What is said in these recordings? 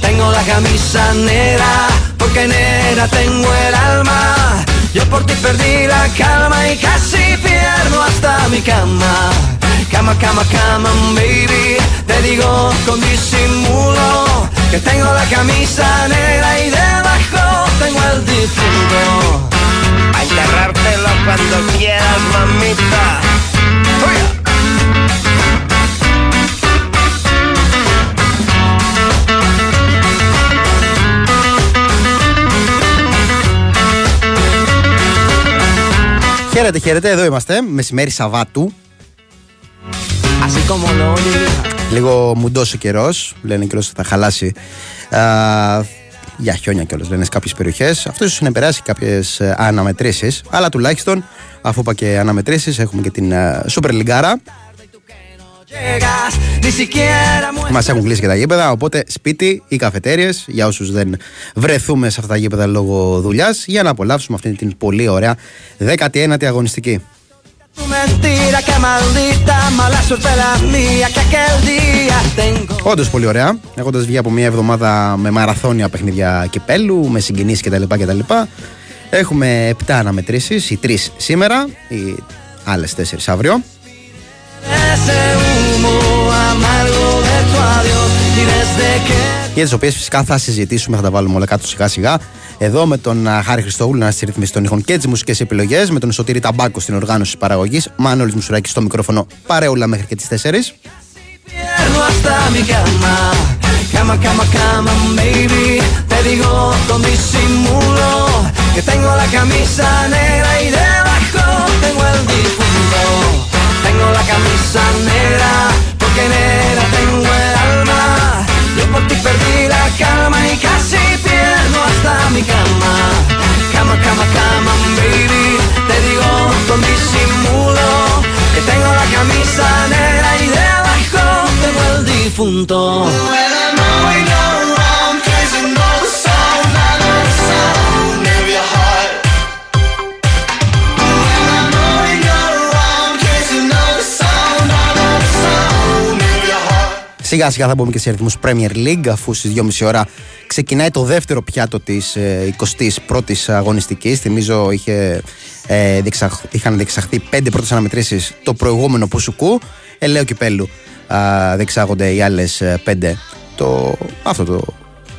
Tengo la camisa negra, porque negra tengo el alma. Yo por ti perdí la calma y casi pierdo hasta mi cama. Cama, cama, cama, baby. Te digo con disimulo que tengo la camisa negra y debajo tengo el difunto. A enterrártelo cuando quieras, mamita. Χαίρετε, χαίρετε, εδώ είμαστε. Μεσημέρι Σαββάτου. Λίγο μουντός ο καιρός. Λένε καιρό θα χαλάσει. Α, για χιόνια κιόλας λένε σε κάποιες περιοχές. Αυτό ίσως να περάσει κάποιες αναμετρήσεις. Αλλά τουλάχιστον, αφού είπα και αναμετρήσεις, έχουμε και την Super Λιγκάρα. Μας έχουν κλείσει και τα γήπεδα. Οπότε σπίτι ή καφετέρειε για όσους δεν βρεθούμε σε αυτά τα γήπεδα λόγω δουλειάς για να απολαύσουμε αυτή την πολύ ωραία 19η αγωνιστική. Όντως πολύ ωραία. Έχοντας βγει από μια εβδομάδα με μαραθώνια παιχνίδια κυπέλου, με συγκινήσεις κτλ. κτλ. Έχουμε 7 αναμετρήσεις, οι 3 σήμερα, οι άλλες 4 αύριο. Για τις οποίες φυσικά θα συζητήσουμε, θα τα βάλουμε όλα κάτω σιγά σιγά. Εδώ με τον Χάρη Χριστόγλου να ρυθμίσει των ήχων και τις μουσικές επιλογές, με τον Σωτήρη Ταμπάκο στην οργάνωση παραγωγής, Μάνολη Μουσουράκης στο μικρόφωνο, παρέουλα μέχρι και τις 4. Cama, cama, cama, baby. Te digo con disimulo que tengo la camisa negra y debajo tengo el difunto. Tengo la camisa negra porque negra tengo el alma. Yo por ti perdí la calma y casi pierdo hasta mi cama. Cama, cama, cama, baby. Te digo con disimulo que tengo la camisa negra y debajo tengo el difunto. Σιγά σιγά θα μπούμε και σε αριθμούς Premier League αφού στις 2.30 ώρα ξεκινάει το δεύτερο πιάτο της 21ης αγωνιστικής. Θυμίζω είχε, ε, διεξαχ, είχαν διεξαχθεί πέντε πρώτες αναμετρήσεις το προηγούμενο Πουσουκού. Ελέω Κυπέλου ε, διεξάγονται οι άλλες πέντε το, αυτό το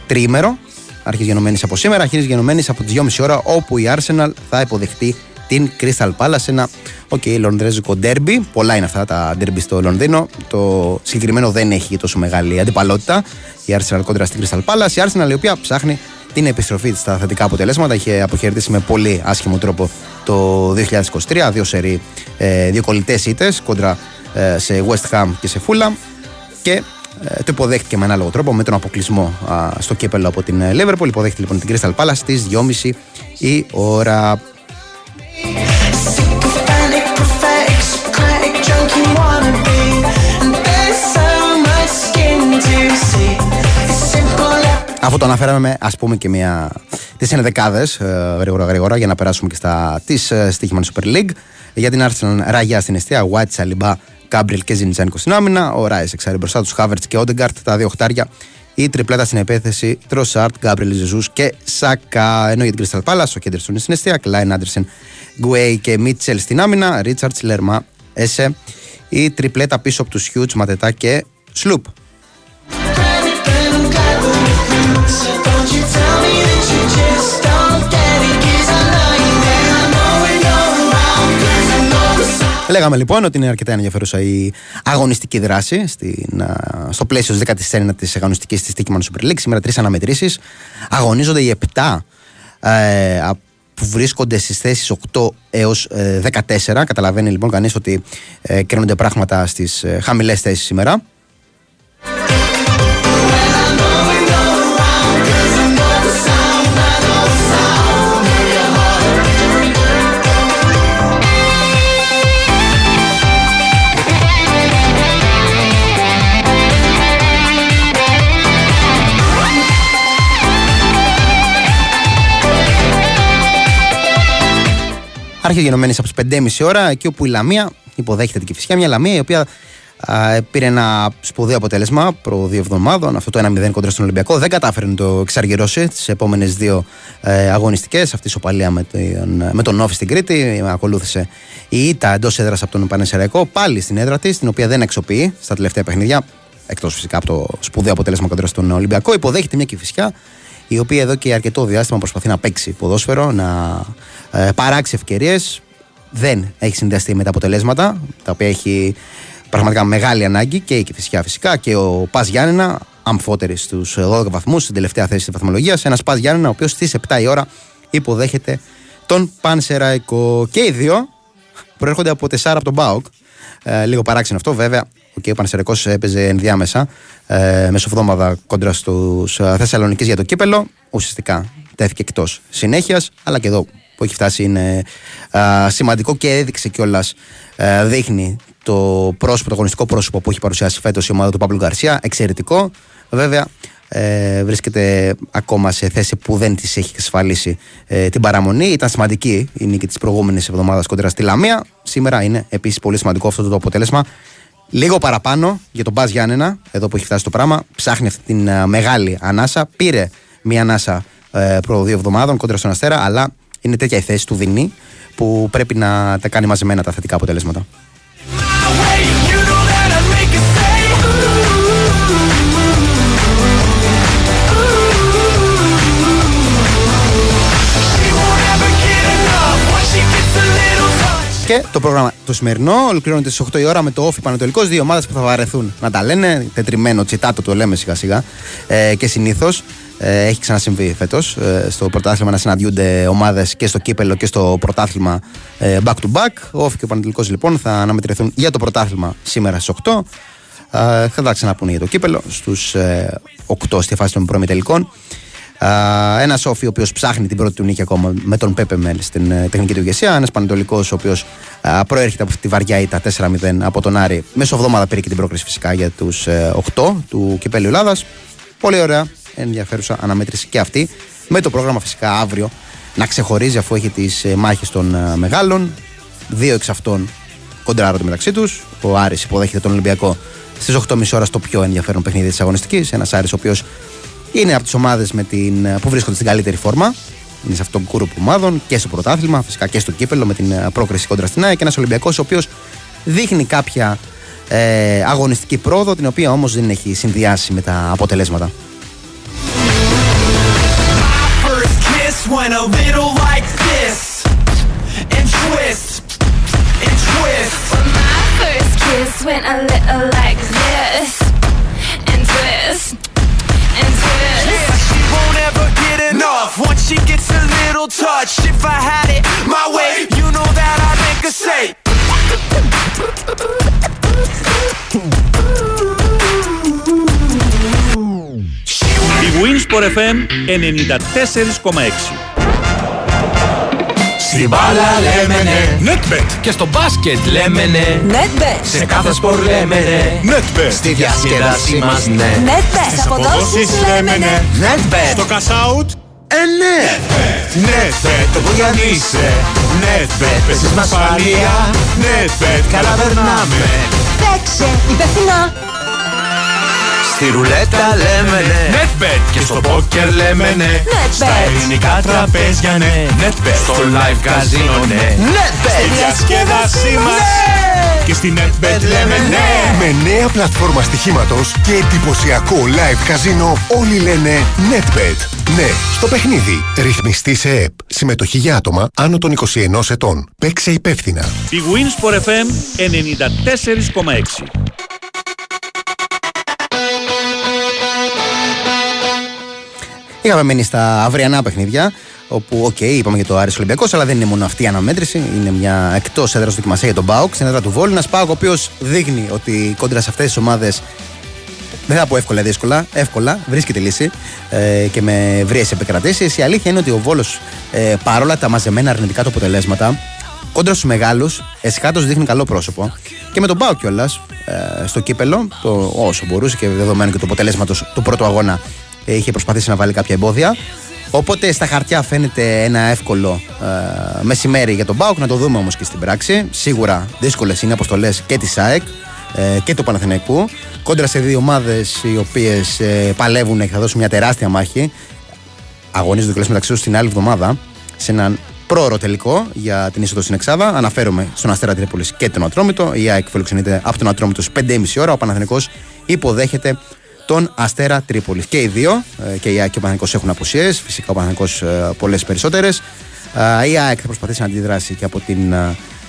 τριήμερο. Αρχής γενομένης από σήμερα, αρχής γενομένης από τις 2.30 ώρα όπου η Arsenal θα υποδεχτεί την Crystal Palace. Ένα okay, λονδρέζικο ντέρμπι. Πολλά είναι αυτά τα ντέρμπι στο Λονδίνο. Το συγκεκριμένο δεν έχει τόσο μεγάλη αντιπαλότητα. Η Arsenal κόντρα στην Crystal Palace. Η Arsenal η οποία ψάχνει την επιστροφή της στα θετικά αποτελέσματα. Είχε αποχαιρετήσει με πολύ άσχημο τρόπο το 2023. Δύο σερί, ε, δύο κολλητές ήττες κόντρα ε, σε West Ham και σε Fulham. Και ε, το υποδέχτηκε με ανάλογο τρόπο με τον αποκλεισμό α, στο κύπελο από την Liverpool. Υποδέχτηκε λοιπόν την Crystal Palace στις 2.30 η ώρα. Αφού το αναφέραμε, ας πούμε και μια. Τις ενδεκάδε, ε, γρήγορα γρήγορα, για να περάσουμε και στα τη ε, Στοίχημαν Super League. Για την Arsenal Ραγιά στην εστία, White, Σαλιμπά, Γκάμπριελ και Ζιντσένκο στην άμυνα. Ο Ράις εξάρι μπροστά τους, Χάβερτς και Όντεγκααρντ, τα δύο οχτάρια. Η τριπλέτα στην επίθεση, Τροσάρ, Γκάμπριελ Ζεσούς και Σακά. Ενώ για την Crystal Palace, ο Χέντερσον στην εστία, Κλάιν Άντερσεν, Γκουέι και Μίτσελ στην άμυνα, Ρίτσαρντς, Λερμά, Έσε. Η τριπλέτα πίσω από τους Χιούτ, Ματετά και Σλουπ. Λέγαμε λοιπόν ότι είναι αρκετά ενδιαφέρουσα η αγωνιστική δράση στην, στο πλαίσιο της 19η αγωνιστικής της Τίκημαν Super League. Σήμερα τρεις αναμετρήσεις. Αγωνίζονται οι 7 ε, που βρίσκονται στις θέσεις 8 έως 14. Καταλαβαίνει λοιπόν κανείς ότι ε, κρίνονται πράγματα στις ε, χαμηλές θέσεις σήμερα. Άρχιε γενομένης από τις 5.30 ώρα, εκεί όπου η Λαμία υποδέχεται την Κυφυσιά. Μια Λαμία η οποία α, πήρε ένα σπουδαίο αποτέλεσμα προ δύο εβδομάδων, αυτό το 1-0 κοντρα στον Ολυμπιακό. Δεν κατάφερε να το εξαργυρώσει τις επόμενες δύο ε, αγωνιστικές. Αυτή η σοπαλία με τον, με τον Όφη στην Κρήτη. Ακολούθησε η ήττα εντός έδρας από τον Πανεσαιραϊκό, πάλι στην έδρα της, την οποία δεν εξοποιεί στα τελευταία παιχνίδια. Εκτός φυσικά από το σπουδαίο αποτέλεσμα κοντρα στον Ολυμπιακό. Υποδέχεται μια Κυφυσιά η οποία εδώ και αρκετό διάστημα προσπαθεί να παίξει ποδόσφαιρο, να ε, παράξει ευκαιρίες. Δεν έχει συνδυαστεί με τα αποτελέσματα, τα οποία έχει πραγματικά μεγάλη ανάγκη και η Κυφυσιά φυσικά και ο Πας Γιάννενα, αμφότερη στους 12 βαθμούς, στην τελευταία θέση της βαθμολογίας. Ένας Πας Γιάννενα, ο οποίος στις 7 η ώρα υποδέχεται τον Πανσεραϊκό. Και οι δύο προέρχονται από 4 από τον Μπάουκ. Ε, λίγο παράξενο αυτό, βέβαια. Okay, ο Πανσεραϊκός έπαιζε ενδιάμεσα ε, μεσοβδόμαδα κόντρα στους ε, Θεσσαλονίκης για το κύπελο. Ουσιαστικά τέθηκε εκτός συνέχειας, αλλά και εδώ που έχει φτάσει είναι ε, σημαντικό και έδειξε κιόλας. Ε, δείχνει το πρόσωπο, το αγωνιστικό πρόσωπο που έχει παρουσιάσει φέτος η ομάδα του Παύλου Γκαρσία. Εξαιρετικό. Βέβαια, ε, βρίσκεται ακόμα σε θέση που δεν της έχει εξασφαλίσει ε, την παραμονή. Ήταν σημαντική η νίκη της προηγούμενης εβδομάδας κοντρα στη Λαμία. Σήμερα είναι επίσης πολύ σημαντικό αυτό το αποτέλεσμα. Λίγο παραπάνω για τον Μπα Γιάννενα, εδώ που έχει φτάσει το πράγμα. Ψάχνει αυτή την uh, μεγάλη ανάσα. Πήρε μία ανάσα uh, προ δύο εβδομάδων κόντρα στον Αστέρα, αλλά είναι τέτοια η θέση του Δινή που πρέπει να τα κάνει μαζεμένα τα θετικά αποτελέσματα. Και το πρόγραμμα το σημερινό ολοκληρώνεται στις 8 η ώρα με το Όφη Πανατολικό. Δύο ομάδες που θα βαρεθούν να τα λένε. Τετριμένο, τσιτάτο το λέμε σιγά σιγά. Ε, και συνήθως ε, έχει ξανασυμβεί φέτος ε, στο πρωτάθλημα να συναντιούνται ομάδες και στο κύπελο και στο πρωτάθλημα ε, back to back. Ο Όφη και ο Πανατολικό λοιπόν θα αναμετρηθούν για το πρωτάθλημα σήμερα στις 8. Ε, θα τα ξαναπούνε για το κύπελο στους 8 στη φάση των προμετελικών. Ένας Σόφι ο οποίος ψάχνει την πρώτη του νίκη ακόμα με τον Πέπε Μέλ στην ε, τεχνική του ηγεσία. Ένας Πανετολικός ο οποίος προέρχεται από τη βαριά ήττα 4-0 από τον Άρη. Μέσω εβδομάδα πήρε και την πρόκριση φυσικά για τους 8 ε, του κυπέλου Ελλάδας. Πολύ ωραία, ενδιαφέρουσα αναμέτρηση και αυτή. Με το πρόγραμμα φυσικά αύριο να ξεχωρίζει αφού έχει τις ε, μάχες των μεγάλων. Δύο εξ αυτών κοντράρονται μεταξύ τους. Ο Άρης υποδέχεται τον Ολυμπιακό στις 8.30 ώρα στο πιο ενδιαφέρον παιχνίδι της αγωνιστικής. Ένας Άρης ο οποίος είναι από τις ομάδες που βρίσκονται στην καλύτερη φόρμα. Είναι σε αυτόν τον κούρο ομάδων και στο πρωτάθλημα, φυσικά και στο κύπελο με την ε, πρόκριση κόντρα στην ΑΕΚ. Και ένας Ολυμπιακός ο οποίος δείχνει κάποια ε, αγωνιστική πρόοδο, την οποία όμως δεν έχει συνδυάσει με τα αποτελέσματα. My first kiss went a little like this. And twist, and twist. Well, My first kiss went a little like this. And twist, and twist. Yeah, she won't ever get enough. Once she gets a little touch If I had it my way, you know that I'd make her say. Winsport FM 94,6 Στην μπάλα λέμε ναι. Netbet. Και στο μπάσκετ λέμε ναι. Netbet. Σε κάθε σπορ λέμε ναι. Netbet. Στη διασκέδασή μας ναι. Netbet. Στις αποδόσεις λέμε ναι. Netbet. Στο cash out ε, ναι! NetBet, το που είσαι NetBet, παίζεις με ασφαλεία NetBet, καλά περνάμε Παίξε υπεύθυνα Στη ρουλέτα λέμε ναι. NetBet και στο πόκερ λέμε ναι. NetBet. Στα ελληνικά τραπέζια ναι. NetBet. Στο live καζίνο ναι. NetBet. Στη διασκέδασή μας. ναι Και στη NetBet λέμε ναι. Με νέα πλατφόρμα στοιχήματος και εντυπωσιακό live καζίνο όλοι λένε NetBet. Ναι, στο παιχνίδι. Ρυθμιστής ΕΕΕΠ. Συμμετοχή για άτομα άνω των 21 ετών. Παίξε υπεύθυνα. bwin ΣΠΟΡ FM 94,6. Είχαμε μείνει στα αυριανά παιχνίδια, όπου, OK, okay, είπαμε για το Άρης Ολυμπιακός, αλλά δεν είναι μόνο αυτή η αναμέτρηση. Είναι μια εκτός έδρας δοκιμασία για τον ΠΑΟΚ, στην έδρα του Βόλου. Ένα ΠΑΟΚ ο οποίος δείχνει ότι κόντρα σε αυτές τις ομάδες δεν θα πω εύκολα δύσκολα, εύκολα βρίσκεται λύση ε, και με βρύε επικρατήσεις. Η αλήθεια είναι ότι ο Βόλος ε, παρόλα τα μαζεμένα αρνητικά του αποτελέσματα, κόντρα στους μεγάλους, εσχάτως δείχνει καλό πρόσωπο. Και με τον Πάο κιόλας ε, στο κύπελο, το, όσο μπορούσε και δεδομένου και του αποτελέσματος του πρώτου αγώνα, ε, είχε προσπαθήσει να βάλει κάποια εμπόδια. Οπότε στα χαρτιά φαίνεται ένα εύκολο ε, μεσημέρι για τον Μπάουκ, να το δούμε όμως και στην πράξη. Σίγουρα δύσκολες είναι αποστολές και της ΑΕΚ ε, και του Παναθηναϊκού. Κόντρα σε δύο ομάδες οι οποίες ε, παλεύουν και θα δώσουν μια τεράστια μάχη. Αγωνίζονται και μεταξύ τους την άλλη εβδομάδα σε έναν πρόωρο τελικό για την είσοδο στην Εξάδα. Αναφέρομαι στον Αστέρα Τρίπολη και τον Ατρόμητο. Η ΑΕΚ φιλοξενείται από τον Ατρόμητο στι 5.30 ώρα. Ο Παναθηναϊκός υποδέχεται τον Αστέρα Τρίπολη. Και οι δύο, ε, και η ΑΕΚ και ο Παναθηναϊκός έχουν απουσίες. Φυσικά ο Παναθηναϊκός ε, πολλές περισσότερες. Ε, η ΑΕΚ θα προσπαθήσει να αντιδράσει και από, την,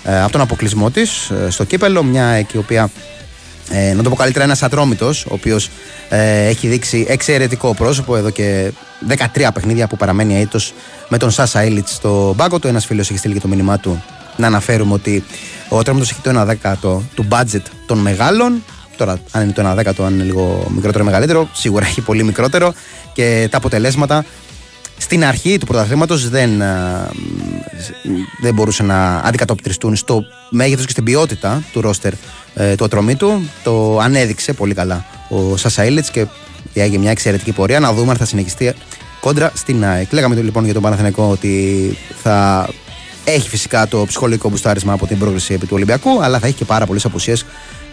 από τον αποκλεισμό της στο κύπελο. Μια ΑΕΚ η οποία ε, να το πω καλύτερα, ένας ατρόμητος, ο οποίος ε, έχει δείξει εξαιρετικό πρόσωπο εδώ και 13 παιχνίδια που παραμένει αίτος με τον Σάσα Ήλιτ στο μπάγκο του. Ένας φίλος έχει στείλει και το μήνυμά του να αναφέρουμε ότι ο Ατρόμητος έχει το 1 δέκατο του budget των μεγάλων. Τώρα, αν είναι το 1 δέκατο, αν είναι λίγο μικρότερο ή μεγαλύτερο, σίγουρα έχει πολύ μικρότερο και τα αποτελέσματα στην αρχή του πρωταθλήματος δεν, ε, δεν μπορούσαν να αντικατοπτριστούν στο μέγεθος και στην ποιότητα του ρόστερ ε, του ατρωμίτου. Το ανέδειξε πολύ καλά ο Σασαίλετ και έγινε μια εξαιρετική πορεία. Να δούμε αν θα συνεχιστεί κόντρα στην ΑΕΚ. Λέγαμε λοιπόν για τον Παναθηναϊκό ότι θα έχει φυσικά το ψυχολογικό μπουστάρισμα από την πρόκληση επί του Ολυμπιακού, αλλά θα έχει και πάρα πολλές απουσίες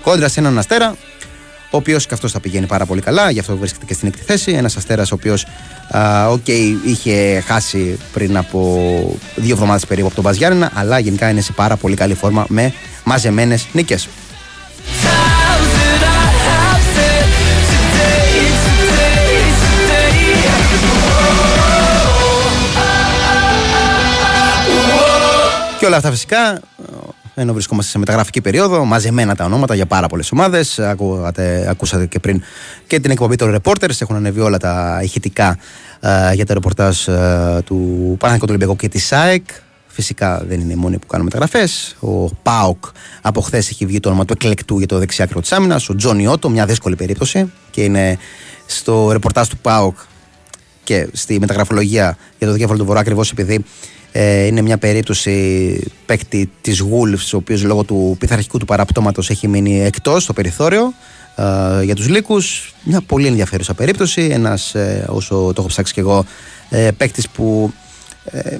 κόντρα σε έναν αστέρα ο οποίος και αυτός θα πηγαίνει πάρα πολύ καλά, γι' αυτό βρίσκεται και στην έκτη θέση. Ένας αστέρας ο οποίος okay, είχε χάσει πριν από δύο εβδομάδες περίπου από τον Μπαζιάννα, αλλά γενικά είναι σε πάρα πολύ καλή φόρμα με μαζεμένες νίκες. Και όλα αυτά φυσικά ενώ βρισκόμαστε σε μεταγραφική περίοδο, μαζεμένα τα ονόματα για πάρα πολλές ομάδες. Ακούσατε και πριν και την εκπομπή των reporters. Έχουν ανεβεί όλα τα ηχητικά ε, για τα ρεπορτάζ ε, του Παναγικού του Ολυμπιακού και της ΣΑΕΚ. Φυσικά δεν είναι οι μόνοι που κάνουν μεταγραφές. Ο Πάοκ από χθες έχει βγει το όνομα του εκλεκτού για το δεξιάκρο της άμυνας. Ο Τζόνι Ότο, μια δύσκολη περίπτωση και είναι στο ρεπορτάζ του Πάοκ και στη μεταγραφολογία για το διάβολο του Βορρά ακριβώς επειδή ε, είναι μια περίπτωση παίκτη της Wolves, ο οποίος λόγω του πειθαρχικού του παραπτώματος έχει μείνει εκτός στο περιθώριο. Ε, για τους λύκους, μια πολύ ενδιαφέρουσα περίπτωση. Ένας, ε, όσο το έχω ψάξει και εγώ, ε, παίκτης που ε,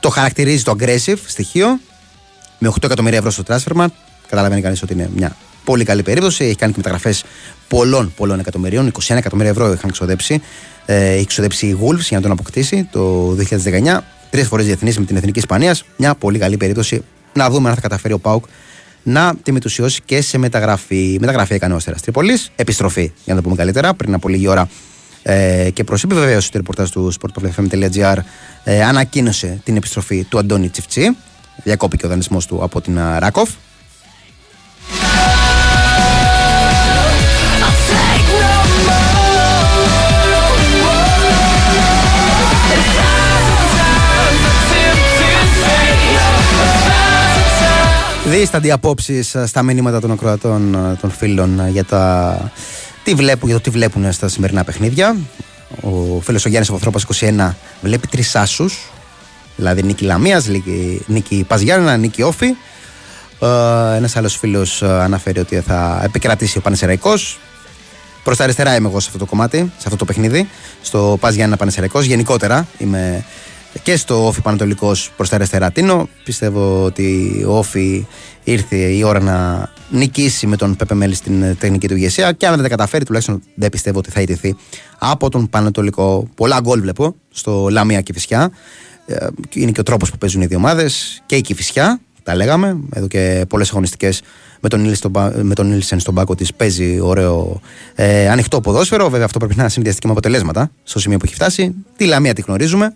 το χαρακτηρίζει το aggressive στοιχείο με 8 εκατομμύρια ευρώ στο transfermarkt. Καταλαβαίνει κανείς ότι είναι μια πολύ καλή περίπτωση. Έχει κάνει και μεταγραφές πολλών, πολλών εκατομμυρίων. 21 εκατομμύρια ευρώ είχαν ξοδέψει. Ε, έχει ξοδέψει η Wolves για να τον αποκτήσει το 2019 τρεις φορές διεθνής με την Εθνική Ισπανίας. Μια πολύ καλή περίπτωση να δούμε αν θα καταφέρει ο Πάουκ να τη μετουσιώσει και σε μεταγραφή. Μεταγραφή έκανε ο Αστέρας Τρίπολης. Επιστροφή, για να το πούμε καλύτερα, πριν από λίγη ώρα. Ε, και προ επιβεβαίωση του ρεπορτάζ του sportpavlefm.gr ε, ανακοίνωσε την επιστροφή του Αντώνη Τσιφτσί. Διακόπηκε ο δανεισμός του από την Ράκοφ. Δίστανται απόψεις ε, στα μηνύματα των ακροατών ε, των φίλων ε, για, τα... τι βλέπουν, για το τι βλέπουν στα σημερινά παιχνίδια. Ο φίλος ο Γιάννης Αποθρόπα 21 βλέπει τρεις άσους. Δηλαδή νίκη Λαμίας, νίκη Παζιάννα, νίκη Όφη. Ένας άλλος φίλος αναφέρει ότι θα επικρατήσει ο Πανεσαιραϊκό. Προς τα αριστερά είμαι εγώ σε αυτό το κομμάτι, σε αυτό το παιχνίδι. Στο Πα Γιάννα Πανεσαιραϊκό. Γενικότερα είμαι και στο Όφη Πανατολικός προς τα αριστερά τίνο. Πιστεύω ότι ο Όφη ήρθε η ώρα να νικήσει με τον Πέπε Μέλη στην τεχνική του ηγεσία. Και αν δεν τα καταφέρει, τουλάχιστον δεν πιστεύω ότι θα ιτηθεί από τον Πανατολικό. Πολλά γκολ βλέπω στο Λαμία και Φυσιά. Ε, είναι και ο τρόπος που παίζουν οι δύο ομάδες. Και η Κυφυσιά, τα λέγαμε, εδώ και πολλές αγωνιστικές με τον, με τον Νίλσεν στον πάκο της παίζει ωραίο ε, ανοιχτό ποδόσφαιρο. Βέβαια, αυτό πρέπει να συνδυαστεί με αποτελέσματα στο σημείο που έχει φτάσει. Τη Λαμία τη γνωρίζουμε.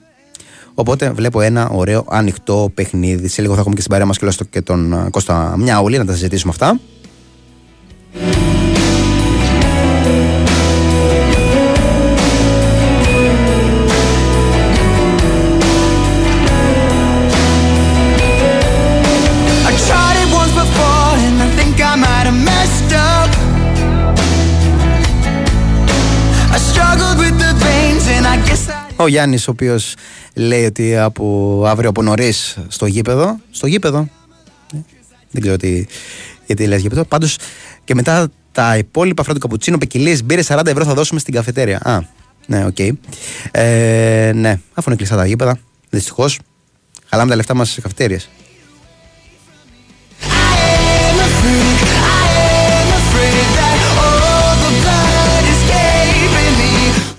Οπότε βλέπω ένα ωραίο ανοιχτό παιχνίδι. Σε λίγο θα έχουμε και στην παρέα μας και τον ε, Κώστα Μιάουλη να τα συζητήσουμε αυτά. Ο Γιάννης, ο οποίος λέει ότι από αύριο από νωρίς στο γήπεδο. Στο γήπεδο. Ε, δεν ξέρω τι, γιατί λες γήπεδο. Πάντως και μετά τα υπόλοιπα φρέντο καπουτσίνο, ποικιλίες, μπύρες 40 ευρώ θα δώσουμε στην καφετέρια. Α, Ναι, OK. Okay. Ε, ναι, αφού είναι κλειστά τα γήπεδα, δυστυχώς. Χαλάμε τα λεφτά μας στις καφετέριες.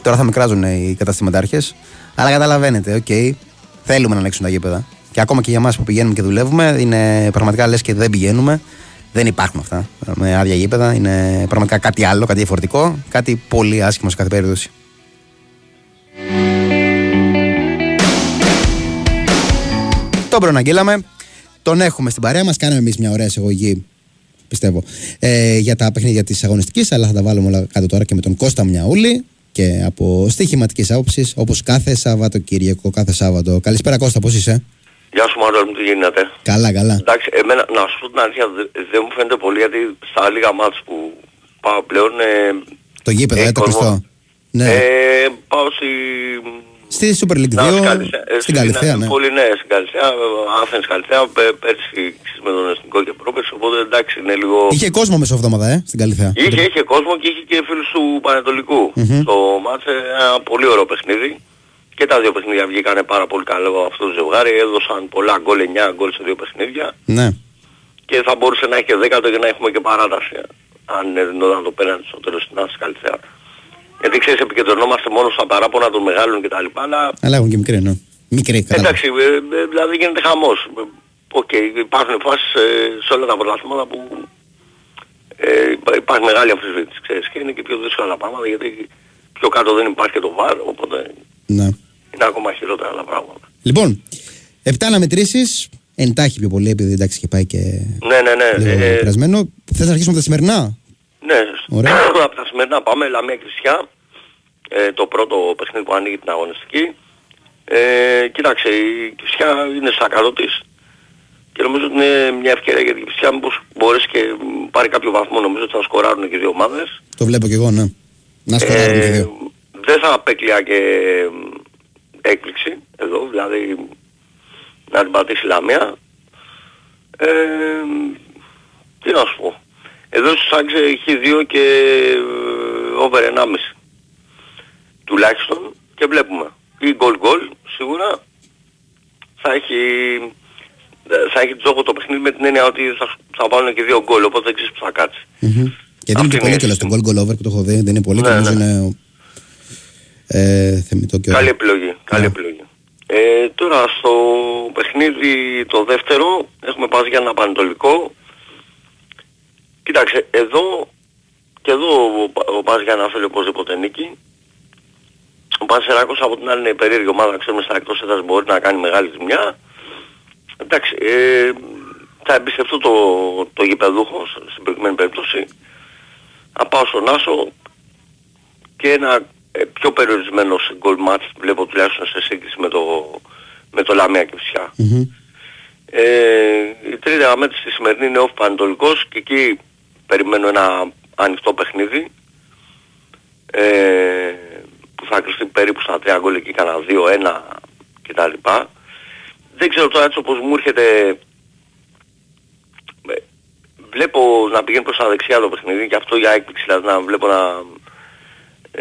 Τώρα θα με κράζουν οι καταστηματάρχες. Αλλά καταλαβαίνετε, OK. Okay, θέλουμε να ανοίξουν τα γήπεδα. Και ακόμα και για εμάς που πηγαίνουμε και δουλεύουμε, είναι πραγματικά λες και δεν πηγαίνουμε. Δεν υπάρχουν αυτά με άδεια γήπεδα. Είναι πραγματικά κάτι άλλο, κάτι διαφορετικό. Κάτι πολύ άσχημο σε κάθε περίπτωση. Τον προαναγγείλαμε. Τον έχουμε στην παρέα μας. Κάναμε εμείς μια ωραία εισαγωγή, πιστεύω, ε, για τα παιχνίδια της αγωνιστικής. Αλλά θα τα βάλουμε όλα κάτω τώρα και με τον Κώστα Μιαούλη και από στοιχηματικής άποψης, όπως κάθε Σαββατοκύριακο, κάθε Σάββατο. Καλησπέρα Κώστα, πώς είσαι; Γεια σου Μάρτιο, μου τι γίνεται; Καλά, καλά. Εντάξει, εμένα, να σου πω την αλήθεια, δεν μου φαίνεται πολύ γιατί στα λίγα μάτς που πάω πλέον... Ε, το γήπεδο, ε, το κλειστό. Ναι. Ε, πάω στη... Στη Super League 2, ε, στην Καλυθέα, ναι. Πολύ ναι, στην Καλυθέα, Άθενς Καλυθέα, πέρσι με τον Εθνικό και πρόπερσι, οπότε εντάξει είναι λίγο... Είχε κόσμο μεσοβδόμαδα, ε, στην Καλυθέα. Είχε, είχε κόσμο και είχε και φίλους του Πανετολικού. Mm-hmm. Το μάτσε ένα πολύ ωραίο παιχνίδι. Και τα δύο παιχνίδια βγήκανε πάρα πολύ καλό αυτό το ζευγάρι. Έδωσαν πολλά γκολ, 9 γκολ σε δύο παιχνίδια. Ναι. Και θα μπορούσε να έχει και δέκατο και να έχουμε και παράταση. Αν δινόταν το πέραν στο τέλος στην Άση Καλυθέα. Γιατί ξέρεις επικεντρωνόμαστε μόνο στα παράπονα των μεγάλων κτλ. Αλλά, αλλά έχουν και μικρή, ναι. Μικρή, καλά. Εντάξει, ε, ε, δηλαδή γίνεται χαμός. OK, okay, υπάρχουν φάσεις ε, σε όλα τα πρωταθλήματα που ε, υπάρχει μεγάλη αμφισβήτηση, ξέρεις, και είναι και πιο δύσκολα τα πράγματα γιατί πιο κάτω δεν υπάρχει και το VAR, οπότε ναι είναι ακόμα χειρότερα τα πράγματα. Λοιπόν, 7 αναμετρήσεις, εντάξει πιο πολύ επειδή εντάξει και πάει και. Ναι, ναι, ναι. Λίγο ε, περασμένο. Θες να αρχίσουμε από τα σημερινά; Ναι, Ωραία. από τα σημερινά πάμε. Λαμία Κηφισιά. Ε, το πρώτο παιχνίδι που ανοίγει την αγωνιστική. Ε, κοίταξε, η Κριστιά είναι στα καλό της και νομίζω ότι είναι μια ευκαιρία για την Κριστιά μήπως μπορέσει και πάρει κάποιο βαθμό. Νομίζω ότι θα σκοράρουν και οι δύο ομάδες. Το βλέπω και εγώ, ναι. Να σκοράρουν ε, και δύο. Δεν θα απέκλεια και έκπληξη εδώ, δηλαδή να την πατήσει Λαμία. Ε, τι να σου πω. Εδώ στους Άγξε έχει δύο και ε, over 1,5 τουλάχιστον και βλέπουμε. Ή γκολ γκολ σίγουρα θα έχει θα έχει τζόγο το παιχνίδι με την έννοια ότι θα, θα βάλουν και δύο γκολ, οπότε δεν ξέρεις που θα κάτσει. Mm-hmm. Και δεν είναι και πολύ κιόλας το γκολ γκολ over που το έχω δει, δεν είναι πολύ ναι, ναι. είναι ε, θεμητό και Καλή επιλογή. Καλή ναι. επιλογή. Ε, τώρα στο παιχνίδι το δεύτερο έχουμε πάει για ένα πανετολικό. Κοίταξε, εδώ και εδώ ο Πας για να θέλει οπωσδήποτε νίκη. Ο Πανσεράκος από την άλλη είναι περίεργη ομάδα, ξέρουμε στα εκτός έδρας μπορεί να κάνει μεγάλη ζημιά. Εντάξει, ε, θα εμπιστευτώ το, το γηπεδούχο στην προηγουμένη περίπτωση. Να πάω στον Άσο και ένα ε, πιο περιορισμένος γκολ match βλέπω τουλάχιστον σε σύγκριση με το, με το Λαμία και φυσικά. Mm-hmm. Ε, η τρίτη αναμέτρηση στη σημερινή είναι off Πανετολικός και εκεί περιμένω ένα ανοιχτό παιχνίδι ε, που θα κρυφτεί περίπου στα τρία γκολ εκεί κανένα 2-1 κτλ. Δεν ξέρω τώρα έτσι όπως μου έρχεται ε, βλέπω να πηγαίνει προς τα δεξιά το παιχνίδι και αυτό για έκπληξη δηλαδή να βλέπω να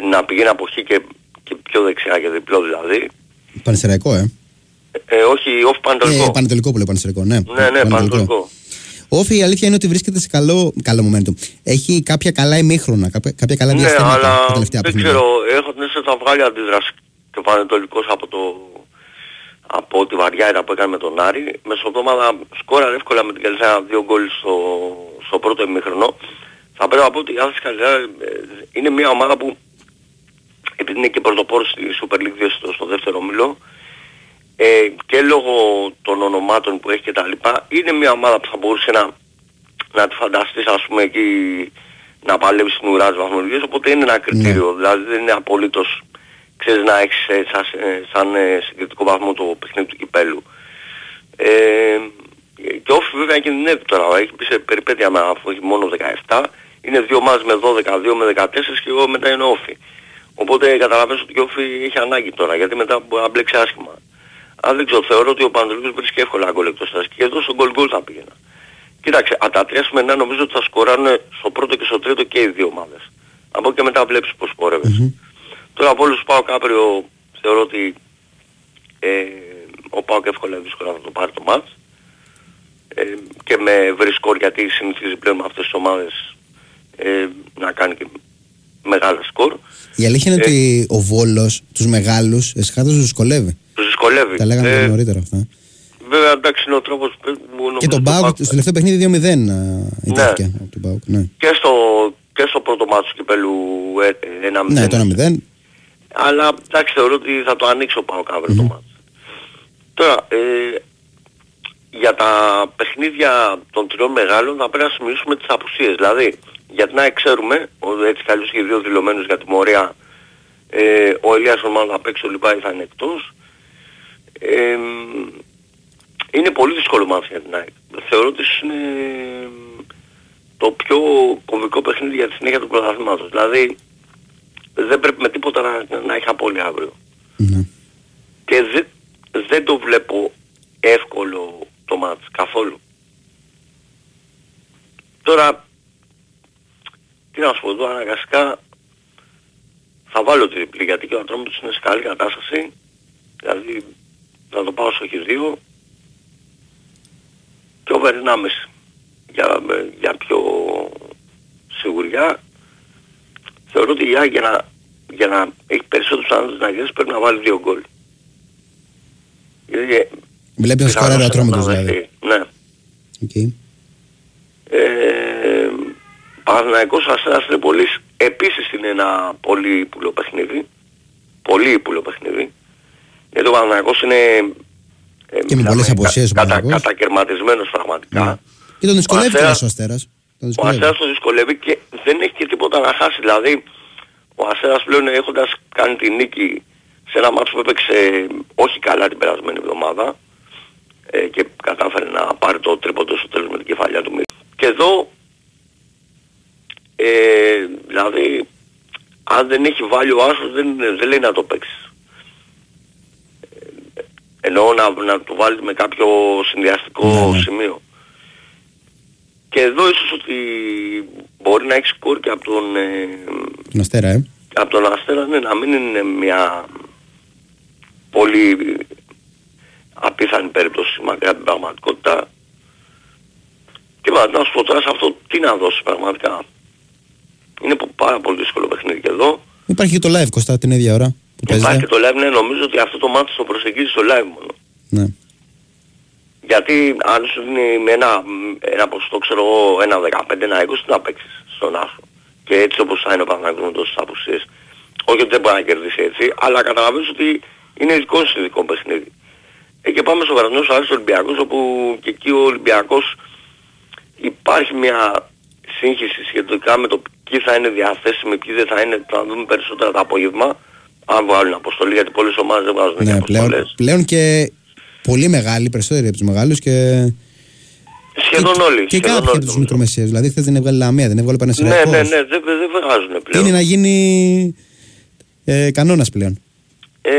να πηγαίνει από εκεί και, και πιο δεξιά και διπλό δηλαδή. Πανεσαιραϊκό, ε. ε όχι, όφη πανετολικό. Ε, πανετολικό που λέει πανεσαιραϊκό, ναι. Ναι, ναι, πανετολικό. Όφη η αλήθεια είναι ότι βρίσκεται σε καλό, καλό momentum. Έχει κάποια καλά ημίχρονα, κάποια, κάποια καλά ναι, διαστήματα αλλά τα τελευταία δεν ξέρω, έχω την αίσθηση θα βγάλει αντίδραση και ο Πανετολικός από το από τη βαριά που έκανε με τον Άρη. Μεσοδόματα σκόραρε εύκολα με την Καλυθέα δύο γκολ στο, στο πρώτο ημίχρονο. Θα πρέπει να πω ότι η Άθης Καλυθέα ε, είναι μια ομάδα που επειδή είναι και πρωτοπόρος στη Super League 2 στο, στο δεύτερο μήλο ε, και λόγω των ονομάτων που έχει και τα λοιπά είναι μια ομάδα που θα μπορούσε να, να τη φανταστείς ας πούμε εκεί να παλεύει στην ουρά της βαθμολογίας οπότε είναι ένα κριτήριο ναι. δηλαδή δεν είναι απολύτως ξέρεις να έχεις ε, σαν, ε, σαν ε, συγκριτικό βαθμό το παιχνίδι του κυπέλου ε, και όφη βέβαια κινδυνεύει τώρα έχει πει σε περιπέτεια με αφού έχει μόνο 17 είναι δύο μάζ με 12, δύο με 14 και εγώ μετά είναι όφη Οπότε καταλαβαίνω ότι ο Όφη έχει ανάγκη τώρα, γιατί μετά μπορεί να μπλέξει άσχημα. Αν δεν ξέρω, θεωρώ ότι ο Πανατολικός βρίσκει εύκολα γκολ εκτός τάσης και εδώ στο γκολ γκολ θα πήγαινα. Κοίταξε, από τα τρία σημερινά νομίζω ότι θα σκοράρουν στο πρώτο και στο τρίτο και οι δύο ομάδες. Από και μετά βλέπεις πώς σκόρευες. Mm-hmm. Τώρα από όλους πάω κάποιο θεωρώ ότι ε, ο Πάοκ εύκολα ή δύσκολα θα το πάρει το μάτς ε, και με ευρύ σκορ γιατί συνηθίζει πλέον με αυτές τις ομάδες ε, να κάνει και μεγάλα σκορ. Η αλήθεια είναι Ε, ότι ο Βόλος τους μεγάλους εσχάτως τους δυσκολεύει. Τους δυσκολεύει. Τα λέγαμε Ε, και νωρίτερα αυτά. Βέβαια εντάξει είναι ο τρόπος που νομίζω Και τον το Πάουκ Πάοκ- στο τελευταίο παιχνίδι 2-0 α, ιτήθηκε από τον Πάουκ. Ναι, και στο, και στο πρώτο μάτσο του κυπέλου ε, ε, ένα ναι το 1-0. Αλλά εντάξει θεωρώ ότι θα το ανοίξω πάω αύριο το μάτς. Τώρα, ε, για τα παιχνίδια των τριών μεγάλων θα πρέπει να σημειώσουμε τις απουσίες. Δηλαδή, γιατί να ξέρουμε, ο- έτσι κι αλλιώς και οι δύο δηλωμένους για τιμωρία, ε, ο Ελίας ο μάλλον θα παίξει, ο Λιπάη θα είναι εκτός. Ε, είναι πολύ δύσκολο μάτς για την ΑΕΚ. Θεωρώ ότι είναι το πιο κομβικό παιχνίδι για τη συνέχεια του πρωταθλήματος. Δηλαδή, δεν πρέπει με τίποτα να, να έχει απώλεια αύριο. Ναι. Και δεν, δεν το βλέπω εύκολο το μάτς καθόλου. Τώρα, τι να σου πω εδώ, αναγκαστικά θα βάλω τριπλή γιατί και ο Ατρόμητος είναι σε καλή κατάσταση. Δηλαδή θα το πάω στο χ2 και over 1,5 για, για πιο σιγουριά. Θεωρώ ότι η ΑΕΚ για να, για να έχει περισσότερους άνθρωπους να γίνει πρέπει να βάλει δύο γκολ. Γιατί Βλέπεις να σκοράρει ο πιθανώς Ατρόμητος να δηλαδή. δεχτεί. Ναι. Οκ. Ε, Παναθηναϊκός Αστέρας Τρίπολης επίσης είναι ένα πολύ ύπουλο παιχνίδι. Πολύ ύπουλο παιχνίδι. Γιατί ο Παναθηναϊκός είναι ε, με μιλάμε, πολλές απουσίες ο κα- κατα, Παναθηναϊκός. κατακαιρματισμένος πραγματικά. Ναι. Και τον δυσκολεύει Ο κιόλας Αστέρας- ο Αστέρας. Τον Ο δυσκολεύει. Αστέρας το δυσκολεύει και δεν έχει και τίποτα να χάσει. Δηλαδή, ο Αστέρας πλέον έχοντας κάνει τη νίκη σε ένα μάτσο που έπαιξε όχι καλά την περασμένη εβδομάδα ε, και κατάφερε να πάρει το τρίποντο στο τέλος με την κεφαλιά του Μίλ. Και εδώ, ε, δηλαδή, αν δεν έχει βάλει ο Άσος δεν, δεν λέει να το παίξεις. Ε, Εννοώ να, να το βάλει με κάποιο συνδυαστικό Ναι, ναι. σημείο. Και εδώ ίσως ότι μπορεί να έχεις σκορ και από τον, ε, Τον Αστέρα, ε. από τον Αστέρα ναι, να μην είναι μια πολύ απίθανη περίπτωση μακριά από την πραγματικότητα. Και μα, να σου πω τώρα σε αυτό τι να δώσει πραγματικά. Είναι πο- πάρα πολύ δύσκολο παιχνίδι και εδώ. Υπάρχει και το live Κωστά την ίδια ώρα που Υπάρχει παίζεται. και το live, ναι, νομίζω ότι αυτό το μάτι το προσεγγίζει στο live μόνο. Ναι. Γιατί αν σου δίνει με ένα, ένα ποσοστό, ξέρω εγώ, ένα 15, ένα 20, τι να παίξεις στον άσο. Και έτσι όπως θα είναι ο Παναγιώτης με τόσες απουσίες. Όχι ότι δεν μπορεί να κερδίσει έτσι, αλλά καταλαβαίνεις ότι είναι δικό σου ειδικό παιχνίδι. Ε, και πάμε στο βραδινό Άρης Ολυμπιακός, όπου και εκεί ο Ολυμπιακός υπάρχει μια σύγχυση σχετικά με το ποιοι θα είναι διαθέσιμοι, ποιοι δεν θα είναι, θα δούμε περισσότερα το απόγευμα, αν βγάλουν αποστολή, γιατί πολλές ομάδες δεν βγάζουν και Ναι, αποστολές. πλέον, πλέον και πολύ μεγάλοι, περισσότεροι από τους μεγάλους και... Σχεδόν και, όλοι. Και σχεδόν κάποιοι όλοι, από τους νομίζω. μικρομεσαίους. Δηλαδή χθες δεν έβγαλε Λαμία, δεν έβγαλε Ναι, Πανεσαιριακός. ναι, ναι, δεν, δεν βγάζουν πλέον. Είναι να γίνει ε, κανόνας πλέον. Ε,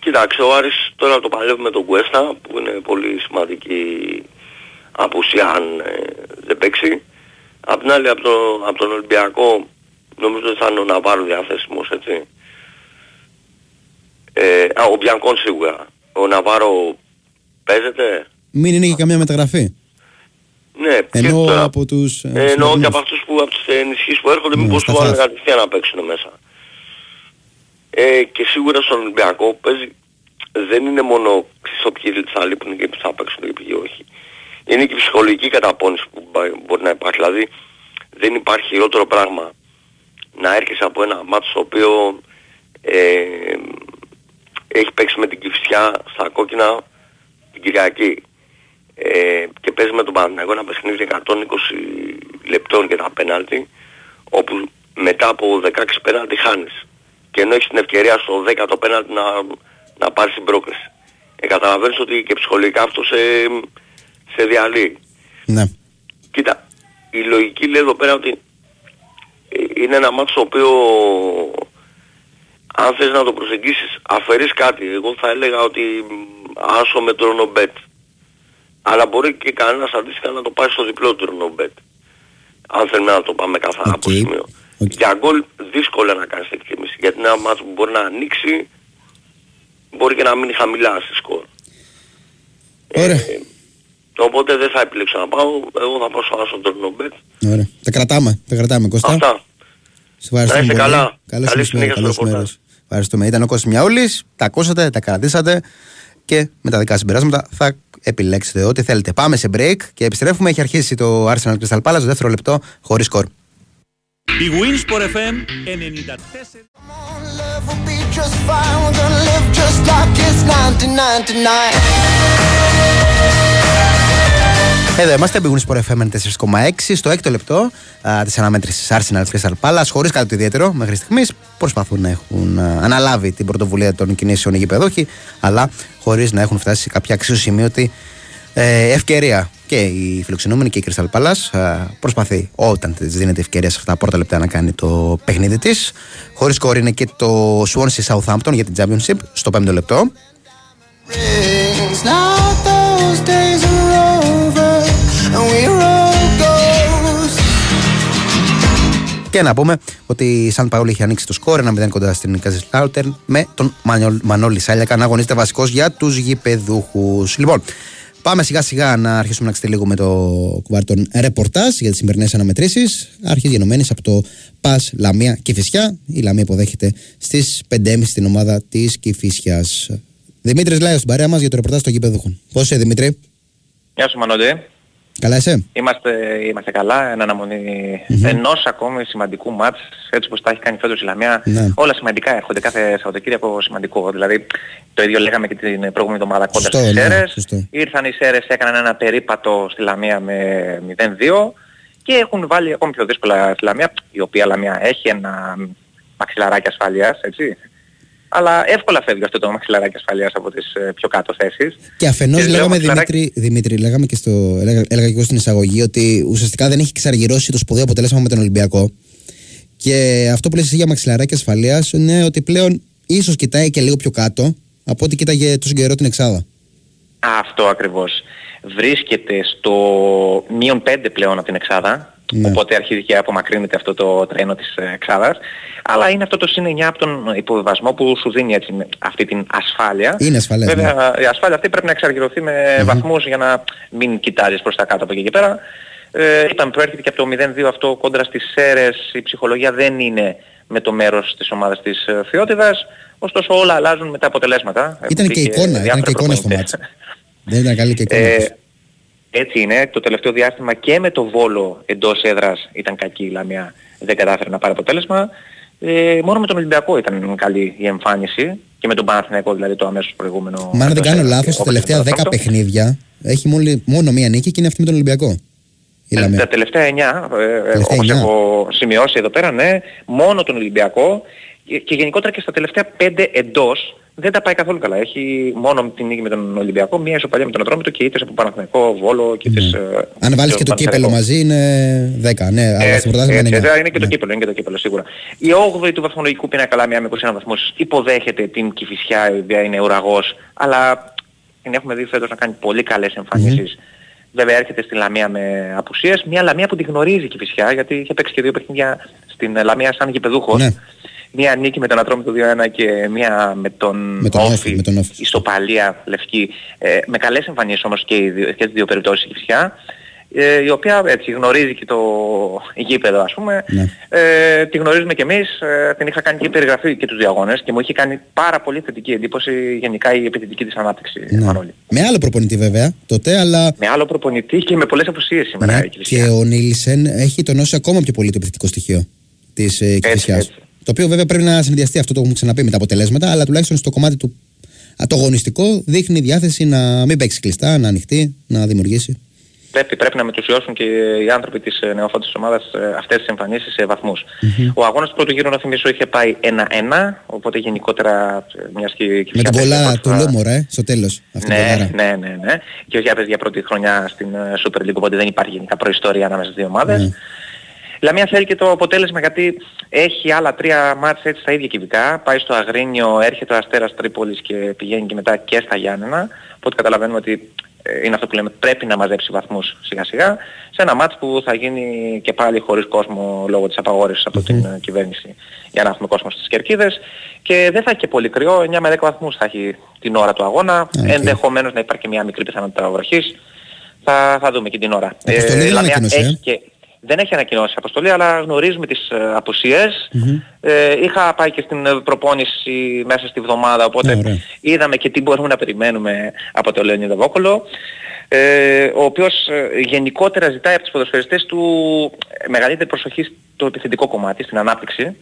κοιτάξτε, ο Άρης τώρα το παλεύει με τον Κουέστα, που είναι πολύ σημαντική απουσία αν ε, δεν παίξει. Απ' την άλλη, από, το, από τον Ολυμπιακό, νομίζω ότι θα είναι ο Ναβάρο διαθέσιμος, έτσι. Ε, α, ο Μπιανκόν σίγουρα. Ο Ναβάρο παίζεται. Μην είναι και καμιά μεταγραφή. Ναι, και Ενώ τώρα- από τους... ε, Ε, εννοώ και σημερινούς. από αυτούς που από τις ενισχύσεις που έρχονται Ναι, μήπως στα του βάλουν φάφ. κατευθείαν να παίξουν μέσα. Ε, και σίγουρα στον Ολυμπιακό παίζει, δεν είναι μόνο στο ποιοι θα λείπουν και ποιοι θα παίξουν και ποιοι όχι. Είναι και η ψυχολογική καταπώνηση που μπα- μπορεί να υπάρχει. Δηλαδή δεν υπάρχει χειρότερο πράγμα να έρχεσαι από ένα μάτσο στο οποίο ε, έχει παίξει με την Κυφσιά στα κόκκινα την Κυριακή ε, και παίζει με τον Παναθηναϊκό ένα παιχνίδι 120 λεπτών και τα πέναλτι όπου μετά από 16 πέναλτι χάνεις και ενώ έχεις την ευκαιρία στο 10ο πέναλτι να, να πάρεις την πρόκριση. Ε, καταλαβαίνεις ότι και ψυχολογικά αυτό σε, σε διαλύει. Ναι. Κοίτα, η λογική λέει εδώ πέρα ότι ε, είναι ένα μάτσο το οποίο αν θες να το προσεγγίσεις αφαιρείς κάτι. Εγώ θα έλεγα ότι μ, άσο με το μπετ. Αλλά μπορεί και κανένας αντίστοιχα να το πάει στο διπλό του μπετ. Αν θέλουμε να το πάμε καθαρά από Οκ. σημείο. Okay. Για γκολ δύσκολα να κάνεις εκτίμηση. Γιατί ένα ματς που μπορεί να ανοίξει μπορεί και να μείνει χαμηλά στο σκορ. Ωραία. Ε, οπότε δεν θα επιλέξω να πάω. Εγώ θα πάω στο Άσο Μπετ. Ωραία. Τα κρατάμε. Τα κρατάμε Κώστα. Αυτά. Σε ευχαριστούμε πολύ. καλά. Καλώς Καλή συνέχεια στο ρεπορτάζ. Ευχαριστούμε. Ήταν ο Κώστας Μιαούλης. Τα ακούσατε, τα κρατήσατε και με τα δικά συμπεράσματα θα επιλέξετε ό,τι θέλετε. Πάμε σε break και επιστρέφουμε. Έχει αρχίσει το Arsenal Crystal Palace στο δεύτερο λεπτό χωρίς σκορ. Η Winsport FM 94. Εδώ είμαστε, μπηγούν στο FM 4,6 στο έκτο λεπτό της αναμέτρησης Arsenal Crystal Palace. Χωρίς κάτι ιδιαίτερο μέχρι στιγμής. Προσπαθούν να έχουν αναλάβει την πρωτοβουλία των κινήσεων οι γηπεδόχοι, αλλά χωρίς να έχουν φτάσει σε κάποια αξιοσημείωτη ε, ευκαιρία. Και η φιλοξενούμενη και η Crystal Palace προσπαθεί όταν της δίνεται ευκαιρία σε αυτά τα πρώτα λεπτά να κάνει το παιχνίδι της. Χωρίς κόρη είναι και το Swansea Southampton για την Championship στο πέμπτο λεπτό. Και να πούμε ότι η Σαν Παούλη έχει ανοίξει το σκορ 1-0 κοντά στην Καζισλάουτερ με τον Μανώλη Σάλιακα να αγωνίζεται βασικός για τους γηπεδούχους. Λοιπόν, Πάμε σιγά σιγά να αρχίσουμε να ξετυλίγουμε με το κουβάρι των ρεπορτάζ για τις σημερινές αναμετρήσεις. Αρχή γενομένης από το Πας Λαμία Κυφυσιά. Η Λαμία υποδέχεται στις 5.30 στην ομάδα της Κυφυσιάς. Δημήτρης Λάιος στην παρέα μας για το ρεπορτάζ των γηπεδούχων. Πώς είσαι, Δημήτρη; Γεια σου, Μανώλη. Καλά είσαι; Είμαστε, είμαστε καλά, εν αναμονή mm-hmm. ενός ακόμη σημαντικού μάτς, έτσι όπως τα έχει κάνει φέτος η Λαμία. Ναι. Όλα σημαντικά έρχονται κάθε Σαββατοκύριακο σημαντικό. Δηλαδή το ίδιο λέγαμε και την προηγούμενη εβδομάδα κοντά στις ναι, Σέρες. Ήρθαν οι Σέρες, έκαναν ένα περίπατο στη Λαμία με 0-2 και έχουν βάλει ακόμη πιο δύσκολα στη Λαμία, η οποία Λαμία έχει ένα μαξιλαράκι ασφαλείας, έτσι αλλά εύκολα φεύγει αυτό το μαξιλαράκι ασφαλείας από τις ε, πιο κάτω θέσεις. Και αφενός και λέγαμε, Δημήτρη, Δημήτρη, λέγαμε και στο, έλεγα, έλεγα και εγώ στην εισαγωγή ότι ουσιαστικά δεν έχει ξαργυρώσει το σπουδαίο αποτέλεσμα με τον Ολυμπιακό. Και αυτό που λες εσύ για μαξιλαράκι ασφαλείας είναι ότι πλέον ίσως κοιτάει και λίγο πιο κάτω από ό,τι κοίταγε τόσο καιρό την Εξάδα. Αυτό ακριβώς. Βρίσκεται στο μείον 5 πλέον από την Εξάδα ναι. Οπότε αρχίζει και απομακρύνεται αυτό το τρένο της ε, Εξάδας. Αλλά είναι αυτό το συν 9 από τον υποβιβασμό που σου δίνει έτσι, αυτή την ασφάλεια. Είναι ασφαλές. Βέβαια ναι. η ασφάλεια αυτή πρέπει να εξαργυρωθεί με mm-hmm. βαθμούς για να μην κοιτάζεις προς τα κάτω από εκεί και πέρα. Ε, είπαμε προέρχεται και από το 0-2 αυτό κόντρα στις ΣΕΡΕΣ. Η ψυχολογία δεν είναι με το μέρος της ομάδας της ε, Φιότητας. Ωστόσο όλα αλλάζουν με τα αποτελέσματα. Ήταν και, εικόνα, ήταν και εικόνα στο μάτσο. δεν ήταν καλή και εικόνα. Ε, έτσι είναι. Το τελευταίο διάστημα και με το Βόλο εντός έδρας ήταν κακή η Λαμία. Δεν κατάφερε να πάρει αποτέλεσμα. Ε, μόνο με τον Ολυμπιακό ήταν καλή η εμφάνιση και με τον Παναθηναϊκό δηλαδή το αμέσως προηγούμενο. Μα αν δεν κάνω λάθος, τα τελευταία 10 παιχνίδια έχει μόνο, μόνο μία νίκη και είναι αυτή με τον Ολυμπιακό. Η τα τελευταία 9, ε, όπως έχω σημειώσει εδώ πέρα, ναι, μόνο τον Ολυμπιακό και γενικότερα και στα τελευταία 5 εντός δεν τα πάει καθόλου καλά. Έχει μόνο την νίκη με τον Ολυμπιακό, μία ισοπαλία με τον Ατρόμητο και ήττες από Παναθηναϊκό, Βόλο και τις... Ε, Αν βάλεις και το κύπελο μαζί είναι 10, ναι, αλλά στην πρωτάθλημα είναι 9. Είναι και το ναι. κύπελο, είναι και το κύπελο σίγουρα. Η 8η του βαθμολογικού πίνακα Λαμία με 21 βαθμούς υποδέχεται την Κηφισιά, η οποία είναι ουραγός, αλλά την έχουμε δει φέτος να κάνει πολύ καλές εμφανίσεις. Mm-hmm. Βέβαια έρχεται στην Λαμία με απουσίες. Μια Λαμία που τη γνωρίζει η Κηφισιά γιατί είχε παίξει και δύο παιχνίδια στην Λαμία σαν γηπεδούχος. Ναι μία νίκη με τον Ατρόμητο 2-1 και μία με τον, με τον Όφη, με τον στο Παλία Λευκή. Ε, με καλές εμφανίσεις όμως και, οι δύο, και τις δύο περιπτώσεις η Κυψιά. Ε, η οποία έτσι γνωρίζει και το γήπεδο ας πούμε. Ναι. Ε, τη γνωρίζουμε και εμείς, ε, την είχα κάνει και περιγραφή και τους διαγώνες και μου είχε κάνει πάρα πολύ θετική εντύπωση γενικά η επιθετική της ανάπτυξη. Ναι. Με άλλο προπονητή βέβαια τότε, αλλά... Με άλλο προπονητή και με πολλές απουσίες σήμερα ναι. η Και ο Νίλσεν έχει τονώσει ακόμα πιο πολύ το επιθετικό στοιχείο της ε, το οποίο βέβαια πρέπει να συνδυαστεί αυτό το έχουμε ξαναπεί με τα αποτελέσματα, αλλά τουλάχιστον στο κομμάτι του το αγωνιστικό δείχνει διάθεση να μην παίξει κλειστά, να ανοιχτεί, να δημιουργήσει. Πρέπει, πρέπει να μετουσιώσουν και οι άνθρωποι της ε, νεοφώτης ομάδας ε, αυτές τις εμφανίσεις σε βαθμούς. Mm-hmm. Ο αγώνας του πρώτου γύρου να θυμίσω είχε πάει 1-1, οπότε γενικότερα ε, μιας και... Με την πολλά του Λούμορα, ε, στο τέλος. ναι, ναι, ναι, ναι. Και ο Γιάπες για πρώτη χρονιά στην Super League, οπότε δεν υπάρχει γενικά προϊστόρια ανάμεσα στις δύο ομάδες. Mm. Λαμία θέλει και το αποτέλεσμα γιατί έχει άλλα τρία μάτς έτσι στα ίδια κυβικά. Πάει στο Αγρίνιο, έρχεται ο Αστέρας Τρίπολης και πηγαίνει και μετά και στα Γιάννενα. Οπότε καταλαβαίνουμε ότι ε, είναι αυτό που λέμε πρέπει να μαζέψει βαθμούς σιγά σιγά σε ένα μάτς που θα γίνει και πάλι χωρίς κόσμο λόγω της απαγόρευσης από την ε, κυβέρνηση για να έχουμε κόσμο στις κερκίδες και δεν θα έχει και πολύ κρυό, 9 με 10 βαθμούς θα έχει την ώρα του αγώνα, okay. ενδεχομένως να υπάρχει και μια μικρή πιθανότητα βροχής. Θα, θα δούμε και την ώρα. Ε, δηλαδή, έχει και, δεν έχει ανακοινώσει αποστολή, αλλά γνωρίζουμε τις ε, απουσιες Ε, είχα πάει και στην ε, προπόνηση μέσα στη βδομάδα, οπότε ναι, είδαμε και τι μπορούμε να περιμένουμε από τον Λεωνίδα Βόκολο. Ε, ο οποίος ε, γενικότερα ζητάει από τους ποδοσφαιριστές του μεγαλύτερη προσοχή στο επιθετικό κομμάτι, στην ανάπτυξη.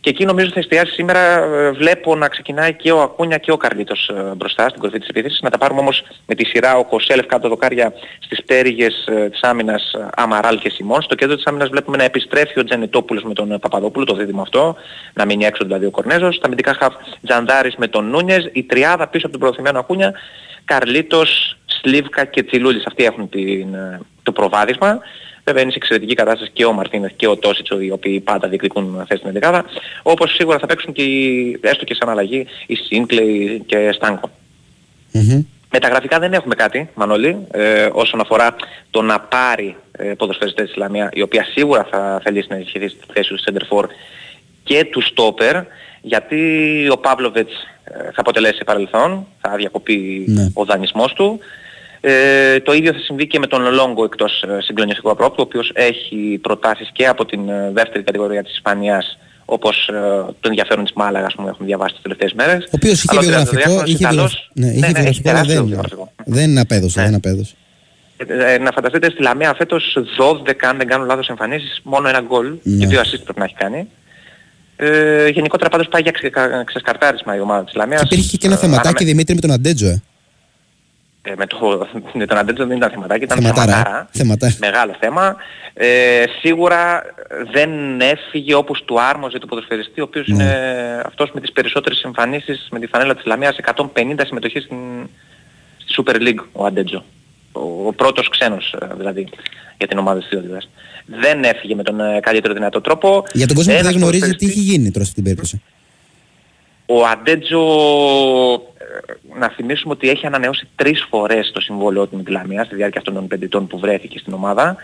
Και εκεί νομίζω θα εστιάσει σήμερα, ε, βλέπω να ξεκινάει και ο Ακούνια και ο Καρλίτος ε, μπροστά στην κορυφή της επίθεσης. Να τα πάρουμε όμως με τη σειρά ο Κοσέλεφ κάτω δοκάρια στις πτέρυγες ε, της άμυνας Αμαράλ και Σιμών. Στο κέντρο της άμυνας βλέπουμε να επιστρέφει ο Τζενιτόπουλος με τον Παπαδόπουλο, το δίδυμο αυτό, να μείνει έξω δηλαδή ο Κορνέζος. Τα αμυντικά χαφ Τζανδάρης με τον Νούνιες, η τριάδα πίσω από τον προωθημένο Ακούνια, Καρλίτος, Σλίβκα και Τσιλούλης. Αυτοί έχουν την, το προβάδισμα. Βέβαια είναι σε εξαιρετική κατάσταση και ο Μαρτίνεθ και ο Τόσιτσο οι οποίοι πάντα διεκδικούν θέση στην δεκάδα. Όπως σίγουρα θα παίξουν και οι, έστω και σαν αλλαγή οι Σίνκλεϊ και Στάνκο. Mm-hmm. Μεταγραφικά δεν έχουμε κάτι, Μανώλη, ε, όσον αφορά το να πάρει ε, ποδοσφαιριστές της Ισλαμία, η οποία σίγουρα θα θελήσει να ενισχυθεί στη θέση του Σέντερφορ και του Στόπερ, γιατί ο Παύλοβετς ε, θα αποτελέσει παρελθόν, θα διακοπεί ναι. ο δανεισμός του. Ε, το ίδιο θα συμβεί και με τον Λόγκο εκτός ε, συγκλονιστικού απρόπτου, ο οποίος έχει προτάσεις και από την ε, δεύτερη κατηγορία της Ισπανίας όπως ε, το ενδιαφέρον της Μάλαγας που έχουμε διαβάσει τις τελευταίες μέρες. Ο οποίος είχε βιογραφικό, είχε, καλός, ναι, είχε ναι, ναι, βιογραφικό, αλλά δεν, δεν απέδωσε, ναι. δεν απέδωσε. Ε, να φανταστείτε στη Λαμία φέτος 12, αν δεν κάνω λάθος εμφανίσεις, μόνο ένα γκολ ναι. και δύο assist πρέπει να έχει κάνει. Ε, γενικότερα πάντως πάει για ξεσκαρτάρισμα η ομάδα της Λαμίας. Υπήρχε και ένα θεματάκι Δημήτρη με τον Αντέτζο, ε ε, με, το, με τον Αντέτζο δεν ήταν θεματάκι, ήταν θεματάρα. θεματάρα. Μεγάλο θέμα. Ε, σίγουρα δεν έφυγε όπως του άρμοζε του ποδοσφαιριστή, ο οποίος ναι. είναι αυτός με τις περισσότερες εμφανίσεις με τη φανέλα της Λαμίας, 150 συμμετοχές στην, στη Super League, ο Αντέτζο. Ο, ο πρώτος ξένος ε, δηλαδή για την ομάδα της Διόδιδας. Δεν έφυγε με τον ε, καλύτερο δυνατό τρόπο. Για τον κόσμο που δεν γνωρίζει τι έχει γίνει τώρα στην περίπτωση. Ο Αντέτζο να θυμίσουμε ότι έχει ανανεώσει τρεις φορές το συμβόλαιο του με τη Λαμία στη διάρκεια αυτών των πεντητών που βρέθηκε στην ομάδα.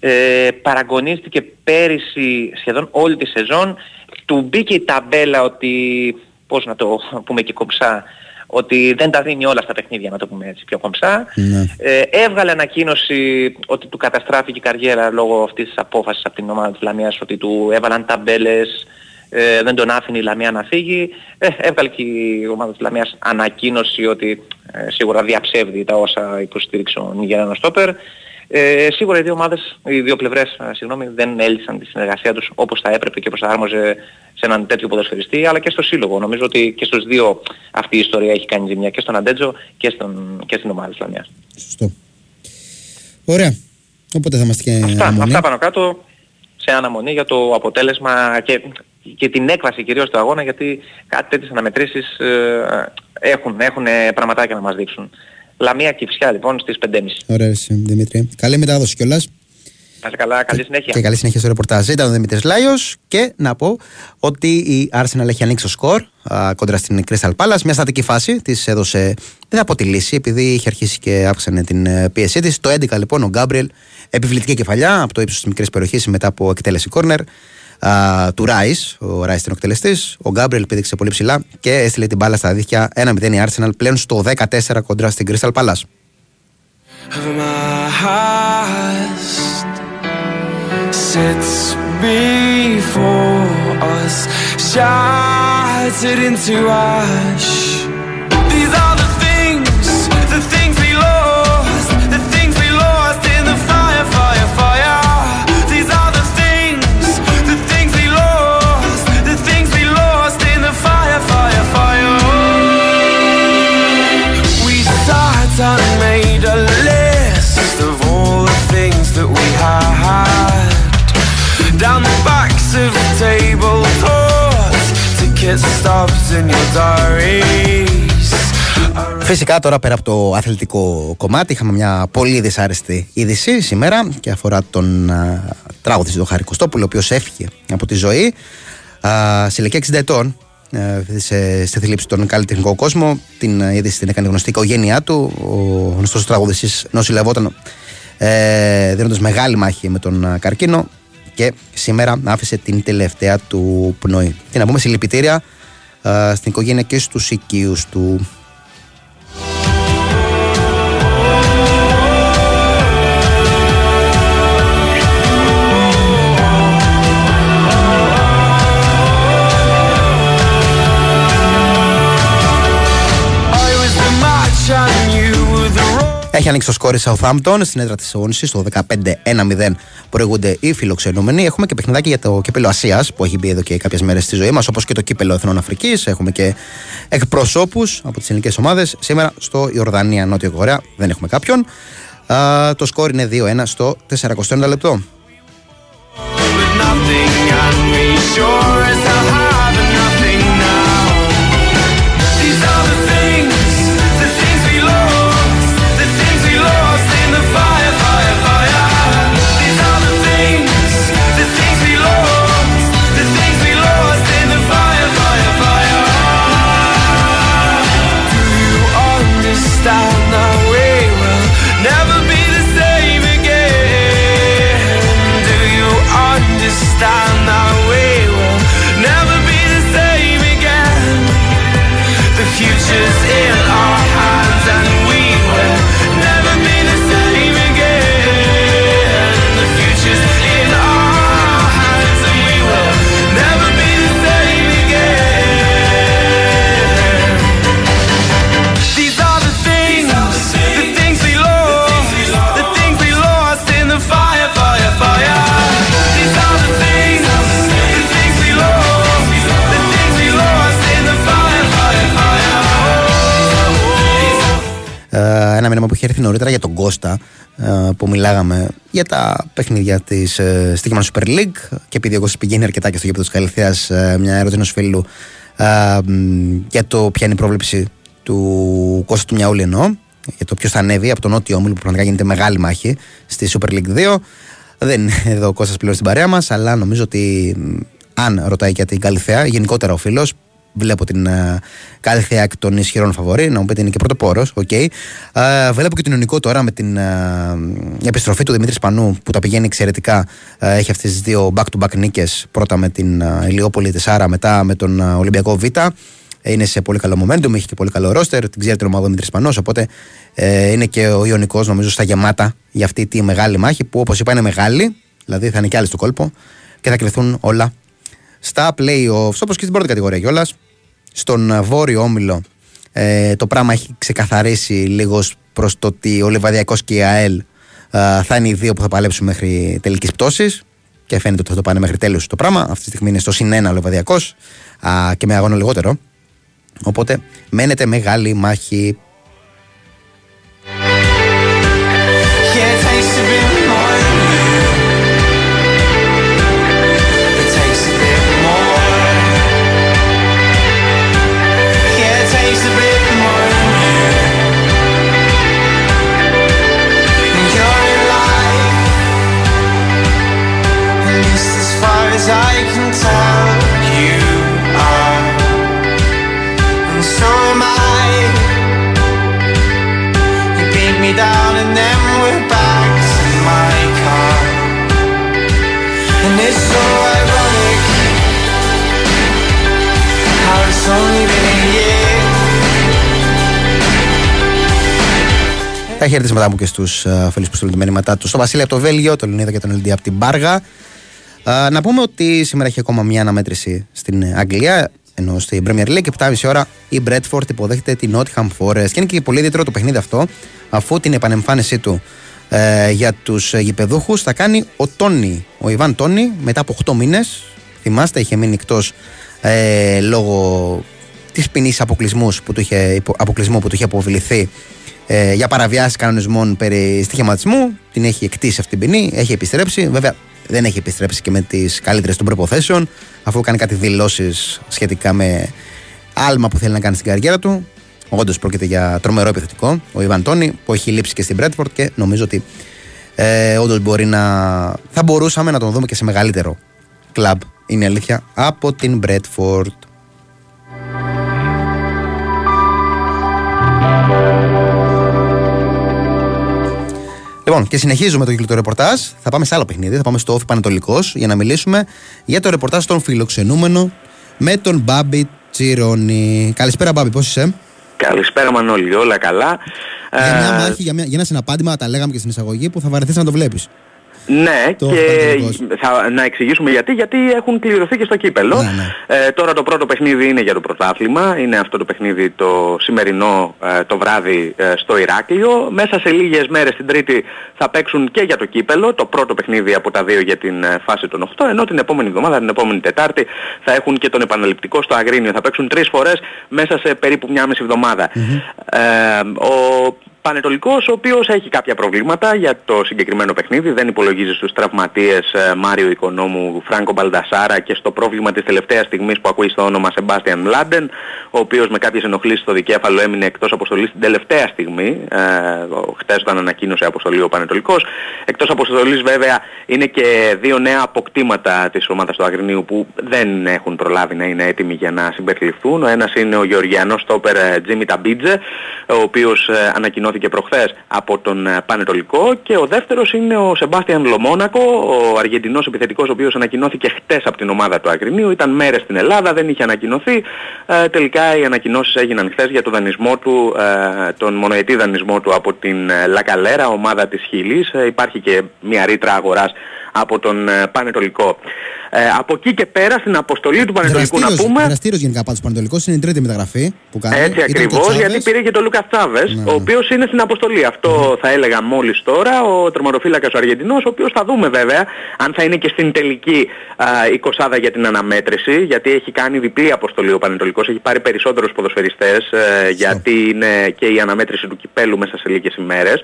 Ε, παραγωνίστηκε πέρυσι σχεδόν όλη τη σεζόν. Του μπήκε η ταμπέλα ότι, πώς να το πούμε και κομψά, ότι δεν τα δίνει όλα στα παιχνίδια, να το πούμε έτσι πιο κομψά. Ναι. Ε, έβγαλε ανακοίνωση ότι του καταστράφηκε η καριέρα λόγω αυτής της απόφασης από την ομάδα της Λαμίας, ότι του έβαλαν ταμπέλες, ε, δεν τον άφηνε η Λαμία να φύγει. Ε, έβγαλε και η ομάδα της Λαμίας ανακοίνωση ότι ε, σίγουρα διαψεύδει τα όσα υποστήριξε ο Νιγεράνος Στόπερ. Ε, σίγουρα οι δύο ομάδες, οι δύο πλευρές ε, συγγνώμη, δεν έλυσαν τη συνεργασία τους όπως θα έπρεπε και όπως θα άρμοζε σε έναν τέτοιο ποδοσφαιριστή, αλλά και στο σύλλογο. Νομίζω ότι και στους δύο αυτή η ιστορία έχει κάνει ζημιά και στον Αντέτζο και, στον, και στην ομάδα της Λαμίας. Σωστό. Ωραία. Οπότε θα είμαστε και αυτά, αυτά πάνω κάτω σε αναμονή για το αποτέλεσμα και και την έκβαση κυρίως του αγώνα γιατί κάτι τέτοιες αναμετρήσεις ε, έχουν, έχουν πραγματάκια να μας δείξουν. Λαμία Κυψιά λοιπόν στις 5.30. Ωραία Δημήτρη. Καλή μετάδοση κιόλας. Να καλά, καλή συνέχεια. Και καλή συνέχεια στο ρεπορτάζ. Ήταν ο Δημήτρης Λάιος και να πω ότι η Arsenal έχει ανοίξει το σκορ α, κόντρα στην Crystal Palace. Μια στατική φάση της έδωσε, δεν θα πω τη λύση, επειδή είχε αρχίσει και αύξανε την ε, πίεσή της. Το 11 λοιπόν ο Γκάμπριελ, επιβλητική κεφαλιά από το ύψος της μικρής περιοχής μετά από εκτέλεση κόρνερ του Ράις. Ο Ράις ήταν ο εκτελεστής. Ο Γκάμπριελ πήδηξε πολύ ψηλά και έστειλε την μπάλα στα δίχτυα 1-0 η Arsenal πλέον στο 14 κοντρά στην Crystal Palace. Φυσικά τώρα πέρα από το αθλητικό κομμάτι είχαμε μια πολύ δυσάρεστη είδηση σήμερα και αφορά τον τραγουδιστή τον Χαρη Κωστόπουλο ο οποίος έφυγε από τη ζωή. Α, σε ηλικία 60 ετών ε, σε, στη θλίψη των καλλιτεχνικό κόσμο. Την είδηση την έκανε γνωστή η οικογένειά του. Ο γνωστός τραγουδιστή νοσηλευόταν ε, δίνοντας μεγάλη μάχη με τον καρκίνο και σήμερα άφησε την τελευταία του πνοή. Και να πούμε συλληπιτήρια ε, στην οικογένεια και στους οικείους του. Έχει ανοίξει το σκόρι Southampton στην έδρα της Όνση. Στο 15-1-0 προηγούνται οι φιλοξενούμενοι. Έχουμε και παιχνιδάκι για το κύπελο Ασίας που έχει μπει εδώ και κάποιες μέρες στη ζωή μας, όπως και το κύπελο Εθνών Αφρικής. Έχουμε και εκπροσώπους από τις ελληνικές ομάδες. Σήμερα στο Ιορδανία, Νότιο Κορέα δεν έχουμε κάποιον. Α, το σκόρ είναι 2-1 στο 41 λεπτό. είχε νωρίτερα για τον Κώστα ε, που μιλάγαμε για τα παιχνίδια της ε, Στίγμα Super League. Και επειδή ο Κώστας πηγαίνει αρκετά και στο γήπεδο της Καλυθέας, ε, μια ερώτηση ενός φίλου για το ποια είναι η πρόβλεψη του Κώστα του Μιαούλη εννοώ για το ποιος θα ανέβει από τον Νότιο Όμιλο που πραγματικά γίνεται μεγάλη μάχη στη Super League 2 δεν είναι εδώ ο Κώστας πλέον στην παρέα μας αλλά νομίζω ότι αν ρωτάει για την Καλυθέα γενικότερα ο φίλος Βλέπω την uh, κάθε εκ των ισχυρών φαβορή, να μου πείτε είναι και πρωτοπόρος. Okay. Uh, βλέπω και την Ιωνικό τώρα με την uh, επιστροφή του Δημήτρης Πανού που τα πηγαίνει εξαιρετικά. Uh, έχει αυτές τις δύο back-to-back νίκες. Πρώτα με την uh, Ηλιόπολη Τεσάρα, μετά με τον uh, Ολυμπιακό Β. Είναι σε πολύ καλό momentum, έχει και πολύ καλό ρόστερ. Την ξέρει την ομάδα Δημήτρης Πανός. Οπότε ε, είναι και ο Ιωνικός, νομίζω, στα γεμάτα για αυτή τη μεγάλη μάχη που, όπως είπα, είναι μεγάλη. Δηλαδή θα είναι και άλλοι στο κόλπο και θα κρυθούν όλα στα playoffs, όπως και στην πρώτη κατηγορία κιόλας. Στον ε, βόρειο όμιλο ε, το πράγμα έχει ξεκαθαρίσει λίγος προς το ότι ο Λεβαδιακό και η ΑΕΛ ε, θα είναι οι δύο που θα παλέψουν μέχρι τελικής πτώσης. Και φαίνεται ότι θα το πάνε μέχρι τέλου το πράγμα. Αυτή τη στιγμή είναι στο συν 1 ο Λεβαδιακό και με αγώνα λιγότερο. Οπότε μένεται μεγάλη μάχη Τα χαιρετίσματά μου και στους uh, φίλους που στείλουν τη μηνύματά τους. Στο Βασίλειο από το Βέλγιο, το Λινίδα και τον Ελντή από την Μπάργα. Uh, να πούμε ότι σήμερα έχει ακόμα μια αναμέτρηση στην Αγγλία, ενώ στην Premier League. 7.30 ώρα η Bradford υποδέχεται την Nottingham Forest. Και είναι και πολύ ιδιαίτερο το παιχνίδι αυτό, αφού την επανεμφάνισή του ε, για τους γηπεδούχους θα κάνει ο Τόνι, ο Ιβάν Τόνι, μετά από 8 μήνες. Θυμάστε, είχε μείνει εκτός ε, λόγω της ποινής αποκλεισμού που, του είχε, αποκλεισμού που του είχε αποβληθεί ε, για παραβιάσεις κανονισμών περί στοιχηματισμού. Την έχει εκτίσει αυτή την ποινή, έχει επιστρέψει. Βέβαια, δεν έχει επιστρέψει και με τις καλύτερες των προποθέσεων, αφού κάνει κάτι δηλώσεις σχετικά με άλμα που θέλει να κάνει στην καριέρα του. Όντως πρόκειται για τρομερό επιθετικό, ο Ιβαν Τόνι, που έχει λείψει και στην Μπρέτφορντ και νομίζω ότι ε, όντως μπορεί να. θα μπορούσαμε να τον δούμε και σε μεγαλύτερο κλαμπ, είναι αλήθεια, από την Μπρέτφορντ. Λοιπόν, και συνεχίζουμε το κύκλο του ρεπορτάζ. Θα πάμε σε άλλο παιχνίδι. Θα πάμε στο Όφη Πανετολικός για να μιλήσουμε για το ρεπορτάζ των φιλοξενούμενων με τον Μπάμπη Τσιρόνι. Καλησπέρα, Μπάμπη, πώς είσαι; Καλησπέρα, Μανώλη, όλα καλά. Για μια ε, μάχη, για, μια, για ένα συναπάντημα, τα λέγαμε και στην εισαγωγή, που θα βαρεθείς να το βλέπεις. Ναι, και θα, να εξηγήσουμε γιατί, γιατί έχουν κληρωθεί και στο κύπελο. Ναι, ναι. Ε, τώρα το πρώτο παιχνίδι είναι για το πρωτάθλημα, είναι αυτό το παιχνίδι το σημερινό ε, το βράδυ ε, στο Ηράκλειο. Μέσα σε λίγες μέρες την Τρίτη θα παίξουν και για το κύπελο, το πρώτο παιχνίδι από τα δύο για την φάση των 8, ενώ την επόμενη εβδομάδα, την επόμενη Τετάρτη θα έχουν και τον επαναληπτικό στο Αγρίνιο. Θα παίξουν τρεις φορές μέσα σε περίπου μια μισή εβδομάδα. ο Πανετολικός ο οποίος έχει κάποια προβλήματα για το συγκεκριμένο παιχνίδι, δεν υπολογίζει στους τραυματίες ε, Μάριο Οικονόμου, Φράνκο Μπαλντασάρα και στο πρόβλημα της τελευταίας στιγμής που ακούει στο όνομα Σεμπάστιαν Μλάντεν, ο οποίος με κάποιες ενοχλήσεις στο δικέφαλο έμεινε εκτός αποστολής την τελευταία στιγμή, ε, χτες όταν ανακοίνωσε αποστολή ο Πανετολικός. Εκτός αποστολής βέβαια είναι και δύο νέα αποκτήματα της ομάδας του Αγρινίου που δεν έχουν προλάβει να είναι έτοιμοι για να συμπεριληφθούν. Ο ένας είναι ο Γεωργιανός στόπερ Τζίμι Ταμπίτζε, ο οποίος ε, ανακοινώθηκε ανακοινώθηκε προχθές από τον ε, Πανετολικό και ο δεύτερος είναι ο Σεμπάστιαν Λομόνακο, ο Αργεντινός επιθετικός ο οποίος ανακοινώθηκε χτες από την ομάδα του Αγρινίου, ήταν μέρες στην Ελλάδα, δεν είχε ανακοινωθεί, ε, τελικά οι ανακοινώσεις έγιναν χθες για το δανεισμό του, ε, τον μονοετή δανεισμό του από την ε, Λακαλέρα, ομάδα της Χίλης, ε, υπάρχει και μια ρήτρα αγοράς από τον Πανετολικό. Ε, από εκεί και πέρα στην αποστολή του Πανετολικού να πούμε. Δραστήριος γενικά πάντως Πανετολικός είναι η τρίτη μεταγραφή που κάνει. Έτσι ακριβώς γιατί πήρε και τον Λούκα Τσάβες ναι, ο ναι. οποίος είναι στην αποστολή. Αυτό θα έλεγα μόλις τώρα. Ο τερματοφύλακας ο Αργεντινός ο οποίος θα δούμε βέβαια αν θα είναι και στην τελική α, εικοσάδα για την αναμέτρηση γιατί έχει κάνει διπλή αποστολή ο Πανετολικός. Έχει πάρει περισσότερους ποδοσφαιριστές ε, γιατί είναι και η αναμέτρηση του κυπέλου μέσα σε λίγες ημέρες.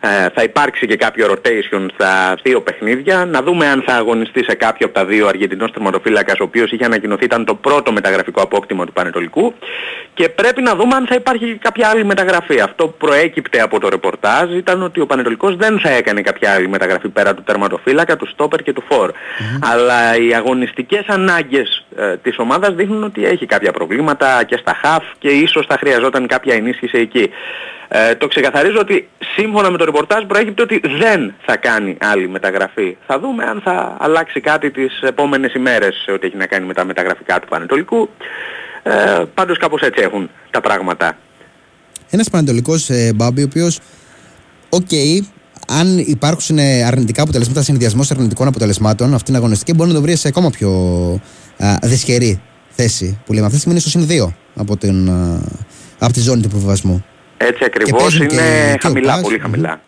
Ε, θα υπάρξει και κάποιο rotation στα δύο παιχνίδια. Να δούμε αν θα αγωνιστεί σε κάποιο από τα δύο Αργεντινός τερματοφύλακας, ο οποίος είχε ανακοινωθεί, ήταν το πρώτο μεταγραφικό απόκτημα του Πανετολικού. Και πρέπει να δούμε αν θα υπάρχει κάποια άλλη μεταγραφή. Αυτό που προέκυπτε από το ρεπορτάζ ήταν ότι ο Πανετολικός δεν θα έκανε κάποια άλλη μεταγραφή πέρα του τερματοφύλακα, του στόπερ και του φορ. Αλλά οι αγωνιστικές ανάγκες ε, της ομάδας δείχνουν ότι έχει κάποια προβλήματα και στα χαφ και ίσως θα χρειαζόταν κάποια ενίσχυση εκεί. Ε, το ξεκαθαρίζω ότι σύμφωνα με το ρεπορτάζ προέκυπτε ότι δεν θα κάνει άλλη μεταγραφή. Θα δούμε αν θα αλλάξει κάτι τις επόμενες ημέρες σε ό,τι έχει να κάνει με τα μεταγραφικά του Πανετολικού. Ε, πάντως κάπως έτσι έχουν τα πράγματα. Ένας Παναιτωλικός ε, Μπάμπη, ο οποίος, οκ, αν υπάρξουν αρνητικά αποτελέσματα, συνδυασμός αρνητικών αποτελεσμάτων, αυτήν την αγωνιστική μπορεί να το βρει σε ακόμα πιο α, δυσχερή θέση. Που λέμε αυτή τη στιγμή είναι στο συν 2 από, την, από τη ζώνη του υποβιβασμού. Έτσι ακριβώς είναι και, χαμηλά, και πολύ χαμηλά.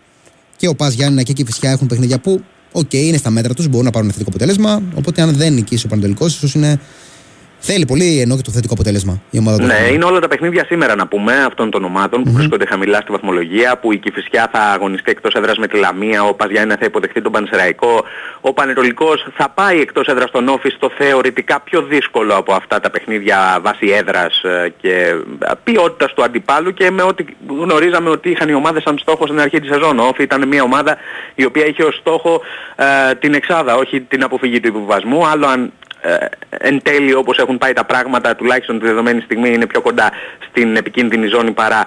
Και ο Πας Γιάννινα και η Κηφισιά έχουν παιχνίδια που, οκ, είναι στα μέτρα τους, μπορούν να πάρουν θετικό αποτέλεσμα. Οπότε αν δεν νικήσει ο Παναιτωλικός, ίσως είναι Θέλει πολύ ενώ και το θετικό αποτέλεσμα η ομάδα του. Ναι, είναι όλα τα παιχνίδια σήμερα να πούμε αυτών των ομάδων που mm-hmm. βρίσκονται χαμηλά στη βαθμολογία, που η Κηφισιά θα αγωνιστεί εκτός έδρας με τη Λαμία, ο Παζιάννα θα υποδεχτεί τον Πανσεραϊκό, ο Πανετολικός θα πάει εκτός έδρας στον Όφη στο θεωρητικά πιο δύσκολο από αυτά τα παιχνίδια βάση έδρας ε, και ε, ποιότητας του αντιπάλου και με ό,τι γνωρίζαμε ότι είχαν οι ομάδες σαν στόχο στην αρχή της σεζόν. Ο Όφη ήταν μια ομάδα η οποία είχε ως στόχο ε, την εξάδα, όχι την αποφυγή του υποβασμού. Άλλο αν ε, εν τέλει όπως έχουν πάει τα πράγματα τουλάχιστον τη δεδομένη στιγμή είναι πιο κοντά στην επικίνδυνη ζώνη παρά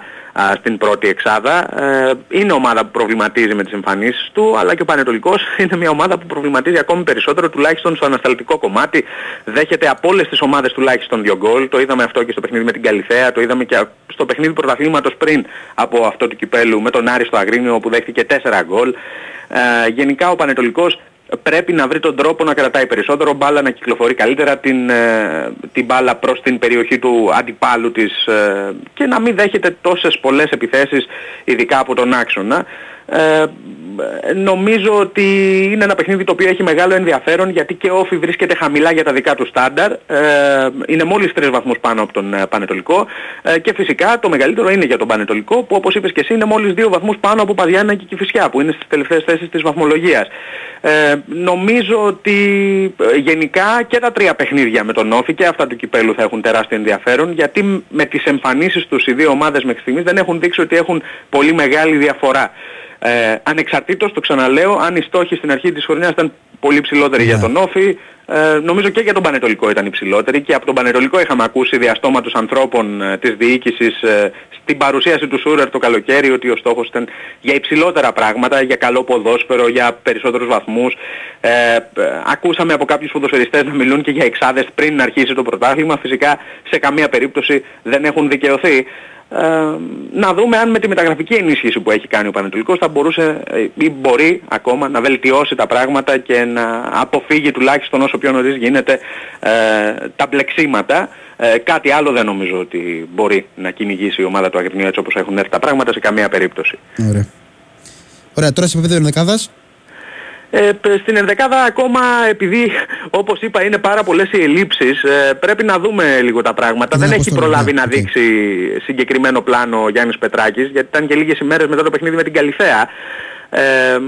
στην πρώτη εξάδα. Ε, είναι ομάδα που προβληματίζει με τις εμφανίσεις του αλλά και ο Πανετολικός είναι μια ομάδα που προβληματίζει ακόμη περισσότερο τουλάχιστον στο ανασταλτικό κομμάτι. Δέχεται από όλες τις ομάδες τουλάχιστον δύο γκολ. Το είδαμε αυτό και στο παιχνίδι με την Καλυθέα, το είδαμε και στο παιχνίδι πρωταθλήματος πριν από αυτό του κυπέλου με τον Άρη στο Αγρίνιο που δέχτηκε 4 γκολ. Ε, γενικά ο Πανετολικός πρέπει να βρει τον τρόπο να κρατάει περισσότερο μπάλα, να κυκλοφορεί καλύτερα την, ε, την μπάλα προς την περιοχή του αντιπάλου της ε, και να μην δέχεται τόσες πολλές επιθέσεις ειδικά από τον άξονα. Ε, νομίζω ότι είναι ένα παιχνίδι το οποίο έχει μεγάλο ενδιαφέρον γιατί και ο Όφη βρίσκεται χαμηλά για τα δικά του στάνταρ. Ε, είναι μόλις τρεις βαθμούς πάνω από τον ε, Πανετολικό ε, και φυσικά το μεγαλύτερο είναι για τον Πανετολικό που όπως είπες και εσύ είναι μόλις δύο βαθμούς πάνω από Παδιάννα και Κηφισιά που είναι στις τελευταίες θέσεις της βαθμολογίας. Ε, νομίζω ότι ε, γενικά και τα τρία παιχνίδια με τον Όφη και αυτά του Κυπέλου θα έχουν τεράστιο ενδιαφέρον γιατί με τις εμφανίσεις τους οι δύο ομάδες μέχρι στιγμής δεν έχουν δείξει ότι έχουν πολύ μεγάλη διαφορά. Ε, ανεξαρτήτως, το ξαναλέω, αν οι στόχοι στην αρχή της χρονιάς ήταν πολύ ψηλότεροι για ναι. τον Όφη, ε, νομίζω και για τον Πανετολικό ήταν υψηλότεροι και από τον Πανετολικό είχαμε ακούσει διαστόματος ανθρώπων ε, της διοίκησης ε, στην παρουσίαση του Σούρερ το καλοκαίρι ότι ο στόχος ήταν για υψηλότερα πράγματα, για καλό ποδόσφαιρο, για περισσότερους βαθμούς. Ε, ε ακούσαμε από κάποιους ποδοσφαιριστές να μιλούν και για εξάδες πριν αρχίσει το πρωτάθλημα. Φυσικά σε καμία περίπτωση δεν έχουν δικαιωθεί. Ε, να δούμε αν με τη μεταγραφική ενίσχυση που έχει κάνει ο Πανετολικός θα μπορούσε ε, ή μπορεί ακόμα να βελτιώσει τα πράγματα και να αποφύγει τουλάχιστον όσο πιο νωρίς γίνεται ε, τα μπλεξίματα. Ε, κάτι άλλο δεν νομίζω ότι μπορεί να κυνηγήσει η ομάδα του Αγρινίου έτσι όπως έχουν έρθει τα πράγματα σε καμία περίπτωση. Ωραία. Ωραία, τώρα σε επίπεδο ενδεκάδας. Ε, στην ενδεκάδα ακόμα επειδή όπως είπα είναι πάρα πολλές οι ελλείψεις ε, πρέπει να δούμε λίγο τα πράγματα. Δεν έχει προλάβει να δείξει συγκεκριμένο πλάνο ο Γιάννης Πετράκης γιατί ήταν και λίγες ημέρες μετά το παιχνίδι με την Καλυθέα. Ε,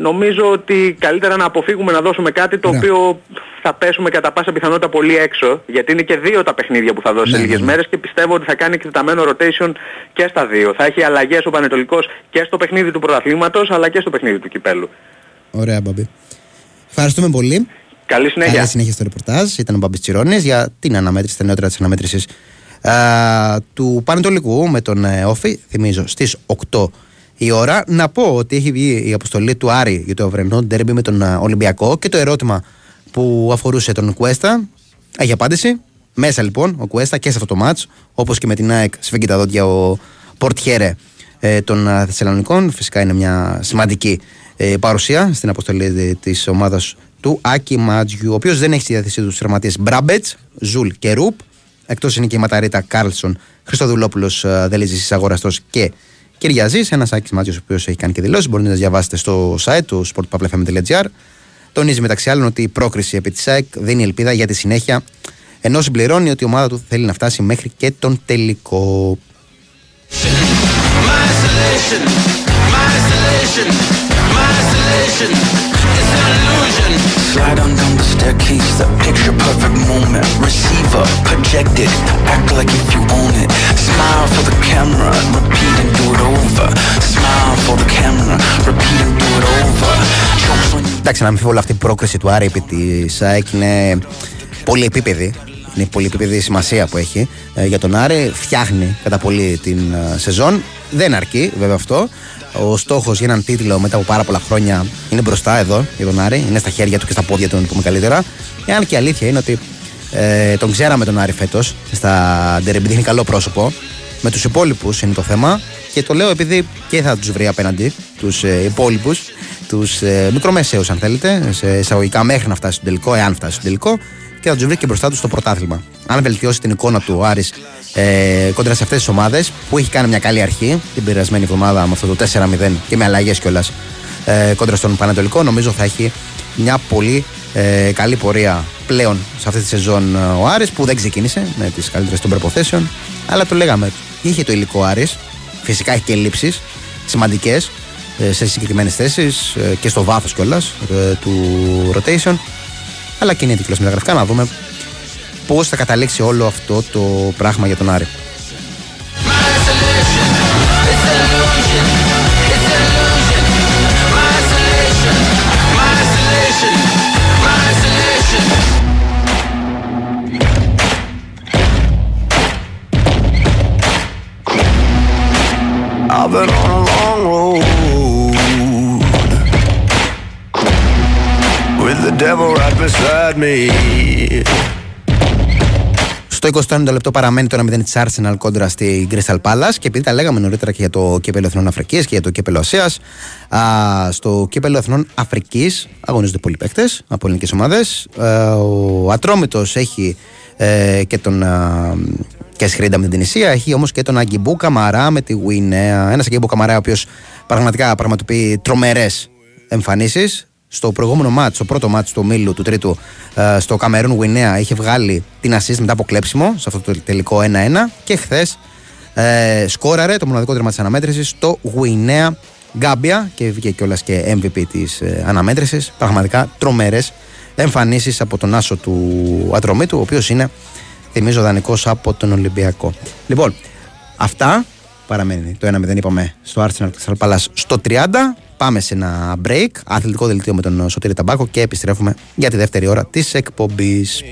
νομίζω ότι καλύτερα να αποφύγουμε να δώσουμε κάτι το ναι. οποίο θα πέσουμε κατά πάσα πιθανότητα πολύ έξω γιατί είναι και δύο τα παιχνίδια που θα δώσει σε ναι, λίγες ναι, μέρες και πιστεύω ότι θα κάνει εκτεταμένο rotation και στα δύο. Θα έχει αλλαγές ο Πανετολικός και στο παιχνίδι του πρωταθλήματος αλλά και στο παιχνίδι του Κυπέλου. Ωραία, Μπαμπή. Ευχαριστούμε πολύ. Καλή συνέχεια. Καλή συνέχεια στο ρεπορτάζ. Ήταν ο Μπαμπή Τσιρόνης για την αναμέτρηση, τα νεότερα της αναμέτρησης του Πανετολικού με τον ε, Όφη. Θυμίζω στις 8 η ώρα. Να πω ότι έχει βγει η αποστολή του Άρη για το ευρενό ντέρμπι με τον ε, Ολυμπιακό και το ερώτημα που αφορούσε τον Κουέστα έχει απάντηση. Μέσα λοιπόν ο Κουέστα και σε αυτό το ματς, όπως και με την ΑΕΚ σφίγγει τα δόντια ο πορτιέρε ε, των Θεσσαλονικών. Φυσικά είναι μια σημαντική ε, παρουσία στην αποστολή της ομάδας του Άκη Μάντζιου, ο οποίος δεν έχει στη διάθεσή του τους Μπράμπετς, Ζουλ και Ρουπ. Εκτός είναι και οι Ματαρίτα, Κάρλσον, Χριστοδουλόπουλος ε, Δελίζη Αγοραστό και Κυριαζής. Ένας Άκης Μάντζιος, ο οποίος έχει κάνει και δηλώσεις. Μπορείτε να διαβάσετε στο site του sportpavlefm.gr. Τονίζει μεταξύ άλλων ότι η πρόκριση επί της ΑΕΚ δίνει ελπίδα για τη συνέχεια, ενώ συμπληρώνει ότι η ομάδα του θέλει να φτάσει μέχρι και τον τελικό. isolation It's an illusion Slide on down the staircase The picture perfect moment Receiver projected Act like if you own it Smile for the camera Repeat and do it over Smile for the camera Repeat and do it over Εντάξει, να μην φύγω αυτή η πρόκριση του Άρη επί της ΑΕΚ είναι πολύ επίπεδη είναι πολύ επίπεδη η σημασία που έχει ε, για τον Άρη. Φτιάχνει κατά πολύ την ε, σεζόν. Δεν αρκεί βέβαια αυτό. Ο στόχος για έναν τίτλο μετά από πάρα πολλά χρόνια είναι μπροστά εδώ για τον Άρη. Είναι στα χέρια του και στα πόδια του, να το πούμε καλύτερα. Εάν και η αλήθεια είναι ότι ε, τον ξέραμε τον Άρη φέτος στα ντερεμπι, δείχνει καλό πρόσωπο. Με τους υπόλοιπους είναι το θέμα. Και το λέω επειδή και θα τους βρει απέναντι τους ε, υπόλοιπους, τους ε, μικρομεσαίους αν θέλετε, σε εισαγωγικά μέχρι να φτάσει στο τελικό, εάν φτάσει στο τελικό, και θα του βρει και μπροστά του στο πρωτάθλημα. Αν βελτιώσει την εικόνα του ο Άρης ε, κόντρα σε αυτές τις ομάδες που έχει κάνει μια καλή αρχή την περασμένη εβδομάδα με αυτό το 4-0 και με αλλαγές κιόλας ε, κόντρα στον Πανατολικό, νομίζω θα έχει μια πολύ ε, καλή πορεία πλέον σε αυτή τη σεζόν ε, ο Άρης που δεν ξεκίνησε με τις καλύτερες των προποθέσεων. Αλλά το λέγαμε, είχε το υλικό Άρης, φυσικά έχει και λήψει σημαντικές ε, σε συγκεκριμένες θέσεις ε, και στο βάθος κιόλας του rotation. Αλλά και είναι με μεταγραφικά να δούμε πώς θα καταλήξει όλο αυτό το πράγμα για τον Άρη. Me. Στο 20 λεπτό παραμένει το 1-0 της Arsenal κόντρα στη Crystal Palace και επειδή τα λέγαμε νωρίτερα και για το κύπελο Εθνών Αφρικής και για το κύπελο Ασίας, στο κύπελο Εθνών Αφρικής αγωνίζονται πολλοί παίκτες από ελληνικές ομάδες. Ο Ατρόμητος έχει ε, και τον. και Σχρίντα με την Τινησία, έχει όμως και τον Αγκιμπού Καμαρά με τη Γουινέα. Ένας Αγκιμπού Καμαρά, ο οποίος πραγματικά πραγματοποιεί τρομερές εμφανίσεις στο προηγούμενο μάτς, στο πρώτο μάτς του ομίλου του τρίτου, ε, στο Καμερούν Γουινέα, είχε βγάλει την assist μετά από κλέψιμο σε αυτό το τελικό 1-1 και χθες ε, σκόραρε το μοναδικό τέρμα της αναμέτρησης στο Γουινέα Γκάμπια και βγήκε κιόλας και MVP της ε, αναμέτρησης. Πραγματικά τρομερές εμφανίσεις από τον άσο του Ατρωμίτου, ο οποίος είναι, θυμίζω, δανεικός από τον Ολυμπιακό. Λοιπόν, αυτά Παραμένει το 1-0 είπαμε στο Arsenal Crystal Palace στο 30. Πάμε σε ένα break, αθλητικό δελτίο με τον Σωτήρη Ταμπάκο και επιστρέφουμε για τη δεύτερη ώρα της εκπομπής.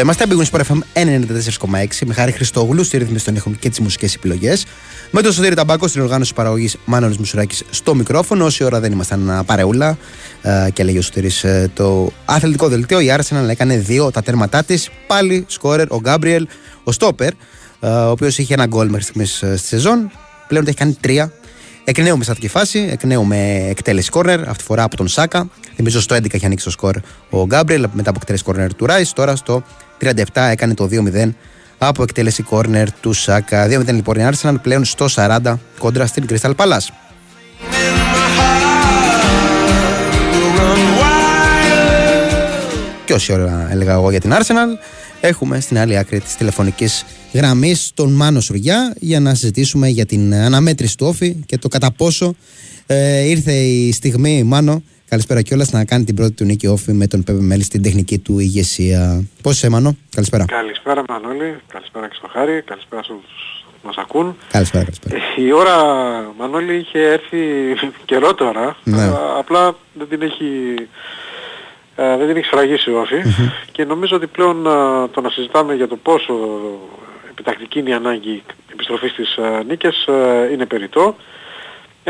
Εδώ είμαστε, Big Wings FM 94,6 με χάρη Χριστόγλου στη ρύθμιση των ήχων και τις μουσικές επιλογές. Με τον Σωτήρη Ταμπάκο στην οργάνωση παραγωγής Μάνολης Μουσουράκης στο μικρόφωνο. Όση ώρα δεν ήμασταν παρεούλα ε, και λέγει ο Σωτήρης ε, το αθλητικό δελτίο. Η Arsenal έκανε δύο τα τέρματά της. Πάλι σκόρερ ο Γκάμπριελ, ο Στόπερ, ε, ο οποίος είχε ένα γκολ μέχρι στιγμής στη σεζόν. Πλέον έχει κάνει τρία Εκ νέου με στατική φάση, εκ νέου με εκτέλεση κόρνερ, αυτή τη φορά από τον Σάκα. Θυμίζω στο 11 είχε ανοίξει το σκορ ο Γκάμπριελ μετά από εκτέλεση κόρνερ του Ράις. Τώρα στο 37 έκανε το 2-0 από εκτέλεση κόρνερ του Σάκα. 2-0 λοιπόν η Arsenal πλέον στο 40 κόντρα στην Crystal Palace. Και όση ώρα έλεγα εγώ για την Arsenal, έχουμε στην άλλη άκρη της τηλεφωνικής γραμμής τον Μάνο Σουριά για να συζητήσουμε για την αναμέτρηση του Όφη και το κατά πόσο ε, ήρθε η στιγμή, Μάνο, καλησπέρα κιόλας, να κάνει την πρώτη του νίκη Όφη με τον Πέπε Μέλη στην τεχνική του ηγεσία. Πώς είσαι, Μάνο, καλησπέρα. Καλησπέρα, Μανώλη, καλησπέρα και στο Χάρη, καλησπέρα σε όσους μας ακούν. Καλησπέρα, καλησπέρα. Ε, η ώρα, Μανώλη, είχε έρθει καιρό τώρα, ναι. απλά δεν την έχει ε, δεν την έχει σφραγίσει ο Όφη και νομίζω ότι πλέον το να συζητάμε για το πόσο επιτακτική είναι η ανάγκη επιστροφής της ε, νίκες ε, είναι περιττό.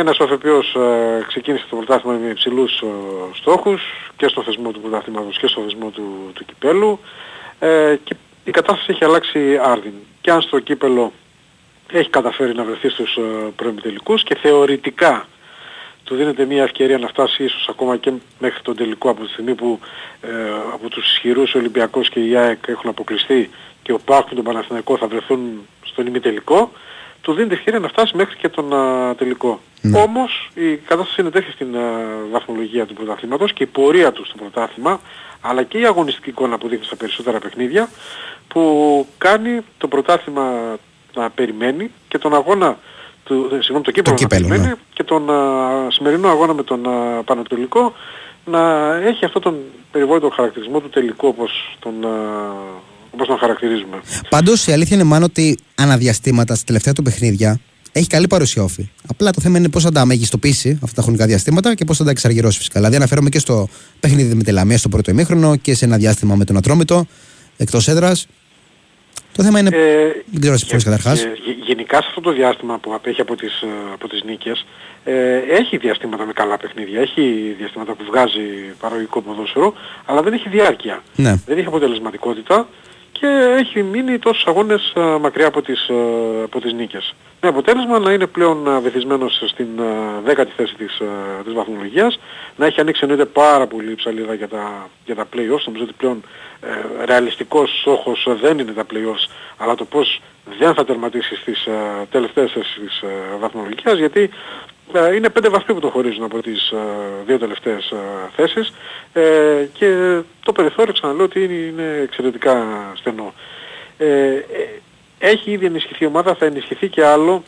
Ένας ο οποίος ε, ξεκίνησε το πρωτάθλημα με υψηλούς στόχους και στο θεσμό του πρωτάθληματος και στο θεσμό του, του κυπέλου και η κατάσταση έχει αλλάξει άρδιν. Και αν στο κύπελο έχει καταφέρει να βρεθεί στους προημιτελικούς και θεωρητικά του δίνεται μια ευκαιρία να φτάσει ίσως ακόμα και μέχρι τον τελικό από τη στιγμή που ε, από τους ισχυρούς Ολυμπιακός και η ΑΕΚ έχουν αποκλειστεί και ο Πάκ και τον Παναθηναϊκό θα βρεθούν στον ημιτελικό, του δίνει την ευκαιρία να φτάσει μέχρι και τον α, τελικό. Ναι. Όμως η κατάσταση είναι τέτοια στην α, βαθμολογία του πρωταθλήματος και η πορεία του στο πρωτάθλημα, αλλά και η αγωνιστική εικόνα που δείχνει στα περισσότερα παιχνίδια, που κάνει το πρωτάθλημα να περιμένει και τον αγώνα του, ε, συγγνώμη, το κύπελο, το κύπελο να περιμένει ναι. και τον α, σημερινό αγώνα με τον α, Πανατολικό να έχει αυτόν τον περιβόητο χαρακτηρισμό του τελικού όπως τον, α, όπως τον χαρακτηρίζουμε. Πάντως η αλήθεια είναι μάλλον ότι αναδιαστήματα στα τελευταία του παιχνίδια έχει καλή παρουσία όφη. Απλά το θέμα είναι πώς θα τα μεγιστοποιήσει αυτά τα χρονικά διαστήματα και πώς θα τα εξαργυρώσει φυσικά. Δηλαδή, αναφέρομαι και στο παιχνίδι με τη Λαμία στο πρώτο ημίχρονο και σε ένα διάστημα με τον Ατρόμητο εκτός έδρας. Το θέμα είναι. Ε, δεν ξέρω εσύ καταρχάς. Ε, γενικά σε αυτό το διάστημα που απέχει από τις, ε, από τις νίκες ε, έχει διαστήματα με καλά παιχνίδια, έχει διαστήματα που βγάζει παραγωγικό ποδόσφαιρο, αλλά δεν έχει διάρκεια. Ναι. Δεν έχει αποτελεσματικότητα και έχει μείνει τόσους αγώνες α, μακριά από τις, α, από τις νίκες. Με αποτέλεσμα να είναι πλέον α, βεθισμένος στην α, δέκατη θέση της, α, της βαθμολογίας, να έχει ανοίξει εννοείται πάρα πολύ ψαλίδα για τα, για τα play-offs, νομίζω ότι πλέον ε, ρεαλιστικός στόχος δεν είναι τα play-offs, αλλά το πώς δεν θα τερματίσει στις α, τελευταίες θέσεις της α, βαθμολογίας, γιατί ε, είναι πέντε βαθμοί που το χωρίζουν από τις ε, δύο τελευταίες ε, θέσεις και το περιθώριο ξαναλέω ότι είναι εξαιρετικά στενό. Έχει ήδη ενισχυθεί η ομάδα, θα ενισχυθεί και άλλο.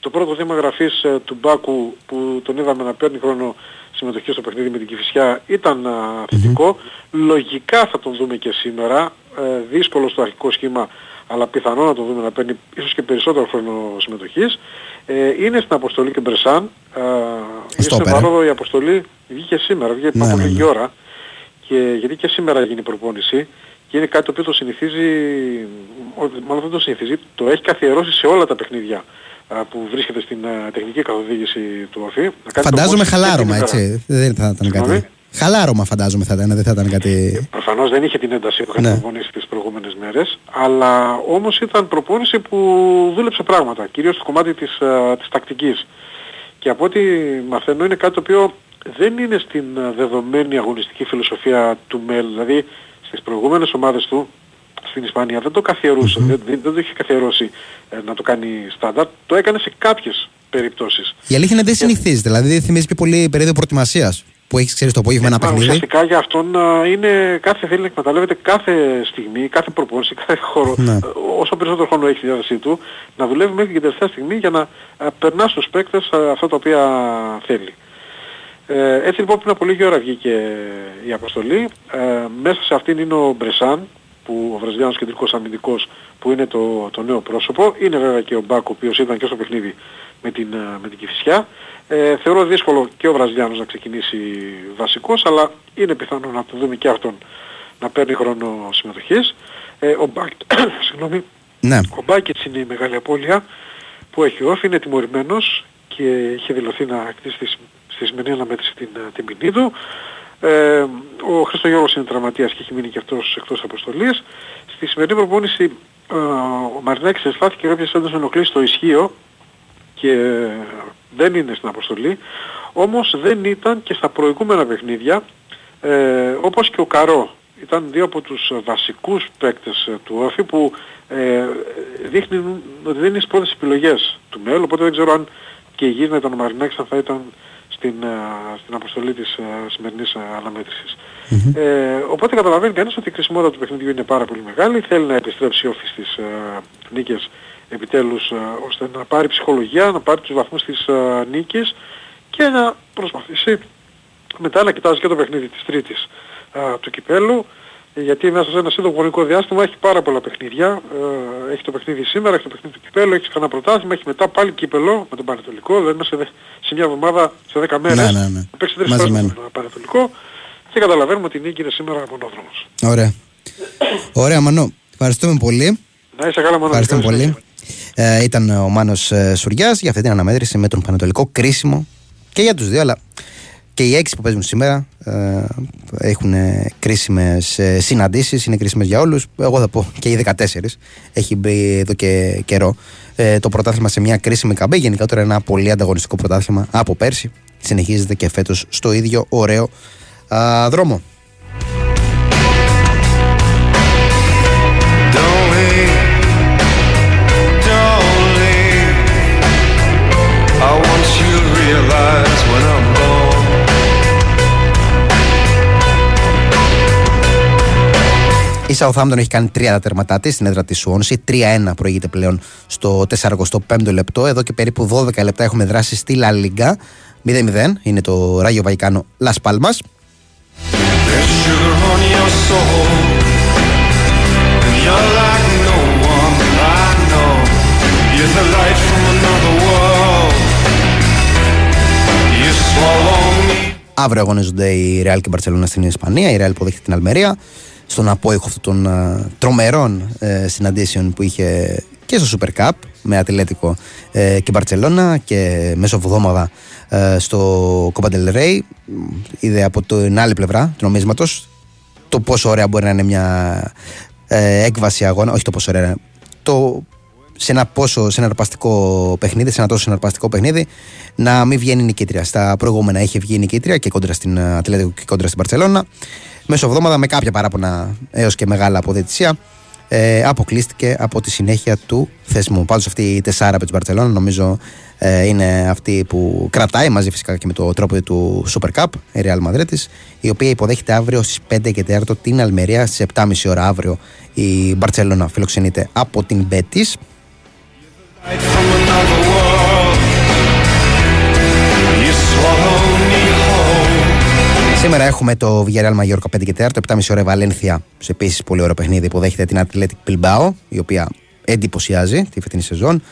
Το πρώτο θέμα γραφής του Μπάκου που τον είδαμε να παίρνει χρόνο συμμετοχή στο παιχνίδι με την Κηφισιά ήταν θετικό. Λογικά θα τον δούμε και σήμερα. Δύσκολο στο αρχικό σχήμα αλλά πιθανό να το δούμε να παίρνει ίσως και περισσότερο χρόνο συμμετοχής. Ε, είναι στην αποστολή και Μπρεσάν. Ε, Στο στην Παρόδο η αποστολή βγήκε σήμερα, βγήκε πριν Ναι, από ναι, λίγη ναι. ώρα. Και γιατί και σήμερα γίνει η προπόνηση και είναι κάτι το οποίο το συνηθίζει, ό, μάλλον δεν το συνηθίζει, το έχει καθιερώσει σε όλα τα παιχνίδια α, που βρίσκεται στην α, τεχνική καθοδήγηση του ΟΦΗ. Να κάνει Φαντάζομαι προπόνηση και χαλάρωμα, την ημέρα. έτσι. Δεν θα ήταν κάτι. Συγγνώμη; Χαλάρωμα φαντάζομαι θα ήταν, δεν θα ήταν κάτι... Προφανώς δεν είχε την ένταση που είχαν ναι. προπονήσει τις προηγούμενες μέρες, αλλά όμως ήταν προπόνηση που δούλεψε πράγματα, κυρίως στο κομμάτι της, uh, της τακτικής. Και από ό,τι μαθαίνω είναι κάτι το οποίο δεν είναι στην δεδομένη αγωνιστική φιλοσοφία του ΜΕΛ, δηλαδή στις προηγούμενες ομάδες του στην Ισπανία δεν το καθιερουσε δεν, δεν, το είχε καθιερώσει ε, να το κάνει στάνταρ, το έκανε σε κάποιες περιπτώσεις. Η αλήθεια είναι δεν συνηθίζεται, δηλαδή θυμίζει πιο πολύ περίοδο προετοιμασίας που έχεις ξέρεις το απόγευμα ένα ε, παιχνίδι. Ουσιαστικά για αυτόν είναι κάθε θέλει να εκμεταλλεύεται κάθε στιγμή, κάθε προπόνηση, κάθε χώρο, ναι. Ε, όσο περισσότερο χρόνο έχει στη διάθεσή του, να δουλεύει μέχρι την τελευταία στιγμή για να περνάς στους παίκτες αυτά τα οποία θέλει. Ε, έτσι λοιπόν πριν από λίγη ώρα βγήκε η αποστολή. Ε, μέσα σε αυτήν είναι ο Μπρεσάν, που ο Βραζιλιάνος κεντρικός αμυντικός που είναι το, το νέο πρόσωπο. Είναι βέβαια και ο Μπάκ ο οποίος ήταν και στο παιχνίδι με την, ε, με την Κηφισιά. Ε, θεωρώ δύσκολο και ο Βραζιλιάνος να ξεκινήσει βασικός, αλλά είναι πιθανό να το δούμε και αυτόν να παίρνει χρόνο συμμετοχής. Ε, ο Μπάκ, συγγνώμη, ναι. ο Μπάκετς είναι η μεγάλη απώλεια που έχει όφη, είναι τιμωρημένος και είχε δηλωθεί να κτίσει τη, στη σημερινή αναμέτρηση την, ε, την ποινή του. Ε, ο Χρήστος Γιώργος είναι τραυματίας και έχει μείνει και αυτός εκτός αποστολής. Στη σημερινή προπόνηση ε, ο Μαρινάκης αισθάθηκε κάποιες έντονες ενοχλήσεις στο ισχύο και δεν είναι στην αποστολή. Όμως δεν ήταν και στα προηγούμενα παιχνίδια ε, όπως και ο Καρό. Ήταν δύο από τους βασικούς παίκτες του ΟΦΗ που ε, δείχνουν ότι δεν είναι στις πρώτες επιλογές του μέλλον, οπότε δεν ξέρω αν και γύρνα ήταν ο Μαρινάκης αν θα ήταν στην, στην αποστολή της σημερινής αναμέτρησης. Mm-hmm. Ε, οπότε καταλαβαίνει κανείς ότι η κρισιμότητα του παιχνιδιού είναι πάρα πολύ μεγάλη. Θέλει να επιστρέψει όφη στις νίκες επιτέλους ώστε να πάρει ψυχολογία, να πάρει τους βαθμούς της νίκης και να προσπαθήσει μετά να κοιτάζει και το παιχνίδι της τρίτης του κυπέλου γιατί μέσα σε ένα σύντομο χρονικό διάστημα έχει πάρα πολλά παιχνίδια. Ε, έχει το παιχνίδι σήμερα, έχει το παιχνίδι του κυπέλου, έχει κανένα πρωτάθλημα, έχει μετά πάλι κύπελο με τον Πανετολικό, δηλαδή μέσα σε, σε μια εβδομάδα, σε 10 μέρες, ναι, ναι, ναι. θα παίξει τρεις φορές με τον Πανετολικό και καταλαβαίνουμε ότι η νίκη είναι σήμερα μονόδρομος. Ωραία. Ωραία Μανώ. Ευχαριστούμε πολύ. Να είσαι καλά Μανώ. Ευχαριστούμε πολύ. Ε, ήταν ο Μάνος ε, Σουριάς για αυτή την αναμέτρηση με τον Πανετολικό κρίσιμο και για τους δύο αλλά και οι έξι που παίζουν σήμερα ε, έχουν κρίσιμες ε, συναντήσεις, είναι κρίσιμες για όλους. Εγώ θα πω και οι 14. Έχει μπει εδώ και καιρό ε, το πρωτάθλημα σε μια κρίσιμη καμπή. Γενικότερα ένα πολύ ανταγωνιστικό πρωτάθλημα από πέρσι. Συνεχίζεται και φέτος στο ίδιο ωραίο α, δρόμο. Η Southampton έχει κάνει τρία τερματά της στην έδρα της Σουόνση. 3-1 προηγείται πλέον στο 45ο λεπτό. Εδώ και περίπου 12 λεπτά έχουμε δράσει στη La Liga. 0-0 είναι το Ράγιο Βαϊκάνο Las Palmas. Αύριο αγωνίζονται η Real και η Barcelona στην Ισπανία. Η Real υποδέχεται την Αλμερία στον απόϊχο αυτών των uh, τρομερών uh, συναντήσεων που είχε και στο Super Cup με Ατλέτικο uh, και Μπαρτσελώνα και μέσω εβδόμαδα στο Copa del Rey είδε από την άλλη πλευρά του νομίσματος το πόσο ωραία μπορεί να είναι μια έκβαση αγώνα όχι το πόσο ωραία το σε ένα πόσο συναρπαστικό παιχνίδι, σε ένα τόσο συναρπαστικό παιχνίδι, να μην βγαίνει νικήτρια. Στα προηγούμενα είχε βγει νικήτρια και κόντρα στην Ατλέτικο και κόντρα στην Παρσελώνα μέσω εβδόμαδα με κάποια παράπονα έως και μεγάλα αποδετησία. Ε, αποκλείστηκε από τη συνέχεια του θεσμού. Πάντως αυτή η τεσσάρα από την Μπαρσελόνα νομίζω ε, είναι αυτή που κρατάει μαζί φυσικά και με το τρόπο του Super Cup, η Real Madrid, η οποία υποδέχεται αύριο στις 5 και 4 την Αλμερία στις 7.30 ώρα αύριο η Μπαρσελόνα φιλοξενείται από την Μπέτη. Σήμερα έχουμε το Villarreal Mallorca 5 και 4, το 7.30 ώρα Βαλένθια, σε επίσης πολύ ωραίο παιχνίδι, υποδέχεται την Athletic Bilbao, η οποία εντυπωσιάζει τη φετινή σεζόν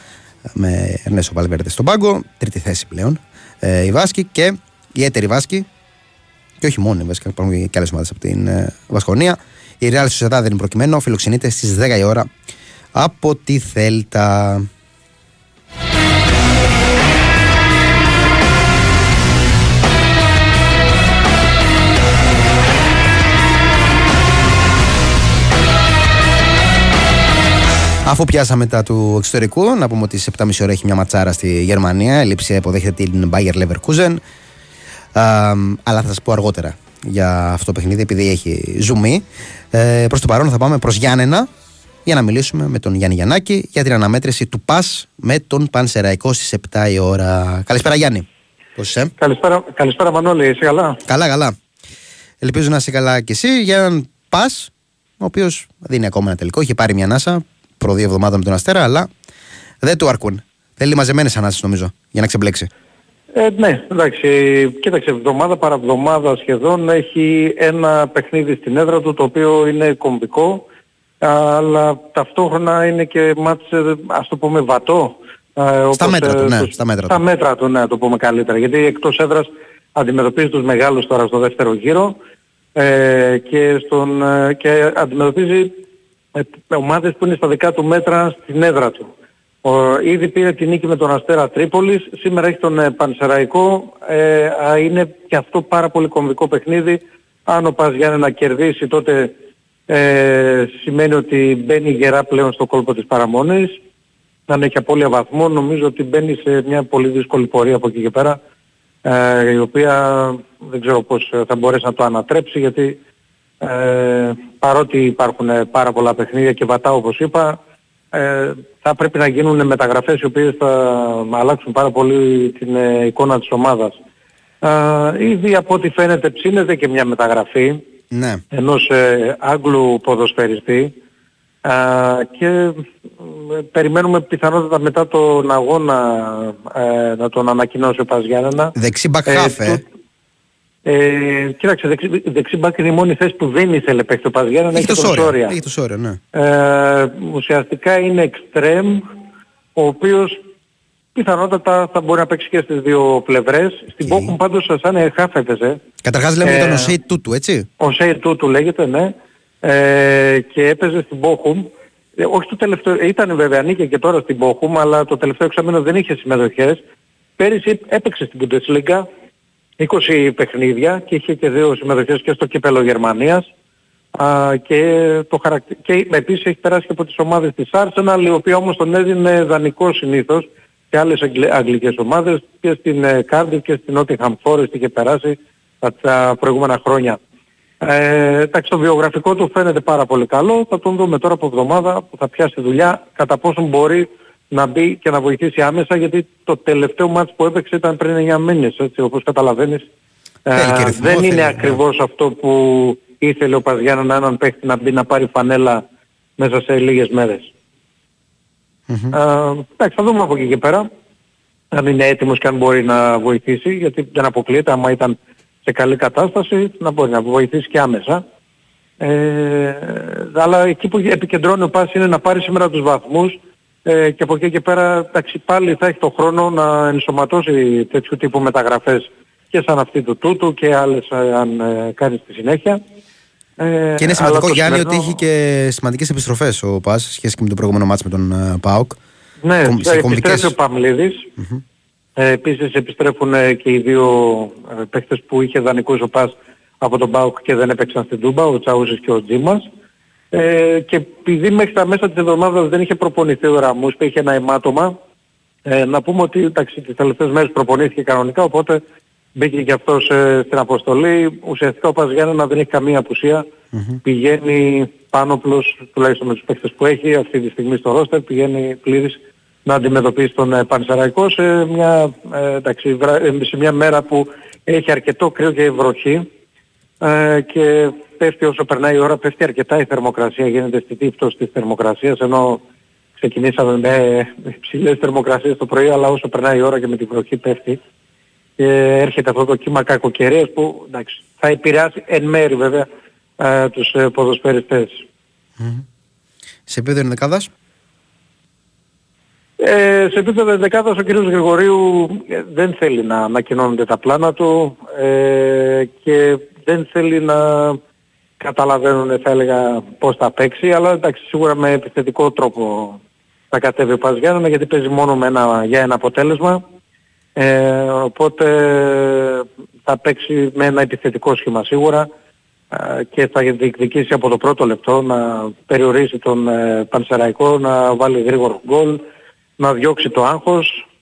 με Ερνέσο Βαλβέρδε στον πάγκο, τρίτη θέση πλέον. Ε, η Βάσκη και η έτερη Βάσκη, και όχι μόνο η Βάσκη, υπάρχουν και άλλες ομάδες από την ε, Βασκονία. Η Real Sociedad δεν είναι προκειμένο, φιλοξενείται στις 10 η ώρα από τη Θέλτα. Αφού πιάσαμε τα του εξωτερικού, να πούμε ότι σε 7.30 ώρα έχει μια ματσάρα στη Γερμανία. Η Λίψη υποδέχεται την Bayer Leverkusen. αλλά θα σας πω αργότερα για αυτό το παιχνίδι, επειδή έχει ζουμί. Ε, προς το παρόν θα πάμε προς Γιάννενα για να μιλήσουμε με τον Γιάννη Γιαννάκη για την αναμέτρηση του ΠΑΣ με τον Πανσεραϊκό στις 7 η ώρα. Καλησπέρα Γιάννη. Πώς είσαι; Καλησπέρα, καλησπέρα Μανώλη, είσαι καλά; Καλά, καλά. Ελπίζω να είσαι καλά κι εσύ για έναν ΠΑΣ, ο οποίος δίνει ακόμα ένα τελικό. Είχε πάρει μια ανάσα προ δύο εβδομάδων με τον Αστέρα, αλλά δεν του αρκούν. Θέλει μαζεμένες ανάσεις νομίζω για να ξεμπλέξει. Ε, ναι, εντάξει. Κοίταξε, εβδομάδα παραβδομάδα σχεδόν έχει ένα παιχνίδι στην έδρα του το οποίο είναι κομβικό αλλά ταυτόχρονα είναι και μάτς, ε, ας το πούμε, βατό. Ε, στα μέτρα του, ναι. Στα μέτρα, στα μέτρα του, ναι, το πούμε καλύτερα. Γιατί εκτός έδρας αντιμετωπίζει τους μεγάλους τώρα στο δεύτερο γύρο ε, και, στον, ε, και αντιμετωπίζει ομάδες που είναι στα δικά του μέτρα στην έδρα του. Ο, ήδη πήρε την νίκη με τον Αστέρα Τρίπολης, σήμερα έχει τον ε, Πανσεραϊκό, ε, είναι και αυτό πάρα πολύ κομβικό παιχνίδι. Αν ο Πας να κερδίσει τότε ε, σημαίνει ότι μπαίνει γερά πλέον στο κόλπο της παραμονής. Αν έχει απώλεια βαθμών νομίζω ότι μπαίνει σε μια πολύ δύσκολη πορεία από εκεί και πέρα ε, η οποία δεν ξέρω πώς θα μπορέσει να το ανατρέψει γιατί ε, παρότι υπάρχουν πάρα πολλά παιχνίδια και βατά όπως είπα ε, θα πρέπει να γίνουν μεταγραφές οι οποίες θα αλλάξουν πάρα πολύ την ε, εικόνα της ομάδας. Ε, ήδη από ό,τι φαίνεται ψήνεται και μια μεταγραφή ναι. ενός ε, Άγγλου ποδοσφαιριστή και ε, περιμένουμε πιθανότατα μετά τον αγώνα ε, να τον ανακοινώσει ο Παζιάννενα. Δεξί μπακχάφ, ε. Ε, κοίταξε, δεξί, δεξί μπακ είναι η μόνη θέση που δεν ήθελε παίξει ο Παζιάννενα. Έχει το Σόρια. Έχει το Σόρια, ναι. Ε, ουσιαστικά είναι εξτρέμ, ο οποίος πιθανότατα θα μπορεί να παίξει και στις δύο πλευρές. Στην Πόκουμ πάντως σαν χάφ έπαιζε. Καταρχάς λέμε ε, τον Οσέι Τούτου, έτσι. Οσέι Τούτου λέγεται, ναι. Ε, και έπαιζε στην Πόκουμ. Ε, όχι το τελευταίο, ήταν βέβαια ανήκε και τώρα στην Πόκουμ, αλλά το τελευταίο εξάμεινο δεν είχε συμμετοχές. Πέρυσι έπαιξε στην Bundesliga 20 παιχνίδια και είχε και δύο συμμετοχές και στο κύπελο Γερμανίας. Α, και, το χαρακτη... και επίσης έχει περάσει και από τις ομάδες της Arsenal, η οποία όμως τον έδινε δανεικό συνήθως και άλλες αγγλικές ομάδες και στην Cardiff και στην Nottingham Forest είχε περάσει τα προηγούμενα χρόνια. Ε, εντάξει, το βιογραφικό του φαίνεται πάρα πολύ καλό. Θα τον δούμε τώρα από εβδομάδα που θα πιάσει δουλειά κατά πόσο μπορεί να μπει και να βοηθήσει άμεσα γιατί το τελευταίο μάτς που έπαιξε ήταν πριν 9 μήνες έτσι όπως καταλαβαίνεις. Ε, δεν είναι ναι. ακριβώς αυτό που ήθελε ο Παζιάννα να έναν παίχτη να μπει να πάρει φανέλα μέσα σε λίγες μέρες. Mm-hmm. Ε, εντάξει, θα δούμε από εκεί και πέρα αν είναι έτοιμος και αν μπορεί να βοηθήσει γιατί δεν αποκλείεται άμα ήταν σε καλή κατάσταση να μπορεί να βοηθήσει και άμεσα. Ε, αλλά εκεί που επικεντρώνει ο Πας είναι να πάρει σήμερα τους βαθμούς ε, και από εκεί και πέρα εντάξει, πάλι θα έχει το χρόνο να ενσωματώσει τέτοιου τύπου μεταγραφές και σαν αυτή του τούτου και άλλες ε, αν ε, κάνει στη συνέχεια. Ε, και είναι σημαντικό Γιάννη ότι έχει και σημαντικές επιστροφές ο Πας σε σχέση και με το προηγούμενο μάτς με τον uh, ΠΑΟΚ. Ναι, επιστρέφει ο Παμλίδης. Mm-hmm. Ε, επίσης επιστρέφουν ε, και οι δύο ε, παίχτες που είχε δανεικούς ο Πας από τον ΠΑΟΚ και δεν έπαιξαν στην Τούμπα, ο Τσαούζης και ο Τζίμας. Ε, και επειδή μέχρι τα μέσα της εβδομάδας δεν είχε προπονηθεί ο Ραμούς, είχε ένα αιμάτωμα, ε, να πούμε ότι εντάξει, τις τελευταίες μέρες προπονήθηκε κανονικά, οπότε μπήκε και αυτός ε, στην αποστολή. Ουσιαστικά ο Παζιάννα δεν έχει καμία απουσία. Mm-hmm. Πηγαίνει πάνω πλούς, τουλάχιστον με τους παίχτες που έχει αυτή τη στιγμή στο ρόστερ, πηγαίνει πλήρης να αντιμετωπίσει τον ε, Πανσεραϊκός σε μια, ε, εντάξει, ε, σε μια μέρα που έχει αρκετό κρύο και βροχή ε, και πέφτει όσο περνάει η ώρα, πέφτει αρκετά η θερμοκρασία, γίνεται στη τύφτωση της θερμοκρασίας ενώ ξεκινήσαμε με ψηλές θερμοκρασίες το πρωί αλλά όσο περνάει η ώρα και με την βροχή πέφτει και έρχεται αυτό το κύμα κακοκαιρίας που εντάξει, θα επηρεάσει εν μέρη βέβαια ε, τους ε, ποδοσφαιριστές. Mm. Σε επίπεδο ενδεκάδας; Ε, σε επίπεδο ενδεκάδας ο κ. Γρηγορίου ε, δεν θέλει να ανακοινώνονται τα πλάνα του ε, και δεν θέλει να καταλαβαίνουν θα έλεγα πώς θα παίξει αλλά εντάξει σίγουρα με επιθετικό τρόπο θα κατέβει ο Παζιάννα γιατί παίζει μόνο με ένα, για ένα αποτέλεσμα. Ε, οπότε θα παίξει με ένα επιθετικό σχήμα σίγουρα και θα διεκδικήσει από το πρώτο λεπτό να περιορίσει τον ε, Πανσεραϊκό, να βάλει γρήγορο γκολ, να διώξει το άγχος. ε,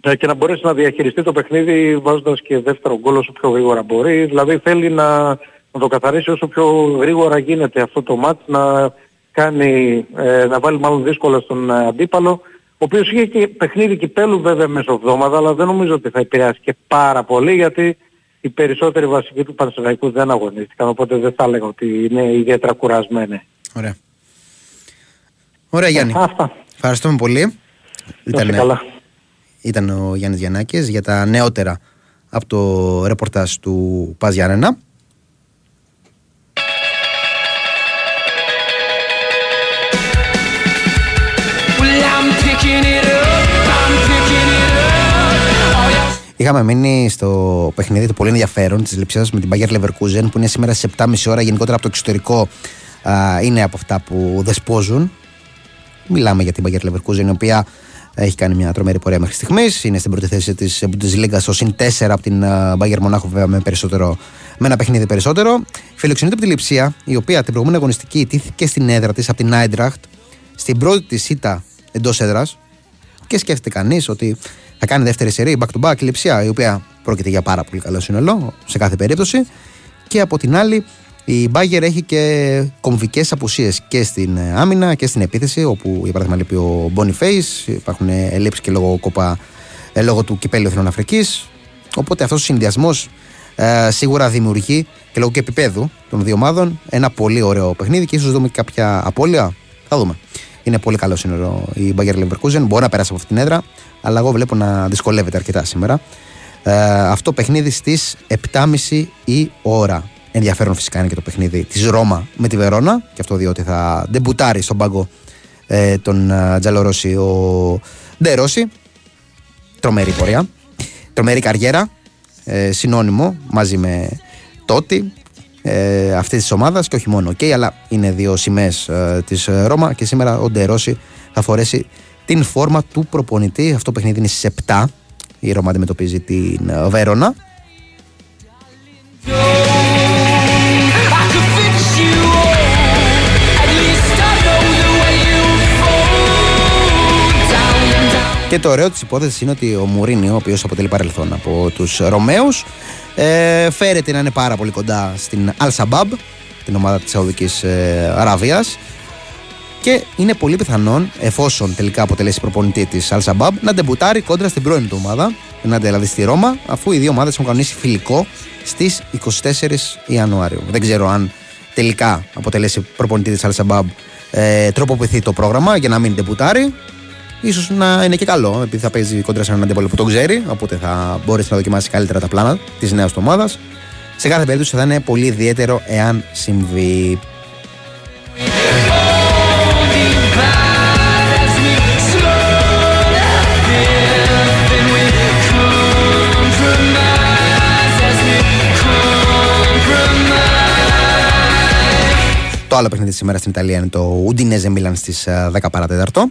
και να μπορέσει να διαχειριστεί το παιχνίδι βάζοντας και δεύτερο γκολ όσο πιο γρήγορα μπορεί. Δηλαδή θέλει να, να το καθαρίσει όσο πιο γρήγορα γίνεται αυτό το μάτς, να, κάνει, ε, να βάλει μάλλον δύσκολα στον αντίπαλο, ο οποίος είχε και παιχνίδι κυπέλου βέβαια μεσοβδόμαδα, αλλά δεν νομίζω ότι θα επηρεάσει και πάρα πολύ γιατί οι περισσότεροι βασικοί του Πανσεραϊκού δεν αγωνίστηκαν, οπότε δεν θα έλεγα ότι είναι ιδιαίτερα κουρασμένοι. Ωραία. Ωραία Γιάννη. Αυτά. Ευχαριστούμε πολύ. Ήταν, καλά. Ήταν ο Γιάννης Γιαννάκης για τα νεότερα από το ρεπορτάζ του Πας Γιάννενα. Είχαμε μείνει στο παιχνίδι του πολύ ενδιαφέρον της Λεψία με την Bayer Leverkusen που είναι σήμερα στι 7.30 ώρα. Γενικότερα από το εξωτερικό α, είναι από αυτά που δεσπόζουν. Μιλάμε για την Bayer Leverkusen η οποία έχει κάνει μια τρομερή πορεία μέχρι στιγμής. Είναι στην πρώτη θέση της Bundesliga στο συν 4 από την Bayer Μονάχου, βέβαια με, περισσότερο, με ένα παιχνίδι περισσότερο. Φιλοξενείται από τη Λιψία, η οποία την προηγούμενη αγωνιστική τήθηκε στην έδρα της από την Eintracht στην πρώτη της ήττα εντός έδρας. Και σκέφτεται κανείς ότι θα κάνει δεύτερη σερή back to back η Λιψία, η οποία πρόκειται για πάρα πολύ καλό σύνολο σε κάθε περίπτωση. Και από την άλλη, η Μπάγκερ έχει και κομβικές απουσίες και στην ε, άμυνα και στην επίθεση, όπου για παράδειγμα λείπει ο Boniface, υπάρχουν ελλείψεις και λόγω, κοπα, ε, λόγω του κυπέλου Εθνών Αφρικής. Οπότε αυτός ο συνδυασμός ε, σίγουρα δημιουργεί και λόγω και επίπεδου των δύο ομάδων ένα πολύ ωραίο παιχνίδι και ίσως δούμε και κάποια απώλεια. Θα δούμε. Είναι πολύ καλό σύνολο η Bayer Leverkusen. Μπορεί να περάσει από αυτήν την έδρα, αλλά εγώ βλέπω να δυσκολεύεται αρκετά σήμερα. Ε, αυτό παιχνίδι στις 7.30 η ώρα. Ενδιαφέρον φυσικά είναι και το παιχνίδι της Ρώμα με τη Βερόνα. Και αυτό διότι θα ντεμπουτάρει στον πάγκο ε, τον ε, Τζαλορόση ο Ντερόση. Τρομερή πορεία. Τρομερή καριέρα. Ε, συνώνυμο μαζί με Τότι ε, αυτής της ομάδας και όχι μόνο. Okay, αλλά είναι δύο σημαίες ε, της Ρώμα και σήμερα ο Ντερόση θα φορέσει την φόρμα του προπονητή. Αυτό το παιχνίδι είναι στις 7. Η Ρώμα αντιμετωπίζει την ε, Βέρονα. Και το ωραίο της υπόθεσης είναι ότι ο Μουρίνιο, ο οποίος αποτελεί παρελθόν από τους Ρωμαίους, ε, φέρεται να είναι πάρα πολύ κοντά στην Al Sabab, την ομάδα της Σαουδικής ε, Αραβίας. Και είναι πολύ πιθανόν, εφόσον τελικά αποτελέσει προπονητή της Al Sabab, να ντεμπουτάρει κόντρα στην πρώην του ομάδα, να δηλαδή στη Ρώμα, αφού οι δύο ομάδες έχουν κανονίσει φιλικό στις 24 Ιανουαρίου. Δεν ξέρω αν τελικά αποτελέσει προπονητή της Al Sabab ε, τροποποιηθεί το πρόγραμμα για να μην ντεμπουτάρει ίσως να είναι και καλό, επειδή θα παίζει κόντρα σε έναν αντίπαλο που τον ξέρει, οπότε θα μπορέσει να δοκιμάσει καλύτερα τα πλάνα της νέας του ομάδας. Σε κάθε περίπτωση θα είναι πολύ ιδιαίτερο εάν συμβεί. Το άλλο παιχνίδι σήμερα στην Ιταλία είναι το Ουντινέζε Μίλαν στις 10 ε, παρατέταρτο.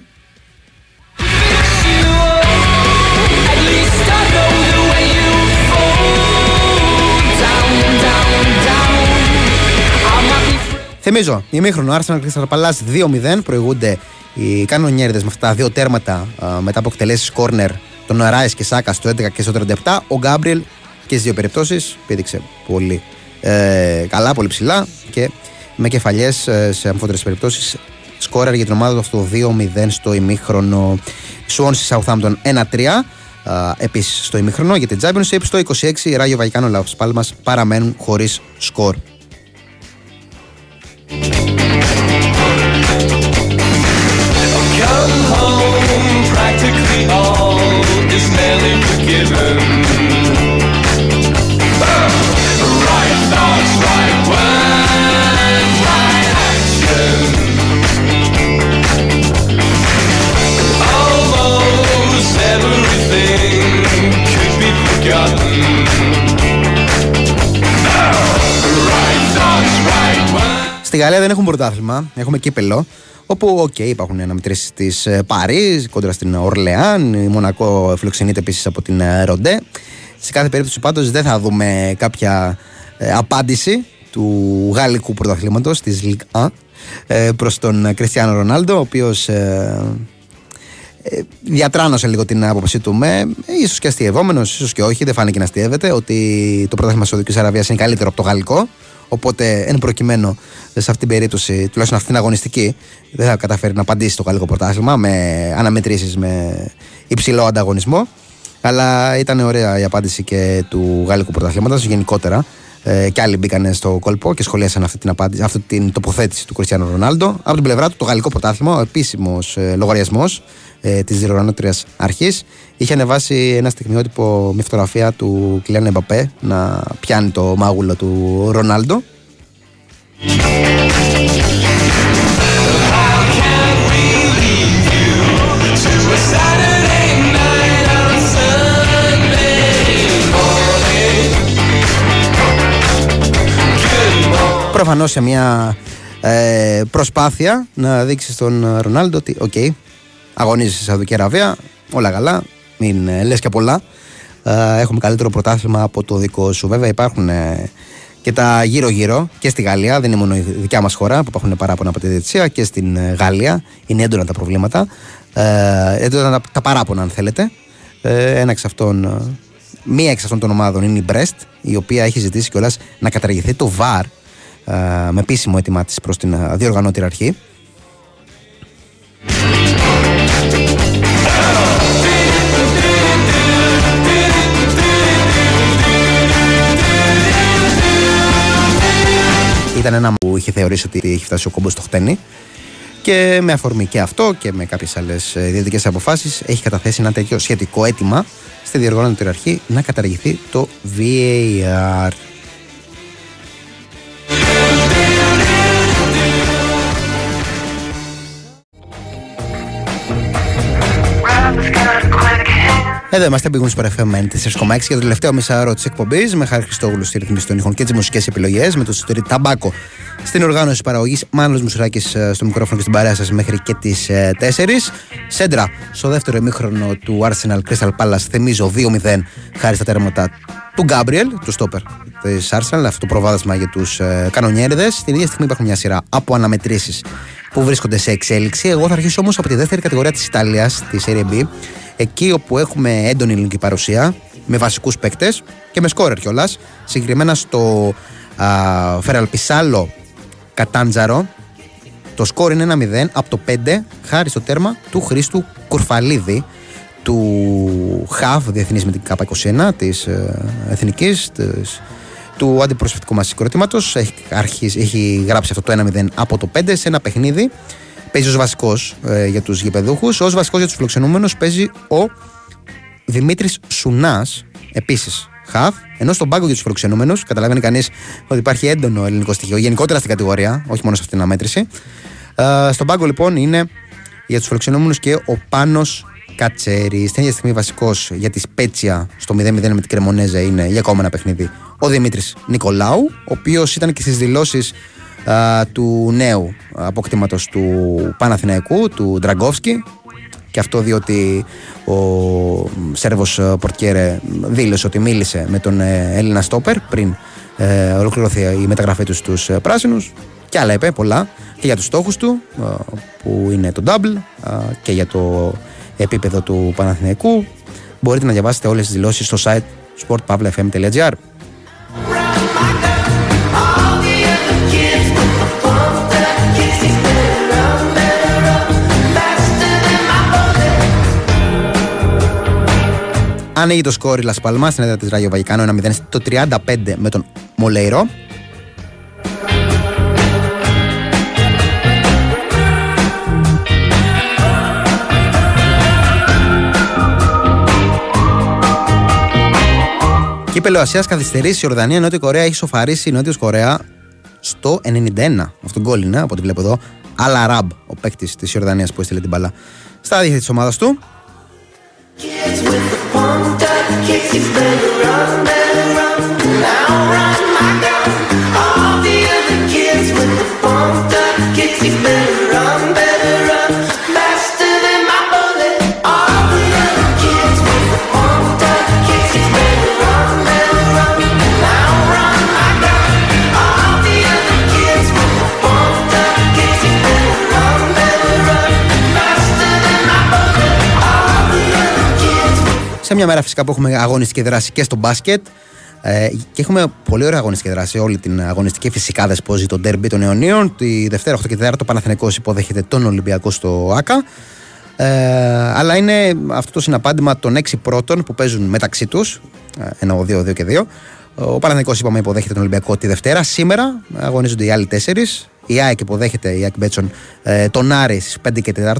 Θυμίζω, ημίχρονο Arsenal Crystal Palace 2-0. Προηγούνται οι κανονιέριδες με αυτά τα δύο τέρματα μετά από εκτελέσεις κόρνερ των Ράι και Σάκα στο 11 και στο 37. Ο Γκάμπριελ και στις δύο περιπτώσεις πήδηξε πολύ ε, καλά, πολύ ψηλά και με κεφαλιές ε, σε αμφότερες περιπτώσεις σκόρερ για την ομάδα του αυτό 2-0 στο ημίχρονο. Swansea Southampton 1-3. Επίσης στο ημίχρονο για την Championship. Στο 26 Ράγιο Βαϊκάνο Λαό Πάλμα παραμένουν χωρίς σκορ. Στη Γαλλία δεν έχουμε πρωτάθλημα, έχουμε κύπελλο. Όπου, OK, okay, υπάρχουν αναμετρήσεις τη ε, Παρί κόντρα στην Ορλεάν. Η Μονακό φιλοξενείται επίσης από την ε, Ροντέ. Σε κάθε περίπτωση πάντως δεν θα δούμε κάποια ε, απάντηση του Γαλλικού πρωταθλήματος της Ligue 1 ε, προς τον Κριστιανό Ρονάλντο ο οποίος ε, ε, διατράνωσε λίγο την άποψή του με ίσως και αστειευόμενο, ίσως και όχι, δεν φάνηκε να αστειεύεται ότι το πρωτάθλημα της Σαουδικής Αραβίας είναι καλύτερο από το γαλλικό. Οπότε, εν προκειμένου, σε αυτήν την περίπτωση, τουλάχιστον αυτήν την αγωνιστική, δεν θα καταφέρει να απαντήσει το γαλλικό πρωτάθλημα με αναμετρήσεις με υψηλό ανταγωνισμό. Αλλά ήταν ωραία η απάντηση και του γαλλικού πρωταθλήματος γενικότερα. Ε, και άλλοι μπήκαν στο κόλπο και σχολίασαν αυτή την, απάντηση, αυτή την τοποθέτηση του Κριστιανού Ρονάλντο. Από την πλευρά του, το γαλλικό πρωτάθλημα, ο επίσημος ε, λογαριασμός ε, της διοργανώτριας αρχής, είχε ανεβάσει ένα στιγμιότυπο με φωτογραφία του Κιλιάν Εμπαπέ να πιάνει το μάγουλο του Ρονάλντο. Προφανώς σε μια ε, προσπάθεια να δείξεις στον Ρονάλντο ότι, OK, okay, αγωνίζεσαι στη Σαουδική Αραβία, όλα καλά, μην ε, λες και πολλά. Ε, έχουμε καλύτερο πρωτάθλημα από το δικό σου. Βέβαια υπάρχουν ε, και τα γύρω-γύρω και στη Γαλλία, δεν είναι μόνο η δικιά μας χώρα που υπάρχουν παράπονα από τη διαιτησία και στην ε, Γαλλία. Είναι έντονα τα προβλήματα. Ε, έντονα τα, τα παράπονα, αν θέλετε. Ε, ένα εξ αυτών, μία εξ αυτών των ομάδων είναι η Brest, η οποία έχει ζητήσει κιόλας να καταργηθεί το VAR ε, με επίσημο αίτημά της προς την ε, διοργανώτηρη αρχή. Ήταν ένα που είχε θεωρήσει ότι έχει φτάσει ο κόμπος στο χτένι. Και με αφορμή και αυτό και με κάποιες άλλες διαιτητικέ αποφάσεις, έχει καταθέσει ένα τέτοιο σχετικό αίτημα στη διοργανώτηρη αρχή να καταργηθεί το VAR. Εδώ είμαστε, πήγουν στο FM 4,6 για το τελευταίο μισάωρο της εκπομπής με Χάρη Χριστόγλου στη ρυθμίση των ήχων και τις μουσικές επιλογές, με το Σωτήρι Ταμπάκο στην οργάνωση παραγωγής, Μάνο Μουσουράκης ε, στο μικρόφωνο και στην παρέα σας μέχρι και τις 4. Ε, Σέντρα στο δεύτερο ημίχρονο του Arsenal Crystal Palace, θυμίζω 2-0 χάρη στα τέρματα του Γκάμπριελ, του στόπερ της Arsenal, αυτό το προβάδισμα για τους ε, κανονιέριδες. Την ίδια στιγμή υπάρχουν μια σειρά από αναμετρήσεις που βρίσκονται σε εξέλιξη. Εγώ θα αρχίσω όμως από τη δεύτερη κατηγορία της Ιταλίας, τη Serie B, εκεί όπου έχουμε έντονη ελληνική παρουσία, με βασικούς παίκτες και με σκόρερ κιόλας. Συγκεκριμένα στο Φεραλπισάλο Κατάντζαρο. Το σκόρ είναι 1-0 από το 5 χάρη στο τέρμα του Χρήστου Κουρφαλίδη του ΧΑΒ Διεθνής με την ΚΑΠΑ21 της ε, Εθνικής της, του αντιπροσωπευτικού μας συγκροτήματος έχει, έχει γράψει αυτό το 1-0 από το 5 σε ένα παιχνίδι παίζει ως βασικός ε, για τους γηπεδούχους ως βασικός για τους φιλοξενούμενους παίζει ο Δημήτρης Σουνάς επίσης χαφ, ενώ στον πάγκο για τους φιλοξενούμενους καταλαβαίνει κανείς ότι υπάρχει έντονο ελληνικό στοιχείο γενικότερα στην κατηγορία, όχι μόνο σε αυτήν την αναμέτρηση. Ε, στον πάγκο λοιπόν είναι για τους φιλοξενούμενους και ο Πάνος Κατσέρης. Στην ίδια στιγμή βασικός για τη Σπέτσια στο 0-0 με την Κρεμονέζα είναι για ακόμα ένα παιχνίδι ο Δημήτρης Νικολάου, ο οποίος ήταν και στις δηλώσεις του νέου αποκτήματος του Παναθηναϊκού, του Ντραγκόφσκι, και αυτό διότι ο Σέρβος Πορτιέρε δήλωσε ότι μίλησε με τον ε, Έλληνα Στόπερ πριν ε, ολοκληρωθεί η μεταγραφή του στους ε, πράσινους. Και άλλα είπε πολλά και για τους στόχους του που είναι το double και για το επίπεδο του Παναθηναϊκού. Μπορείτε να διαβάσετε όλες τις δηλώσεις στο site sportpavlafm.gr Ανοίγει το σκόρ η Λασπαλμά στην έδρα της Ράγιο Βαγικάνο 1-0 το 35 με τον Μολέιρο. Κύπελο Ασία καθυστερήσει η Ορδανία. Νότια Κορέα έχει σοφαρίσει η Νότια Κορέα στο 91. Αυτό γκολ είναι από ό,τι βλέπω εδώ. Αλα Ραμπ, ο παίκτης της Ιορδανίας που έστειλε την μπαλά στα δίχτυα της ομάδας του. one that kicks you back around and around and. Μια μέρα φυσικά που έχουμε αγωνιστική δράση και στο μπάσκετ. Ε, και έχουμε πολύ ωραία αγωνιστική δράση όλη την αγωνιστική. Φυσικά δεσπόζει τον τέρμπι των Ιωνίων. Τη Δευτέρα 8 και 4 το Παναθηναϊκός υποδέχεται τον Ολυμπιακό στο ΑΚΑ. Ε, αλλά είναι αυτό το συναπάντημα των 6 πρώτων που παίζουν μεταξύ τους. Ε, εννοώ 2-2 και 2. Ο Παναθηναϊκός είπαμε υποδέχεται τον Ολυμπιακό τη Δευτέρα. Σήμερα αγωνίζονται οι άλλοι 4. Η ΑΕΚ υποδέχεται η ΑΕΚ Μπέτσον ε, τον Άρη στις 5 και 4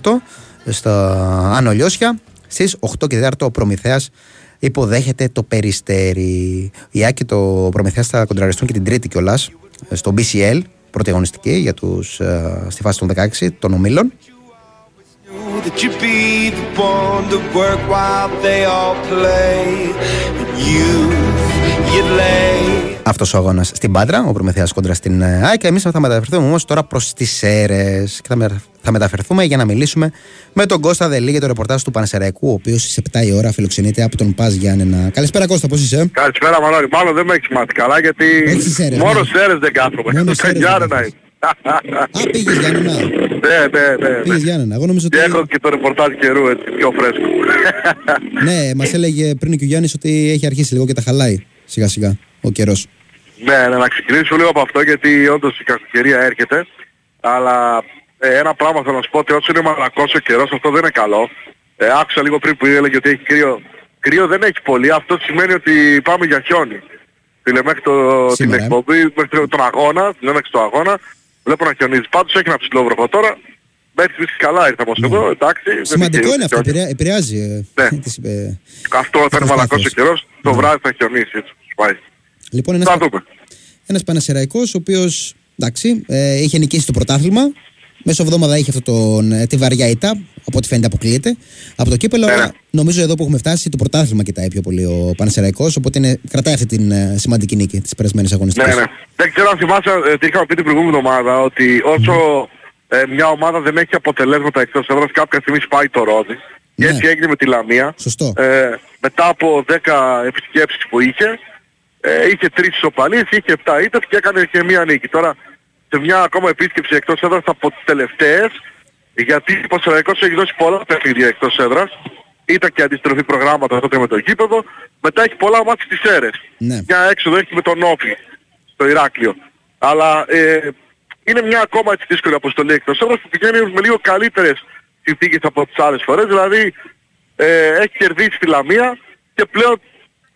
στο Άνω Λιώσια. Στις 8 και 4 ο Προμηθέας υποδέχεται το Περιστέρι. Η ΑΕΚ και το Προμηθέας θα κοντραριστούν και την Τρίτη κιόλας στο BCL, πρώτη αγωνιστική για τους, ε, στη φάση των 16 των ομίλων. That you be the one to work while they all play. And you, you'd lay. Αυτός ο αγώνας στην Πάντρα, ο Προμηθέας κόντρα στην ε, ΑΕΚ. Εμείς θα μεταφερθούμε όμως τώρα προς τις αίρες και θα μεταφερθούμε για να μιλήσουμε με τον Κώστα Δελή για το ρεπορτάζ του Πανεσαιραϊκού, ο οποίος στι 7 η ώρα φιλοξενείται από τον Πας Γιάννενα. Καλησπέρα Κώστα, πώς είσαι; Καλησπέρα Μανώλη. Μάλλον δεν με έχεις μάθει καλά γιατί μόνο σε αίρες δεν κάθομαι. Μόνο σε αίρες. Α, πήγες Γιάννενα. Ναι, ναι, ναι. Πήγες Γιάννενα. Εγώ νομίζω ότι... Και έχω και το ρεπορτάζ καιρού έτσι, πιο φρέσκο. ναι, μας έλεγε πριν και ο Γιάννης ότι έχει αρχίσει λίγο και τα χαλάει σιγά σιγά ο καιρός. Ναι, ναι, να ξεκινήσω λίγο από αυτό γιατί όντως η κακοκαιρία έρχεται. Αλλά ε, ένα πράγμα θέλω να σου πω ότι όσο είναι μαλακός ο καιρός αυτό δεν είναι καλό. Ε, άκουσα λίγο πριν που έλεγε ότι έχει κρύο. Κρύο δεν έχει πολύ. Αυτό σημαίνει ότι πάμε για χιόνι. Φίλε, μέχρι το, την εκπομπή, μέχρι τον αγώνα, δηλαδή μέχρι το αγώνα, βλέπω να χιονίζει. Πάντως έχει ένα ψηλό βροχό τώρα. Μέχρι στιγμής καλά ήρθαμε ως εδώ, εντάξει. Σημαντικό είναι αυτό, επηρεάζει. Ε, ναι. Αυτό όταν είναι μαλακός ο καιρός, το ναι. βράδυ θα χιονίσει, έτσι, πάει. Λοιπόν, ένας, πα... ένας Πανασεραϊκός, ο οποίος, εντάξει, ε, είχε νικήσει το πρωτάθλημα, Μέσω εβδομάδα είχε αυτό τον, ε, τη βαριά ήττα, από ό,τι φαίνεται αποκλείεται. Από το κύπελο, ναι. νομίζω εδώ που έχουμε φτάσει, το πρωτάθλημα κοιτάει πιο πολύ ο Πανεσαιραϊκός, οπότε είναι, κρατάει αυτή την uh, σημαντική νίκη της περασμένης αγωνιστικής. Ναι, ναι. Δεν ξέρω αν θυμάσαι ε, τι είχαμε πει την προηγούμενη εβδομάδα, ότι όσο ε, μια ομάδα δεν έχει αποτελέσματα εκτός έδρας, κάποια στιγμή σπάει το ρόδι. Και ναι. έτσι έγινε με τη Λαμία. Σωστό. Ε, μετά από 10 επισκέψεις που είχε, ε, είχε 3 ισοπαλίες, είχε 7 ήττες και έκανε και μια νίκη. Τώρα σε μια ακόμα επίσκεψη εκτός έδρας από τις τελευταίες γιατί ο Πασαραϊκός έχει δώσει πολλά παιχνίδια εκτός έδρας. Ήταν και αντιστροφή προγράμματα τότε με το γήπεδο. Μετά έχει πολλά μάτια στις αίρες. Ναι. μια έξοδο έχει με τον Όφη στο Ηράκλειο. Αλλά ε, είναι μια ακόμα έτσι δύσκολη αποστολή εκτός έδρας που πηγαίνει με λίγο καλύτερες συνθήκες από τις άλλες φορές. Δηλαδή ε, έχει κερδίσει τη Λαμία και πλέον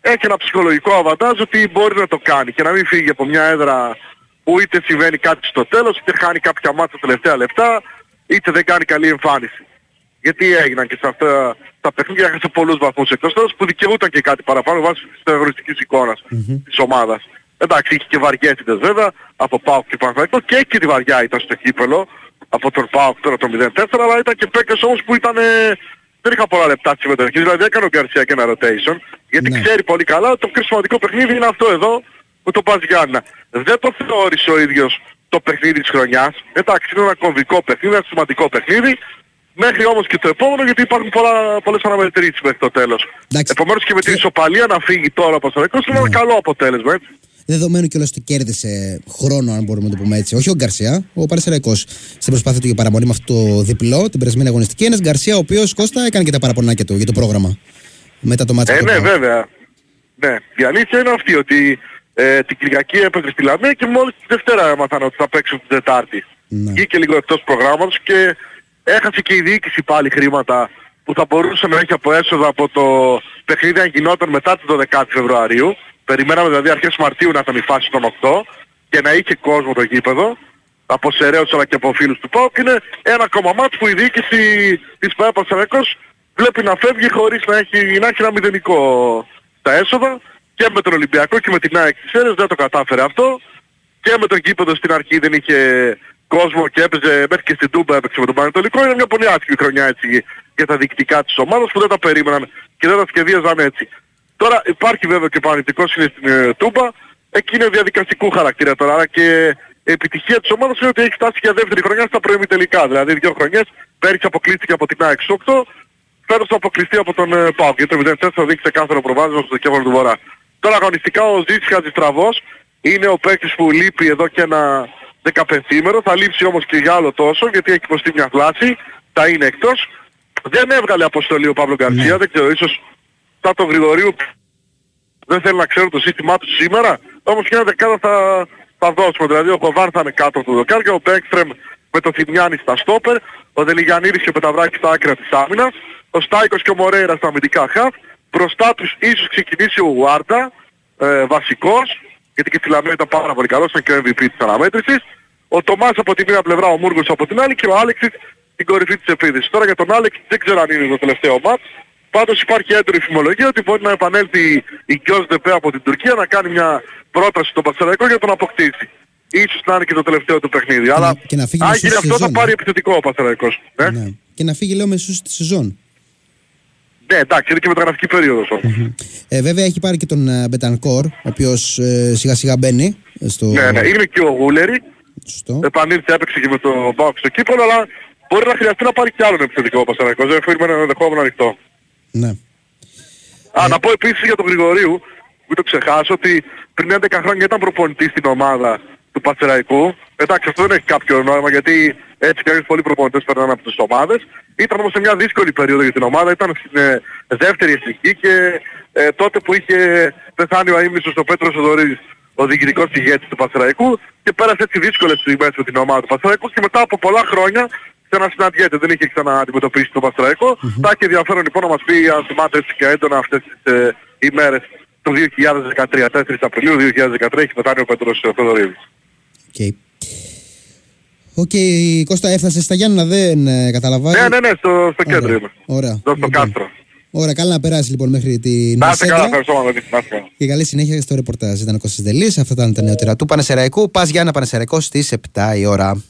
έχει ένα ψυχολογικό αβαντάζ ότι μπορεί να το κάνει και να μην φύγει από μια έδρα που είτε συμβαίνει κάτι στο τέλος, είτε χάνει κάποια μάτια τελευταία λεπτά, είτε δεν κάνει καλή εμφάνιση. Γιατί έγιναν και σε αυτά τα παιχνίδια έχασε πολλούς βαθμούς εκτός τέλος που δικαιούταν και κάτι παραπάνω βάσει της terroριστικής εικόνας mm-hmm. της ομάδας. Εντάξει, είχε και βαριέτητες βέβαια από ΠΑΟΚ και Παναθηναϊκό και έχει και τη βαριά ήταν στο κύπελο από τον ΠΑΟΚ τώρα το 0-4 αλλά ήταν και παίκτες όμως που ήταν δεν είχα πολλά λεπτά στη συμμετοχή. Δηλαδή έκανε ο Γκαρσία και ένα rotation γιατί ναι. ξέρει πολύ καλά ότι το πιο σημαντικό παιχνίδι είναι αυτό εδώ με τον Πας Δεν το θεώρησε ο ίδιος το παιχνίδι της χρονιάς. Εντάξει, είναι ένα κομβικό παιχνίδι, ένα σημαντικό παιχνίδι. Μέχρι όμως και το επόμενο γιατί υπάρχουν πολλά, πολλές αναμετρήσεις μέχρι το τέλος. Εντάξει. Επομένως και με την ισοπαλία να φύγει τώρα από το είναι ένα ναι. καλό αποτέλεσμα έτσι. Δεδομένου και το κέρδισε χρόνο, αν μπορούμε να το πούμε έτσι. Όχι ο Γκαρσία, ο Παρασεραϊκό στην προσπάθεια του για παραμονή με αυτό το διπλό, την περασμένη αγωνιστική. Ένας Γκαρσία ο οποίος Κώστα έκανε και τα παραπονάκια του για το πρόγραμμα. Μετά το μάτι. Ε, ναι, βέβαια. Ναι, η αλήθεια είναι αυτή ότι ε, την Κυριακή έπαιζε στη Λαμία και μόλις τη Δευτέρα έμαθαν ότι θα παίξουν την Τετάρτη. Ναι. Βγήκε λίγο εκτός προγράμματος και έχασε και η διοίκηση πάλι χρήματα που θα μπορούσε να έχει από έσοδα από το παιχνίδι αν γινόταν μετά την 12 Φεβρουαρίου. Περιμέναμε δηλαδή αρχές Μαρτίου να ήταν η φάση των 8 και να είχε κόσμο το γήπεδο από σεραίους αλλά και από φίλους του ΠΑΟΚ είναι ένα ακόμα μάτς που η διοίκηση της ΠΑΕ βλέπει να φεύγει χωρίς να έχει, να έχει ένα μηδενικό τα έσοδα και με τον Ολυμπιακό και με την ΑΕΚ της Έρες δεν το κατάφερε αυτό. Και με τον κήπεδο στην αρχή δεν είχε κόσμο και έπαιζε μέχρι και στην Τούμπα έπαιξε με τον Πανετολικό. Είναι μια πολύ άσχημη χρονιά έτσι για τα διοικητικά της ομάδας που δεν τα περίμεναν και δεν τα σχεδίαζαν έτσι. Τώρα υπάρχει βέβαια και Πανετολικός είναι στην ε, Τούμπα. Εκεί είναι διαδικαστικού χαρακτήρα τώρα αλλά και η επιτυχία της ομάδας είναι ότι έχει φτάσει για δεύτερη χρονιά στα προημιτελικά δηλαδή δύο χρονιές πέρυσι αποκλείστηκε από την ΑΕΚ 8 φέτος θα αποκλειστεί από τον ε, ΠΑΟΚ. Γιατί το 0-4 δείξει ξεκάθαρο προβάδισμα στο Δεκέμβριο του Βορρά. Τώρα αγωνιστικά ο Ζήτης Χατζηστραβός είναι ο παίκτης που λείπει εδώ και ένα 15 ημέρο. Θα λείψει όμως και για άλλο τόσο γιατί έχει υποστεί μια φλάση. Θα είναι εκτός. Δεν έβγαλε αποστολή ο Παύλο Γκαρσία. Ναι. Δεν ξέρω, ίσως σαν τον Γρηγορίου δεν θέλει να ξέρουν το σύστημά τους σήμερα, όμως και ένα δεκάδα θα, θα δώσουμε. Δηλαδή ο Κοβάρ θα είναι κάτω του δοκάρ και ο Μπέκστρεμ με το Θημιάννη στα στόπερ, ο Δελιγιανίδης και ο Πεταβράκης στα άκρα της άμυνας, ο Στάικος και ο Μορέιρας στα αμυντικά χαφ, μπροστά τους ίσως ξεκινήσει ο Γουάρντα, ε, βασικός, γιατί και στη Λαμία ήταν πάρα πολύ καλός, ήταν και ο MVP της αναμέτρησης, ο Τομάς από τη μία πλευρά, ο Μούργος από την άλλη και ο Άλεξης στην κορυφή της επίδυσης. Τώρα για τον Άλεξ δεν ξέρω αν είναι το τελευταίο μάτς, Πάντως υπάρχει έντονη φημολογία ότι μπορεί να επανέλθει η Κιός Δεπέ από την Τουρκία να κάνει μια πρόταση στον Πασαραϊκό για να τον αποκτήσει. Ίσως να είναι και το τελευταίο του παιχνίδι. Και Αλλά να- και να φύγει αν μεσούς γίνει στη αυτό θα σεζόν, πάρει ε. επιθετικό ο Πασαραϊκός. Ε; Ναι. Και να φύγει λέω μεσούς τη σεζόν. Ναι, εντάξει, είναι και μεταγραφική περίοδος όμως. Ε, βέβαια έχει πάρει και τον ε, Μπετανκόρ, ο οποίος ε, σιγά σιγά μπαίνει ε, στο... Ναι, ναι, είναι και ο Γούλερη. Σωστό. Επανήλθε, έπαιξε και με το Μπάουκ στο κύπολο, αλλά μπορεί να χρειαστεί να πάρει κι άλλον επιθετικό ο Πασαραϊκός. Δεν φέρει με ένα ενδεχόμενο ανοιχτό. Ναι. Α, να πω επίσης για τον Γρηγορίου, μην το ξεχάσω, ότι πριν 11 χρόνια ήταν προπονητής στην ομάδα του Πασεραϊκού. Εντάξει, αυτό δεν έχει κάποιο νόημα γιατί έτσι και πολλοί προπονητές περνάνε από τις ομάδες. Ήταν όμως σε μια δύσκολη περίοδο για την ομάδα, ήταν στην ε, δεύτερη εθνική και ε, τότε που είχε πεθάνει ο αείμνηστος ο Πέτρος Οδωρίδης, ο διοικητικός ηγέτης του Πασεραϊκού και πέρασε έτσι δύσκολες στιγμές με την ομάδα του Πασεραϊκού και μετά από πολλά χρόνια ξανασυναντιέται, δεν είχε ξανααντιμετωπίσει το Παστραϊκό. Θα έχει ενδιαφέρον λοιπόν να μας πει αν θυμάται έτσι και έντονα αυτές τις ε, ημέρες του 2013, 4 Απριλίου 2013 έχει πεθάνει ο Πέτρος ε, Θοδωρίδης. OK. OK, Κώστα, έφτασε στα Γιάννα, δεν ε, καταλαβαίνει. Ναι, ναι, ναι, στο, στο κέντρο Ωραία. είμαι. Ωραία. Εδώ στο Λοιπόν. κάστρο. Ωραία, καλά να περάσει λοιπόν μέχρι την Να είστε καλά, σέντρα. ευχαριστώ Μανώλη. Να είστε καλά. Και καλή συνέχεια στο ρεπορτάζ. Ήταν ο Κώστας Δελής, αυτά ήταν τα νεότερα του Πανσερραϊκού. Πας Γιάννα Πανσερραϊκό στις 7 η ώρα.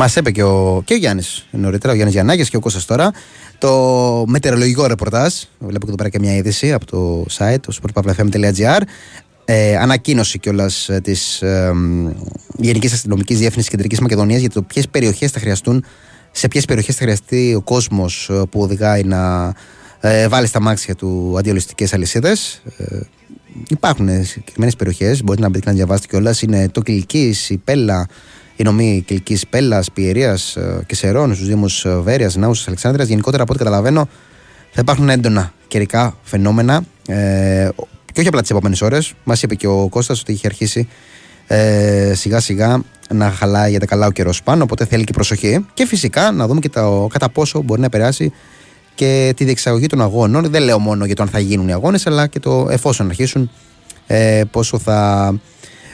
Μας είπε και ο, και ο Γιάννης νωρίτερα, ο Γιάννης Γιαννάκης και ο Κώστας τώρα, το μετεωρολογικό ρεπορτάζ. Βλέπω και εδώ πέρα και μια είδηση από το site, το sportpavlafm.gr. Ε, ανακοίνωση κιόλας της ε, Γενικής Αστυνομικής Διεύθυνσης Κεντρικής Μακεδονίας για το ποιες περιοχές θα χρειαστούν, σε ποιες περιοχές θα χρειαστεί ο κόσμος που οδηγάει να ε, βάλει στα μάξια του αντιολιστικές αλυσίδες. Ε, υπάρχουν συγκεκριμένες περιοχές, μπορείτε να μπείτε και να διαβάσετε κιόλας. Είναι το Κυλική, η Πέλα, η νομή Κυλική Πέλλας, Πιερίας και Σερών, στους Δήμους Βέρειας, Νάουσα, Αλεξάνδρειας. Γενικότερα, από ό,τι καταλαβαίνω, θα υπάρχουν έντονα καιρικά φαινόμενα. Ε, και όχι απλά τις επόμενες ώρες. Μας είπε και ο Κώστας ότι είχε αρχίσει ε, σιγά σιγά να χαλάει για τα καλά ο καιρός πάνω. Οπότε θέλει και προσοχή. Και φυσικά να δούμε και το, κατά πόσο μπορεί να επηρεάσει και τη διεξαγωγή των αγώνων. Δεν λέω μόνο για το αν θα γίνουν οι αγώνες, αλλά και το εφόσον αρχίσουν, ε, πόσο θα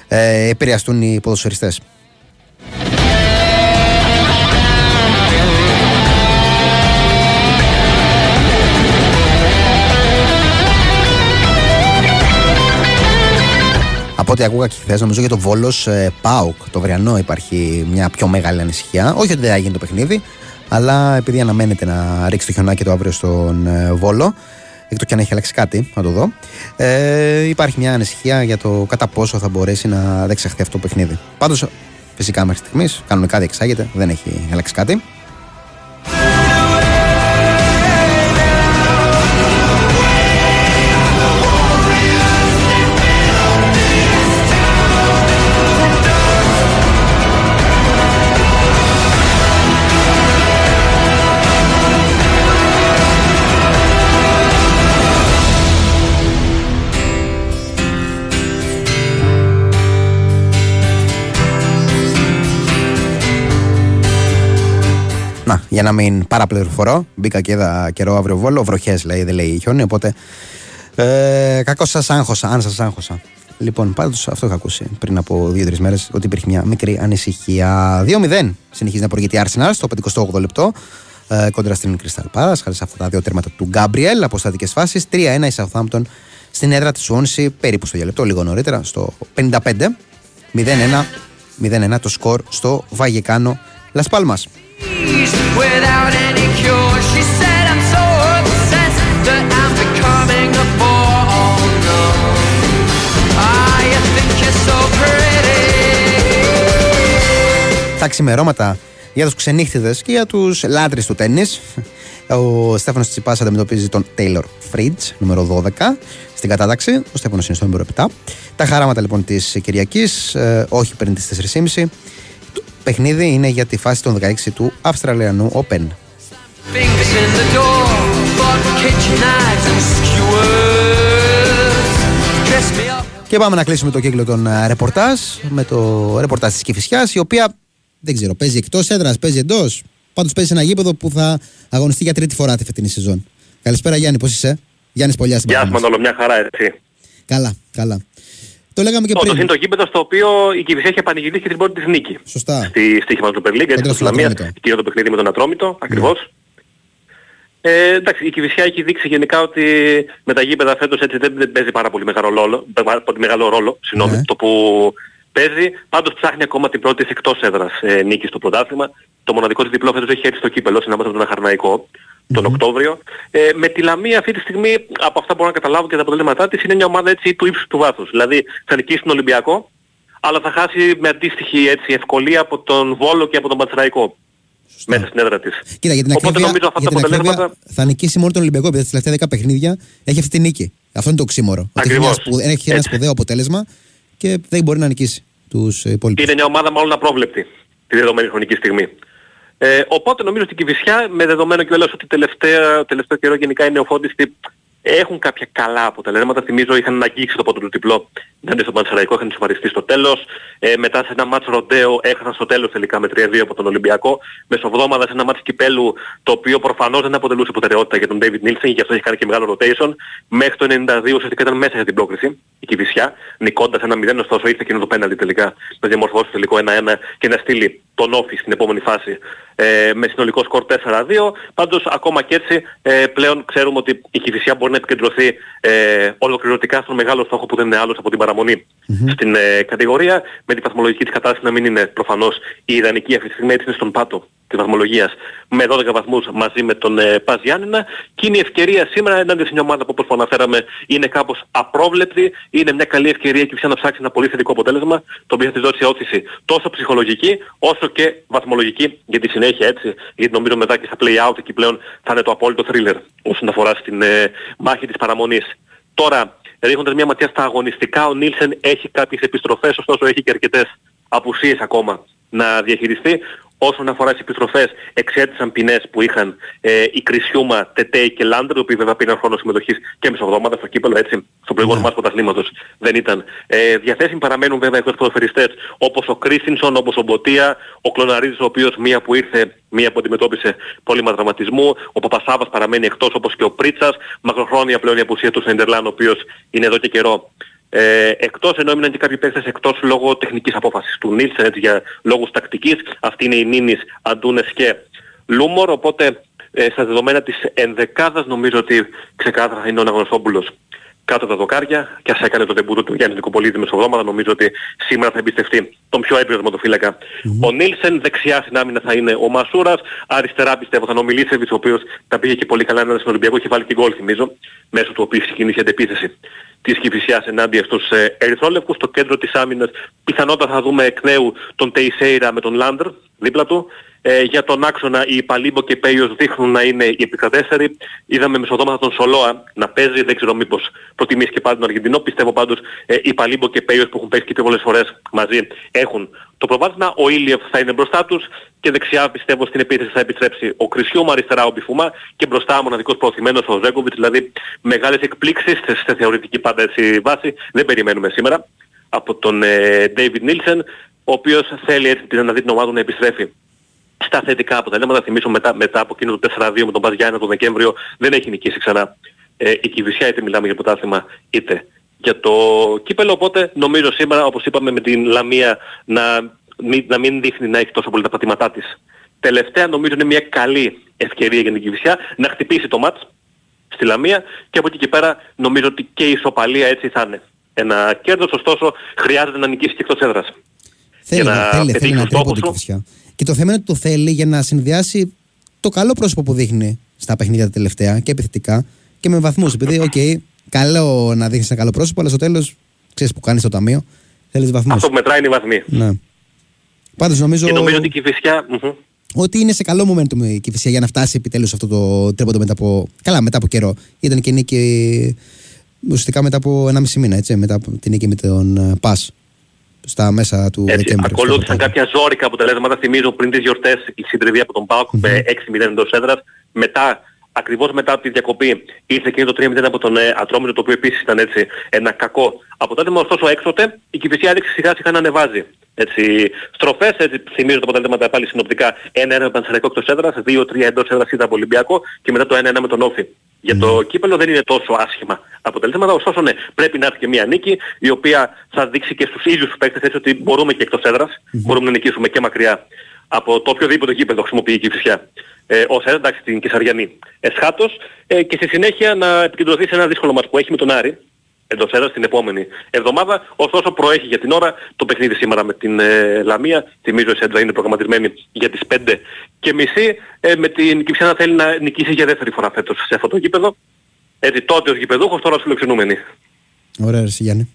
ε, επηρεαστούν οι ποδοσφαιριστές. Από ό,τι ακούγα και χθες, νομίζω για το Βόλος ε, Πάουκ, το Βριανό, υπάρχει μια πιο μεγάλη ανησυχία. Όχι ότι δεν θα γίνει το παιχνίδι, αλλά επειδή αναμένεται να ρίξει το χιονάκι το αύριο στον ε, Βόλο, εκτός και αν έχει αλλάξει κάτι, να το δω. Ε, υπάρχει μια ανησυχία για το κατά πόσο θα μπορέσει να δεξαχθεί αυτό το παιχνίδι. Πάντως, φυσικά μέχρι στιγμής, κανονικά διεξάγεται, δεν έχει αλλάξει κάτι. Για να μην παραπληροφορώ, μπήκα και είδα καιρό αύριο βόλο. Βροχές λέει, δεν λέει χιόνι. Οπότε. Ε, Κακός σας άγχωσα, αν σας άγχωσα. Λοιπόν, πάντως αυτό είχα ακούσει πριν από δύο-τρεις μέρες ότι υπήρχε μια μικρή ανησυχία. 2-0 συνεχίζει να προηγείται η Arsenal στο 58 λεπτό ε, κόντρα στην Crystal Palace, χάρη σε αυτά τα δύο τέρματα του Γκάμπριελ από στατικέ φάσει. 3-1 η Southampton στην έδρα της Swansea περίπου στο διαλεπτό, λίγο νωρίτερα, στο 55. 0-1, 0-1 το σκορ στο Βαγεκάνο Las Palmas. without any cure. She said, I'm so obsessed that I'm becoming a bore. Oh no. Ah, you think you're so pretty. Τα ξημερώματα Για τους ξενύχτηδες και για τους λάτρε του τέννη. Ο Στέφανος Τσιπάς αντιμετωπίζει τον Τέιλορ Φρίτζ, νούμερο 12, στην κατάταξη. Ο Στέφανος είναι στο νούμερο 7. Τα χαράματα λοιπόν της Κυριακής, ε, όχι πριν τις 4.30. Το παιχνίδι είναι για τη φάση των 16 του Αυστραλιανού Open. Και πάμε να κλείσουμε το κύκλο των ε, ρεπορτάζ με το ρεπορτάζ της Κυφυσιά, η οποία δεν ξέρω, παίζει εκτός έδρας, παίζει εντός. Πάντως παίζει σε ένα γήπεδο που θα αγωνιστεί για τρίτη φορά τη φετινή σεζόν. Καλησπέρα Γιάννη, πώς είσαι; Γιάννης Πολιάς. Γεια σας, Μανώλο, μια χαρά έτσι. Καλά, καλά. Το λέγαμε και πριν. είναι το γήπεδο στο οποίο η Κυβισιά έχει πανηγυρίσει και την πρώτη της νίκη. Σωστά. Στη στοίχημα του Περλίγκ, έτσι στο Ισλαμία, και το παιχνίδι με τον Ατρόμητο, ακριβώς. Ναι. Ε, εντάξει, η Κηβισιά έχει δείξει γενικά ότι με τα γήπεδα φέτος έτσι δεν, δεν παίζει πάρα πολύ μεγάλο ρόλο, μεγάλο ρόλο συγγνώμη, ναι. το που παίζει. Πάντως ψάχνει ακόμα την πρώτη εκτός έδρας ε, νίκη στο πρωτάθλημα. Το μοναδικό της διπλό φέτος έχει έρθει στο κύπελο, συνάμεσα με τον Αχαρναϊκό τον mm-hmm. Οκτώβριο. Ε, με τη Λαμία αυτή τη στιγμή, από αυτά που μπορώ να καταλάβω και τα αποτελέσματά της, είναι μια ομάδα έτσι του ύψους του βάθους. Δηλαδή θα νικήσει τον Ολυμπιακό, αλλά θα χάσει με αντίστοιχη έτσι, ευκολία από τον Βόλο και από τον Πατσραϊκό μέσα στην έδρα της. Κοίτα, για την Οπότε ακρίβεια, νομίζω αυτά τα αποτελέσματα... Θα νικήσει μόνο τον Ολυμπιακό, επειδή στις τελευταία 10 παιχνίδια έχει αυτή τη νίκη. Αυτό είναι το οξύμορο. Ακριβώς. Έχει, έχει ένα σπουδαίο αποτέλεσμα και δεν μπορεί να νικήσει τους υπόλοιπους. Είναι μια ομάδα μάλλον απρόβλεπτη τη δεδομένη χρονική στιγμή. Ε, οπότε νομίζω ότι η Κηβισιά με δεδομένο και όλες ότι τελευταία, τελευταίο καιρό γενικά είναι νεοφώτιστη έχουν κάποια καλά αποτελέσματα. Θυμίζω είχαν αγγίξει το πρώτο του διπλό δεν στο Πανσεραϊκό, είχαν σοβαριστεί στο τέλος. Ε, μετά σε ένα μάτσο ροντέο έχασαν στο τέλος τελικά με 3-2 από τον Ολυμπιακό. Μεσοβδόμαδα σε ένα μάτσο κυπέλου το οποίο προφανώς δεν αποτελούσε προτεραιότητα για τον David Nielsen και αυτό έχει κάνει και μεγάλο rotation. Μέχρι το 92 ουσιαστικά ήταν μέσα για την πρόκριση η Κιβισιά, νικώντας ένα 0 ωστόσο ήρθε εκείνο το πέναλτι τελικά να διαμορφώσει το τελικό 1-1 και να στείλει τον όφη στην επόμενη φάση ε, με συνολικό σκορ 4-2. Πάντως ακόμα και έτσι ε, πλέον ξέρουμε ότι η Κιβισιά μπορεί να επικεντρωθεί ε, ολοκληρωτικά στον μεγάλο στόχο που δεν είναι άλλος από την παραμονη στην ε, κατηγορία με τη βαθμολογική της κατάσταση να μην είναι προφανώς η ιδανική αυτή τη στιγμή έτσι είναι στον πάτο της βαθμολογίας με 12 βαθμούς μαζί με τον ε, Πας Γιάννηνα και είναι η ευκαιρία σήμερα ενάντια σε μια ομάδα που όπως αναφέραμε είναι κάπως απρόβλεπτη. Είναι μια καλή ευκαιρία και πια να ψάξει ένα πολύ θετικό αποτέλεσμα το οποίο θα της δώσει όθηση τόσο ψυχολογική όσο και βαθμολογική για τη συνέχεια έτσι. Γιατί νομίζω μετά και στα play out εκεί πλέον θα είναι το απόλυτο thriller όσον αφορά στην ε, μάχη της παραμονής. Τώρα ρίχνοντας μια ματιά στα αγωνιστικά ο Νίλσεν έχει κάποιες επιστροφές ωστόσο έχει και αρκετές απουσίες ακόμα να διαχειριστεί. Όσον αφορά τις επιστροφές, εξέτησαν ποινές που είχαν ε, η Κρισιούμα, Τετέι και Λάντερ, οι οποίοι βέβαια πήραν χρόνο συμμετοχής και μισοβδόμαδα στο κύπελο, έτσι, στο προηγούμενο ναι. μας πρωταθλήματος δεν ήταν. Ε, διαθέσιμοι παραμένουν βέβαια εκτός ποδοφεριστές, όπως ο Κρίστινσον, όπως ο Μποτία, ο Κλωναρίδης, ο οποίος μία που ήρθε, μία που αντιμετώπισε πρόβλημα δραματισμού, ο Παπασάβας παραμένει εκτός όπως και ο Πρίτσας, μακροχρόνια πλέον η απουσία του Σεντερλάν, ο οποίος είναι εδώ και καιρό ε, εκτός ενώ έμειναν και κάποιοι παίκτες εκτός λόγω τεχνικής απόφασης του Νίλσεν, έτσι, για λόγους τακτικής. Αυτή είναι η Νίνης, Αντούνες και Λούμορ, οπότε ε, στα δεδομένα της ενδεκάδας νομίζω ότι ξεκάθαρα θα είναι ο Ναγνωστόπουλος κάτω τα δοκάρια και ας έκανε το τεμπούτο του Γιάννη Νικοπολίδη μεσοβδόμαδα νομίζω ότι σήμερα θα εμπιστευτεί τον πιο έμπειρο δερματοφύλακα. Mm-hmm. Ο Νίλσεν δεξιά στην άμυνα θα είναι ο Μασούρας, αριστερά πιστεύω θα είναι ο Μιλίσεβιτς ο οποίος τα πήγε και πολύ καλά έναν στον Ολυμπιακό και βάλει και γκολ θυμίζω μέσω του οποίου ξεκίνησε η αντεπίθεση της Κηφισιάς ενάντια στους ε, Ερυθρόλευκους. Στο κέντρο της άμυνας πιθανότατα θα δούμε εκ νέου τον Τεϊσέιρα με τον Λάντερ δίπλα του. Ε, για τον άξονα οι Παλίμπο και Πέιος δείχνουν να είναι οι επικρατέστεροι. Είδαμε μεσοδόματα τον Σολόα να παίζει, δεν ξέρω μήπως προτιμήσει και πάλι τον Αργεντινό. Πιστεύω πάντως ε, οι Παλίμπο και Πέιος που έχουν παίξει και πιο πολλές φορές μαζί έχουν το προβάδισμα. Ο Ήλιεφ θα είναι μπροστά τους και δεξιά πιστεύω στην επίθεση θα επιτρέψει ο Κρισιούμα, αριστερά ο Μπιφουμά και μπροστά ο μοναδικός προωθημένος ο Ζέγκοβιτς. Δηλαδή μεγάλες εκπλήξεις σε θεωρητική πάντα έτσι βάση δεν περιμένουμε σήμερα από τον ε, David Nielsen ο οποίος θέλει έτσι να δει την ομάδα να επιστρέφει στα θετικά αποτελέσματα. Θυμίσω μετά, μετά από εκείνο το 4-2 με τον Παζιάννα τον Δεκέμβριο δεν έχει νικήσει ξανά ε, η Κιβισιά είτε μιλάμε για πρωτάθλημα είτε για το κύπελο. Οπότε νομίζω σήμερα όπως είπαμε με την Λαμία να μην, να μην δείχνει να έχει τόσο πολύ τα πατήματά της. Τελευταία νομίζω είναι μια καλή ευκαιρία για την Κιβισιά να χτυπήσει το μάτς στη Λαμία και από εκεί και πέρα νομίζω ότι και η ισοπαλία έτσι θα είναι. Ένα κέρδος ωστόσο χρειάζεται να νικήσει και εκτός έδρας. Θέλει, να θέλει, θέλει να τρέπονται Κιβισιά. Και το θέμα είναι ότι το θέλει για να συνδυάσει το καλό πρόσωπο που δείχνει στα παιχνίδια τα τελευταία και επιθετικά και με βαθμούς. Επειδή, OK, okay, καλό να δείχνεις ένα καλό πρόσωπο, αλλά στο τέλος ξέρεις που κάνεις το ταμείο, θέλεις βαθμούς. Αυτό που μετράει είναι οι βαθμοί. Ναι. Πάντως νομίζω... Και νομίζω ότι η Κηφισιά... ότι είναι σε καλό momentum η Κηφισιά για να φτάσει επιτέλους αυτό το τρίποντο μετά από. Καλά, μετά από καιρό. Ήταν και νίκη ουσιαστικά μετά από ένα μισό μήνα, έτσι, μετά από την νίκη με τον Πας στα μέσα του έτσι, Δεκέμβρη. Ακολούθησαν κάποια ζώρικα αποτελέσματα. Θυμίζω πριν τις γιορτές η συντριβή από τον ΠΑΟΚ mm-hmm. με 6-0 εντός έδρας. Μετά, ακριβώς μετά από τη διακοπή, ήρθε και το 3-0 από τον ε, Ατρόμητο, το οποίο επίσης ήταν έτσι ένα κακό αποτέλεσμα. Ωστόσο έξωτε η Κηφισιά έδειξε σιγά σιγά να ανεβάζει. Έτσι, στροφές, έτσι, θυμίζω τα αποτελέσματα πάλι συνοπτικά. 1-1 με Πανσεραϊκό εκτός έδρας, 2-3 εντός έδρας ήταν από Ολυμπιακό και μετά το 1-1 με τον Όφη. Για το κύπελο δεν είναι τόσο άσχημα αποτελέσματα, ωστόσο ναι, πρέπει να έρθει και μια νίκη η οποία θα δείξει και στους ίδιους τους παίκτες έτσι ότι μπορούμε και εκτός έδρας, μπορούμε να νικήσουμε και μακριά από το οποιοδήποτε κύπελο χρησιμοποιεί η Κηφισιά. Ε, ως εντάξει την Κεσαριανή εσχάτως ε, και στη συνέχεια να επικεντρωθεί σε ένα δύσκολο μας που έχει με τον Άρη εντός έδρας την επόμενη εβδομάδα. Ωστόσο προέχει για την ώρα το παιχνίδι σήμερα με την ε, Λαμία. Θυμίζω η Σέντρα είναι προγραμματισμένη για τις 5 και μισή. Ε, με την Κυψιά να θέλει να νικήσει για δεύτερη φορά φέτος σε αυτό το γήπεδο. Έτσι τότε ως γηπεδούχος, τώρα ως φιλοξενούμενη. Ωραία ρε Γιάννη.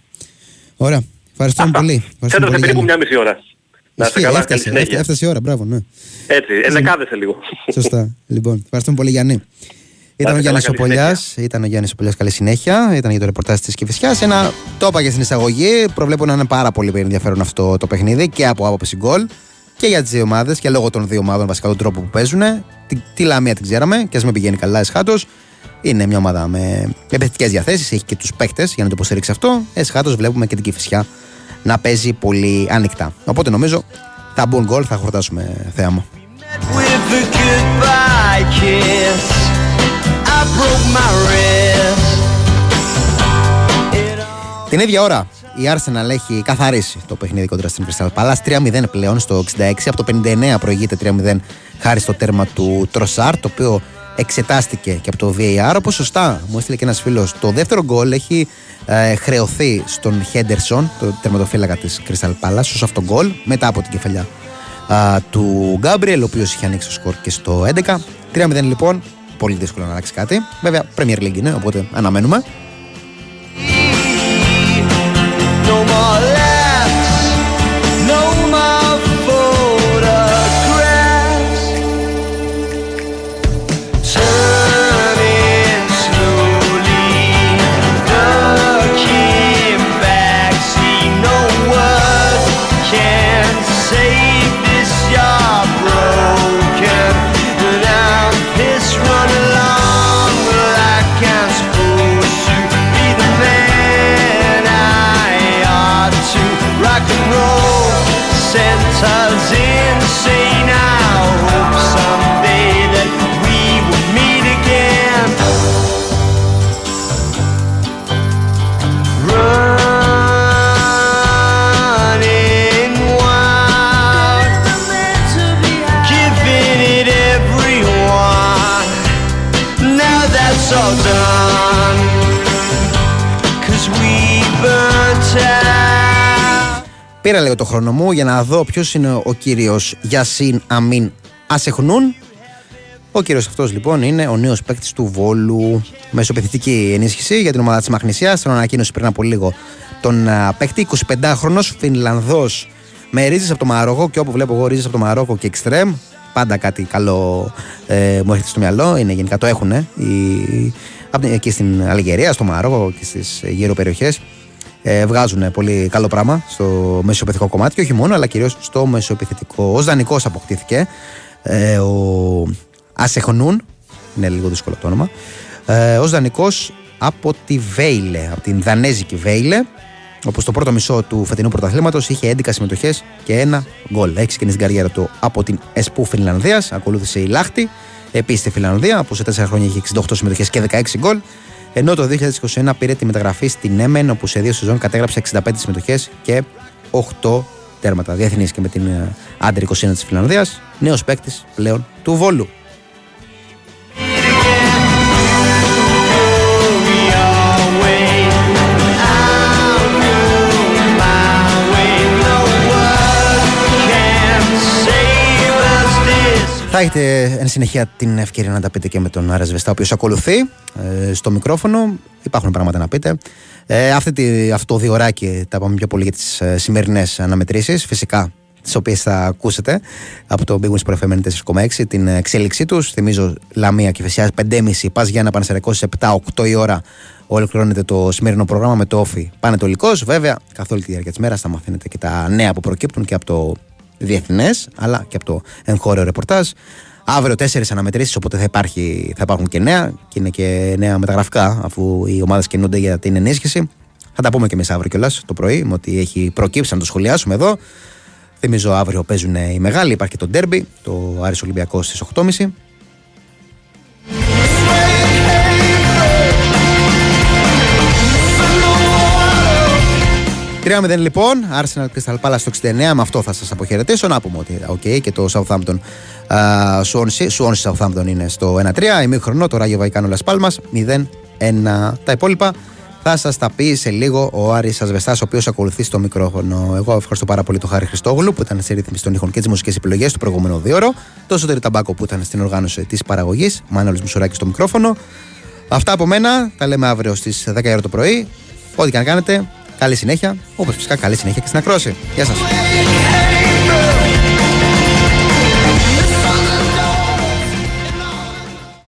Ωραία. Ευχαριστούμε πολύ. Σέντρα σε περίπου μια μισή ώρα. Να είστε καλά, έφτασε, έφτασε η ώρα, μπράβο, ναι. Έτσι, ενδεκάδεσαι λίγο. Σωστά. Λοιπόν, ευχαριστούμε πολύ Γιάννη. Ήταν ο Γιάννης Οπολιά. Ήταν ο Γιάννης Οπολιά. Καλή συνέχεια. Ήταν για το ρεπορτάζ της Κυφυσιά. Ένα το είπα και στην εισαγωγή. Προβλέπω να είναι πάρα πολύ ενδιαφέρον αυτό το παιχνίδι και από άποψη γκολ και για τις δύο ομάδες και λόγω των δύο ομάδων βασικά τον τρόπο που παίζουν. Τη, τη Λαμία την ξέραμε και ας με πηγαίνει καλά εσχάτω. Είναι μια ομάδα με επιθετικέ διαθέσεις. Έχει και τους παίκτες για να το υποστηρίξει αυτό. Εσχάτω βλέπουμε και την Κυφυσιά να παίζει πολύ ανοιχτά. Οπότε νομίζω θα μπουν γκολ, θα χορτάσουμε θέαμα. Την ίδια ώρα η Arsenal έχει καθαρίσει το παιχνίδι κοντρα στην Crystal Palace 3-0 πλέον στο 66 από το 59 προηγείται 3-0 χάρη στο τέρμα του Τροσάρ το οποίο εξετάστηκε και από το VAR όπως σωστά μου έστειλε και ένας φίλος το δεύτερο γκολ έχει ε, χρεωθεί στον Henderson το τερματοφύλακα της Crystal Palace ως αυτό γκολ μετά από την κεφαλιά του Γκάμπριελ ο οποίος είχε ανοίξει το σκορ και στο 11 3-0 λοιπόν πολύ δύσκολο να αλλάξει κάτι. Βέβαια, Premier League είναι, οπότε αναμένουμε. Πήρα λίγο το χρόνο μου για να δω ποιος είναι ο κύριος Γιασίν Αμίν Ασεχνούν. Ο κύριος αυτός λοιπόν είναι ο νέος παίκτης του Βόλου. Μεσοπαιδευτική ενίσχυση για την ομάδα της Μαχνησία. Τον ανακοίνωσε πριν από λίγο τον παίκτη. 25χρονο Φινλανδός με ρίζες από το Μαρόκο και όπου βλέπω εγώ ρίζες από το Μαρόκο και εξτρέμ. Πάντα κάτι καλό ε, μου έρχεται στο μυαλό. Είναι γενικά το έχουν. Ε, εκεί στην Αλγερία, στο Μαρόκο και στις γύρω περιοχές ε, βγάζουν πολύ καλό πράγμα στο μεσοπαιδευτικό κομμάτι και όχι μόνο, αλλά κυρίως στο μεσοπαιδευτικό. Ω δανεικό αποκτήθηκε ε, ο Ασεχνούν, είναι λίγο δύσκολο το όνομα, ε, ω δανεικό από τη Βέιλε, από την δανέζικη Βέιλε. Όπω το πρώτο μισό του φετινού πρωταθλήματος είχε 11 συμμετοχές και ένα γκολ. Έχει ξεκινήσει την καριέρα του από την ΕΣΠΟΥ Φινλανδία. Ακολούθησε η Λάχτη, επίσης στη Φιλανδία, που σε 4 χρόνια είχε 68 συμμετοχές και 16 γκολ. Ενώ το 2021 πήρε τη μεταγραφή στην Έμεν, όπου σε δύο σεζόν κατέγραψε 65 συμμετοχές και 8 τέρματα. Διεθνής και με την άντρη 21 της Φιλανδίας. Νέος παίκτης πλέον του Βόλου. Θα έχετε εν συνεχεία την ευκαιρία να τα πείτε και με τον Άρας Βεστά, ο οποίος ακολουθεί ε, στο μικρόφωνο. Υπάρχουν πράγματα να πείτε. Ε, αυτή τη, αυτό το διωράκι τα πάμε πιο πολύ για τις ε, σημερινές αναμετρήσεις. Φυσικά τις οποίες θα ακούσετε από το Big Wings Pro FM 4,6, την εξέλιξή τους. Θυμίζω Λαμία και Φεσιάς 5,5, πας για ένα Πανεσαιρικό σε 7-8 η ώρα. Ολοκληρώνεται το σημερινό πρόγραμμα με το όφι πανετολικός. Βέβαια, καθ' όλη τη διάρκεια της μέρας θα μαθαίνετε και τα νέα που προκύπτουν και από το διεθνές, αλλά και από το εγχώριο ρεπορτάζ. Αύριο τέσσερις αναμετρήσεις, οπότε θα, υπάρχει, θα υπάρχουν και νέα και είναι και νέα μεταγραφικά, αφού οι ομάδες κινούνται για την ενίσχυση. Θα τα πούμε και εμείς αύριο κιόλας το πρωί, με ότι έχει προκύψει να το σχολιάσουμε εδώ. Θυμίζω αύριο παίζουν οι μεγάλοι, υπάρχει και το ντέρμπι, το Άρης Ολυμπιακός στις 8.30. 3-0 λοιπόν, Arsenal Crystal Palace στο 69. Με αυτό θα σας αποχαιρετήσω. Να πούμε ότι okay, και το Southampton uh, Swansea Southampton είναι στο 1-3. Ημίχρονο, το Ράγιο Βαϊκάνο Las Palmas 0-1. Τα υπόλοιπα θα σας τα πει σε λίγο ο Άρης Ασβεστάς, ο οποίος ακολουθεί στο μικρόφωνο. Εγώ ευχαριστώ πάρα πολύ τον Χάρη Χριστόγλου που ήταν σε ρύθμιση των ήχων και τις μουσικές επιλογές του προηγούμενο δύο ώρο. Το Σωτήρι Ταμπάκο που ήταν στην οργάνωση της παραγωγής. Μάνολη Μουσουράκης στο μικρόφωνο. Αυτά από μένα. Τα λέμε αύριο στις 10 ώρα το πρωί. Ό,τι και αν κάνετε, καλή συνέχεια. Όπως φυσικά καλή συνέχεια και στην ακρόση. Γεια σας.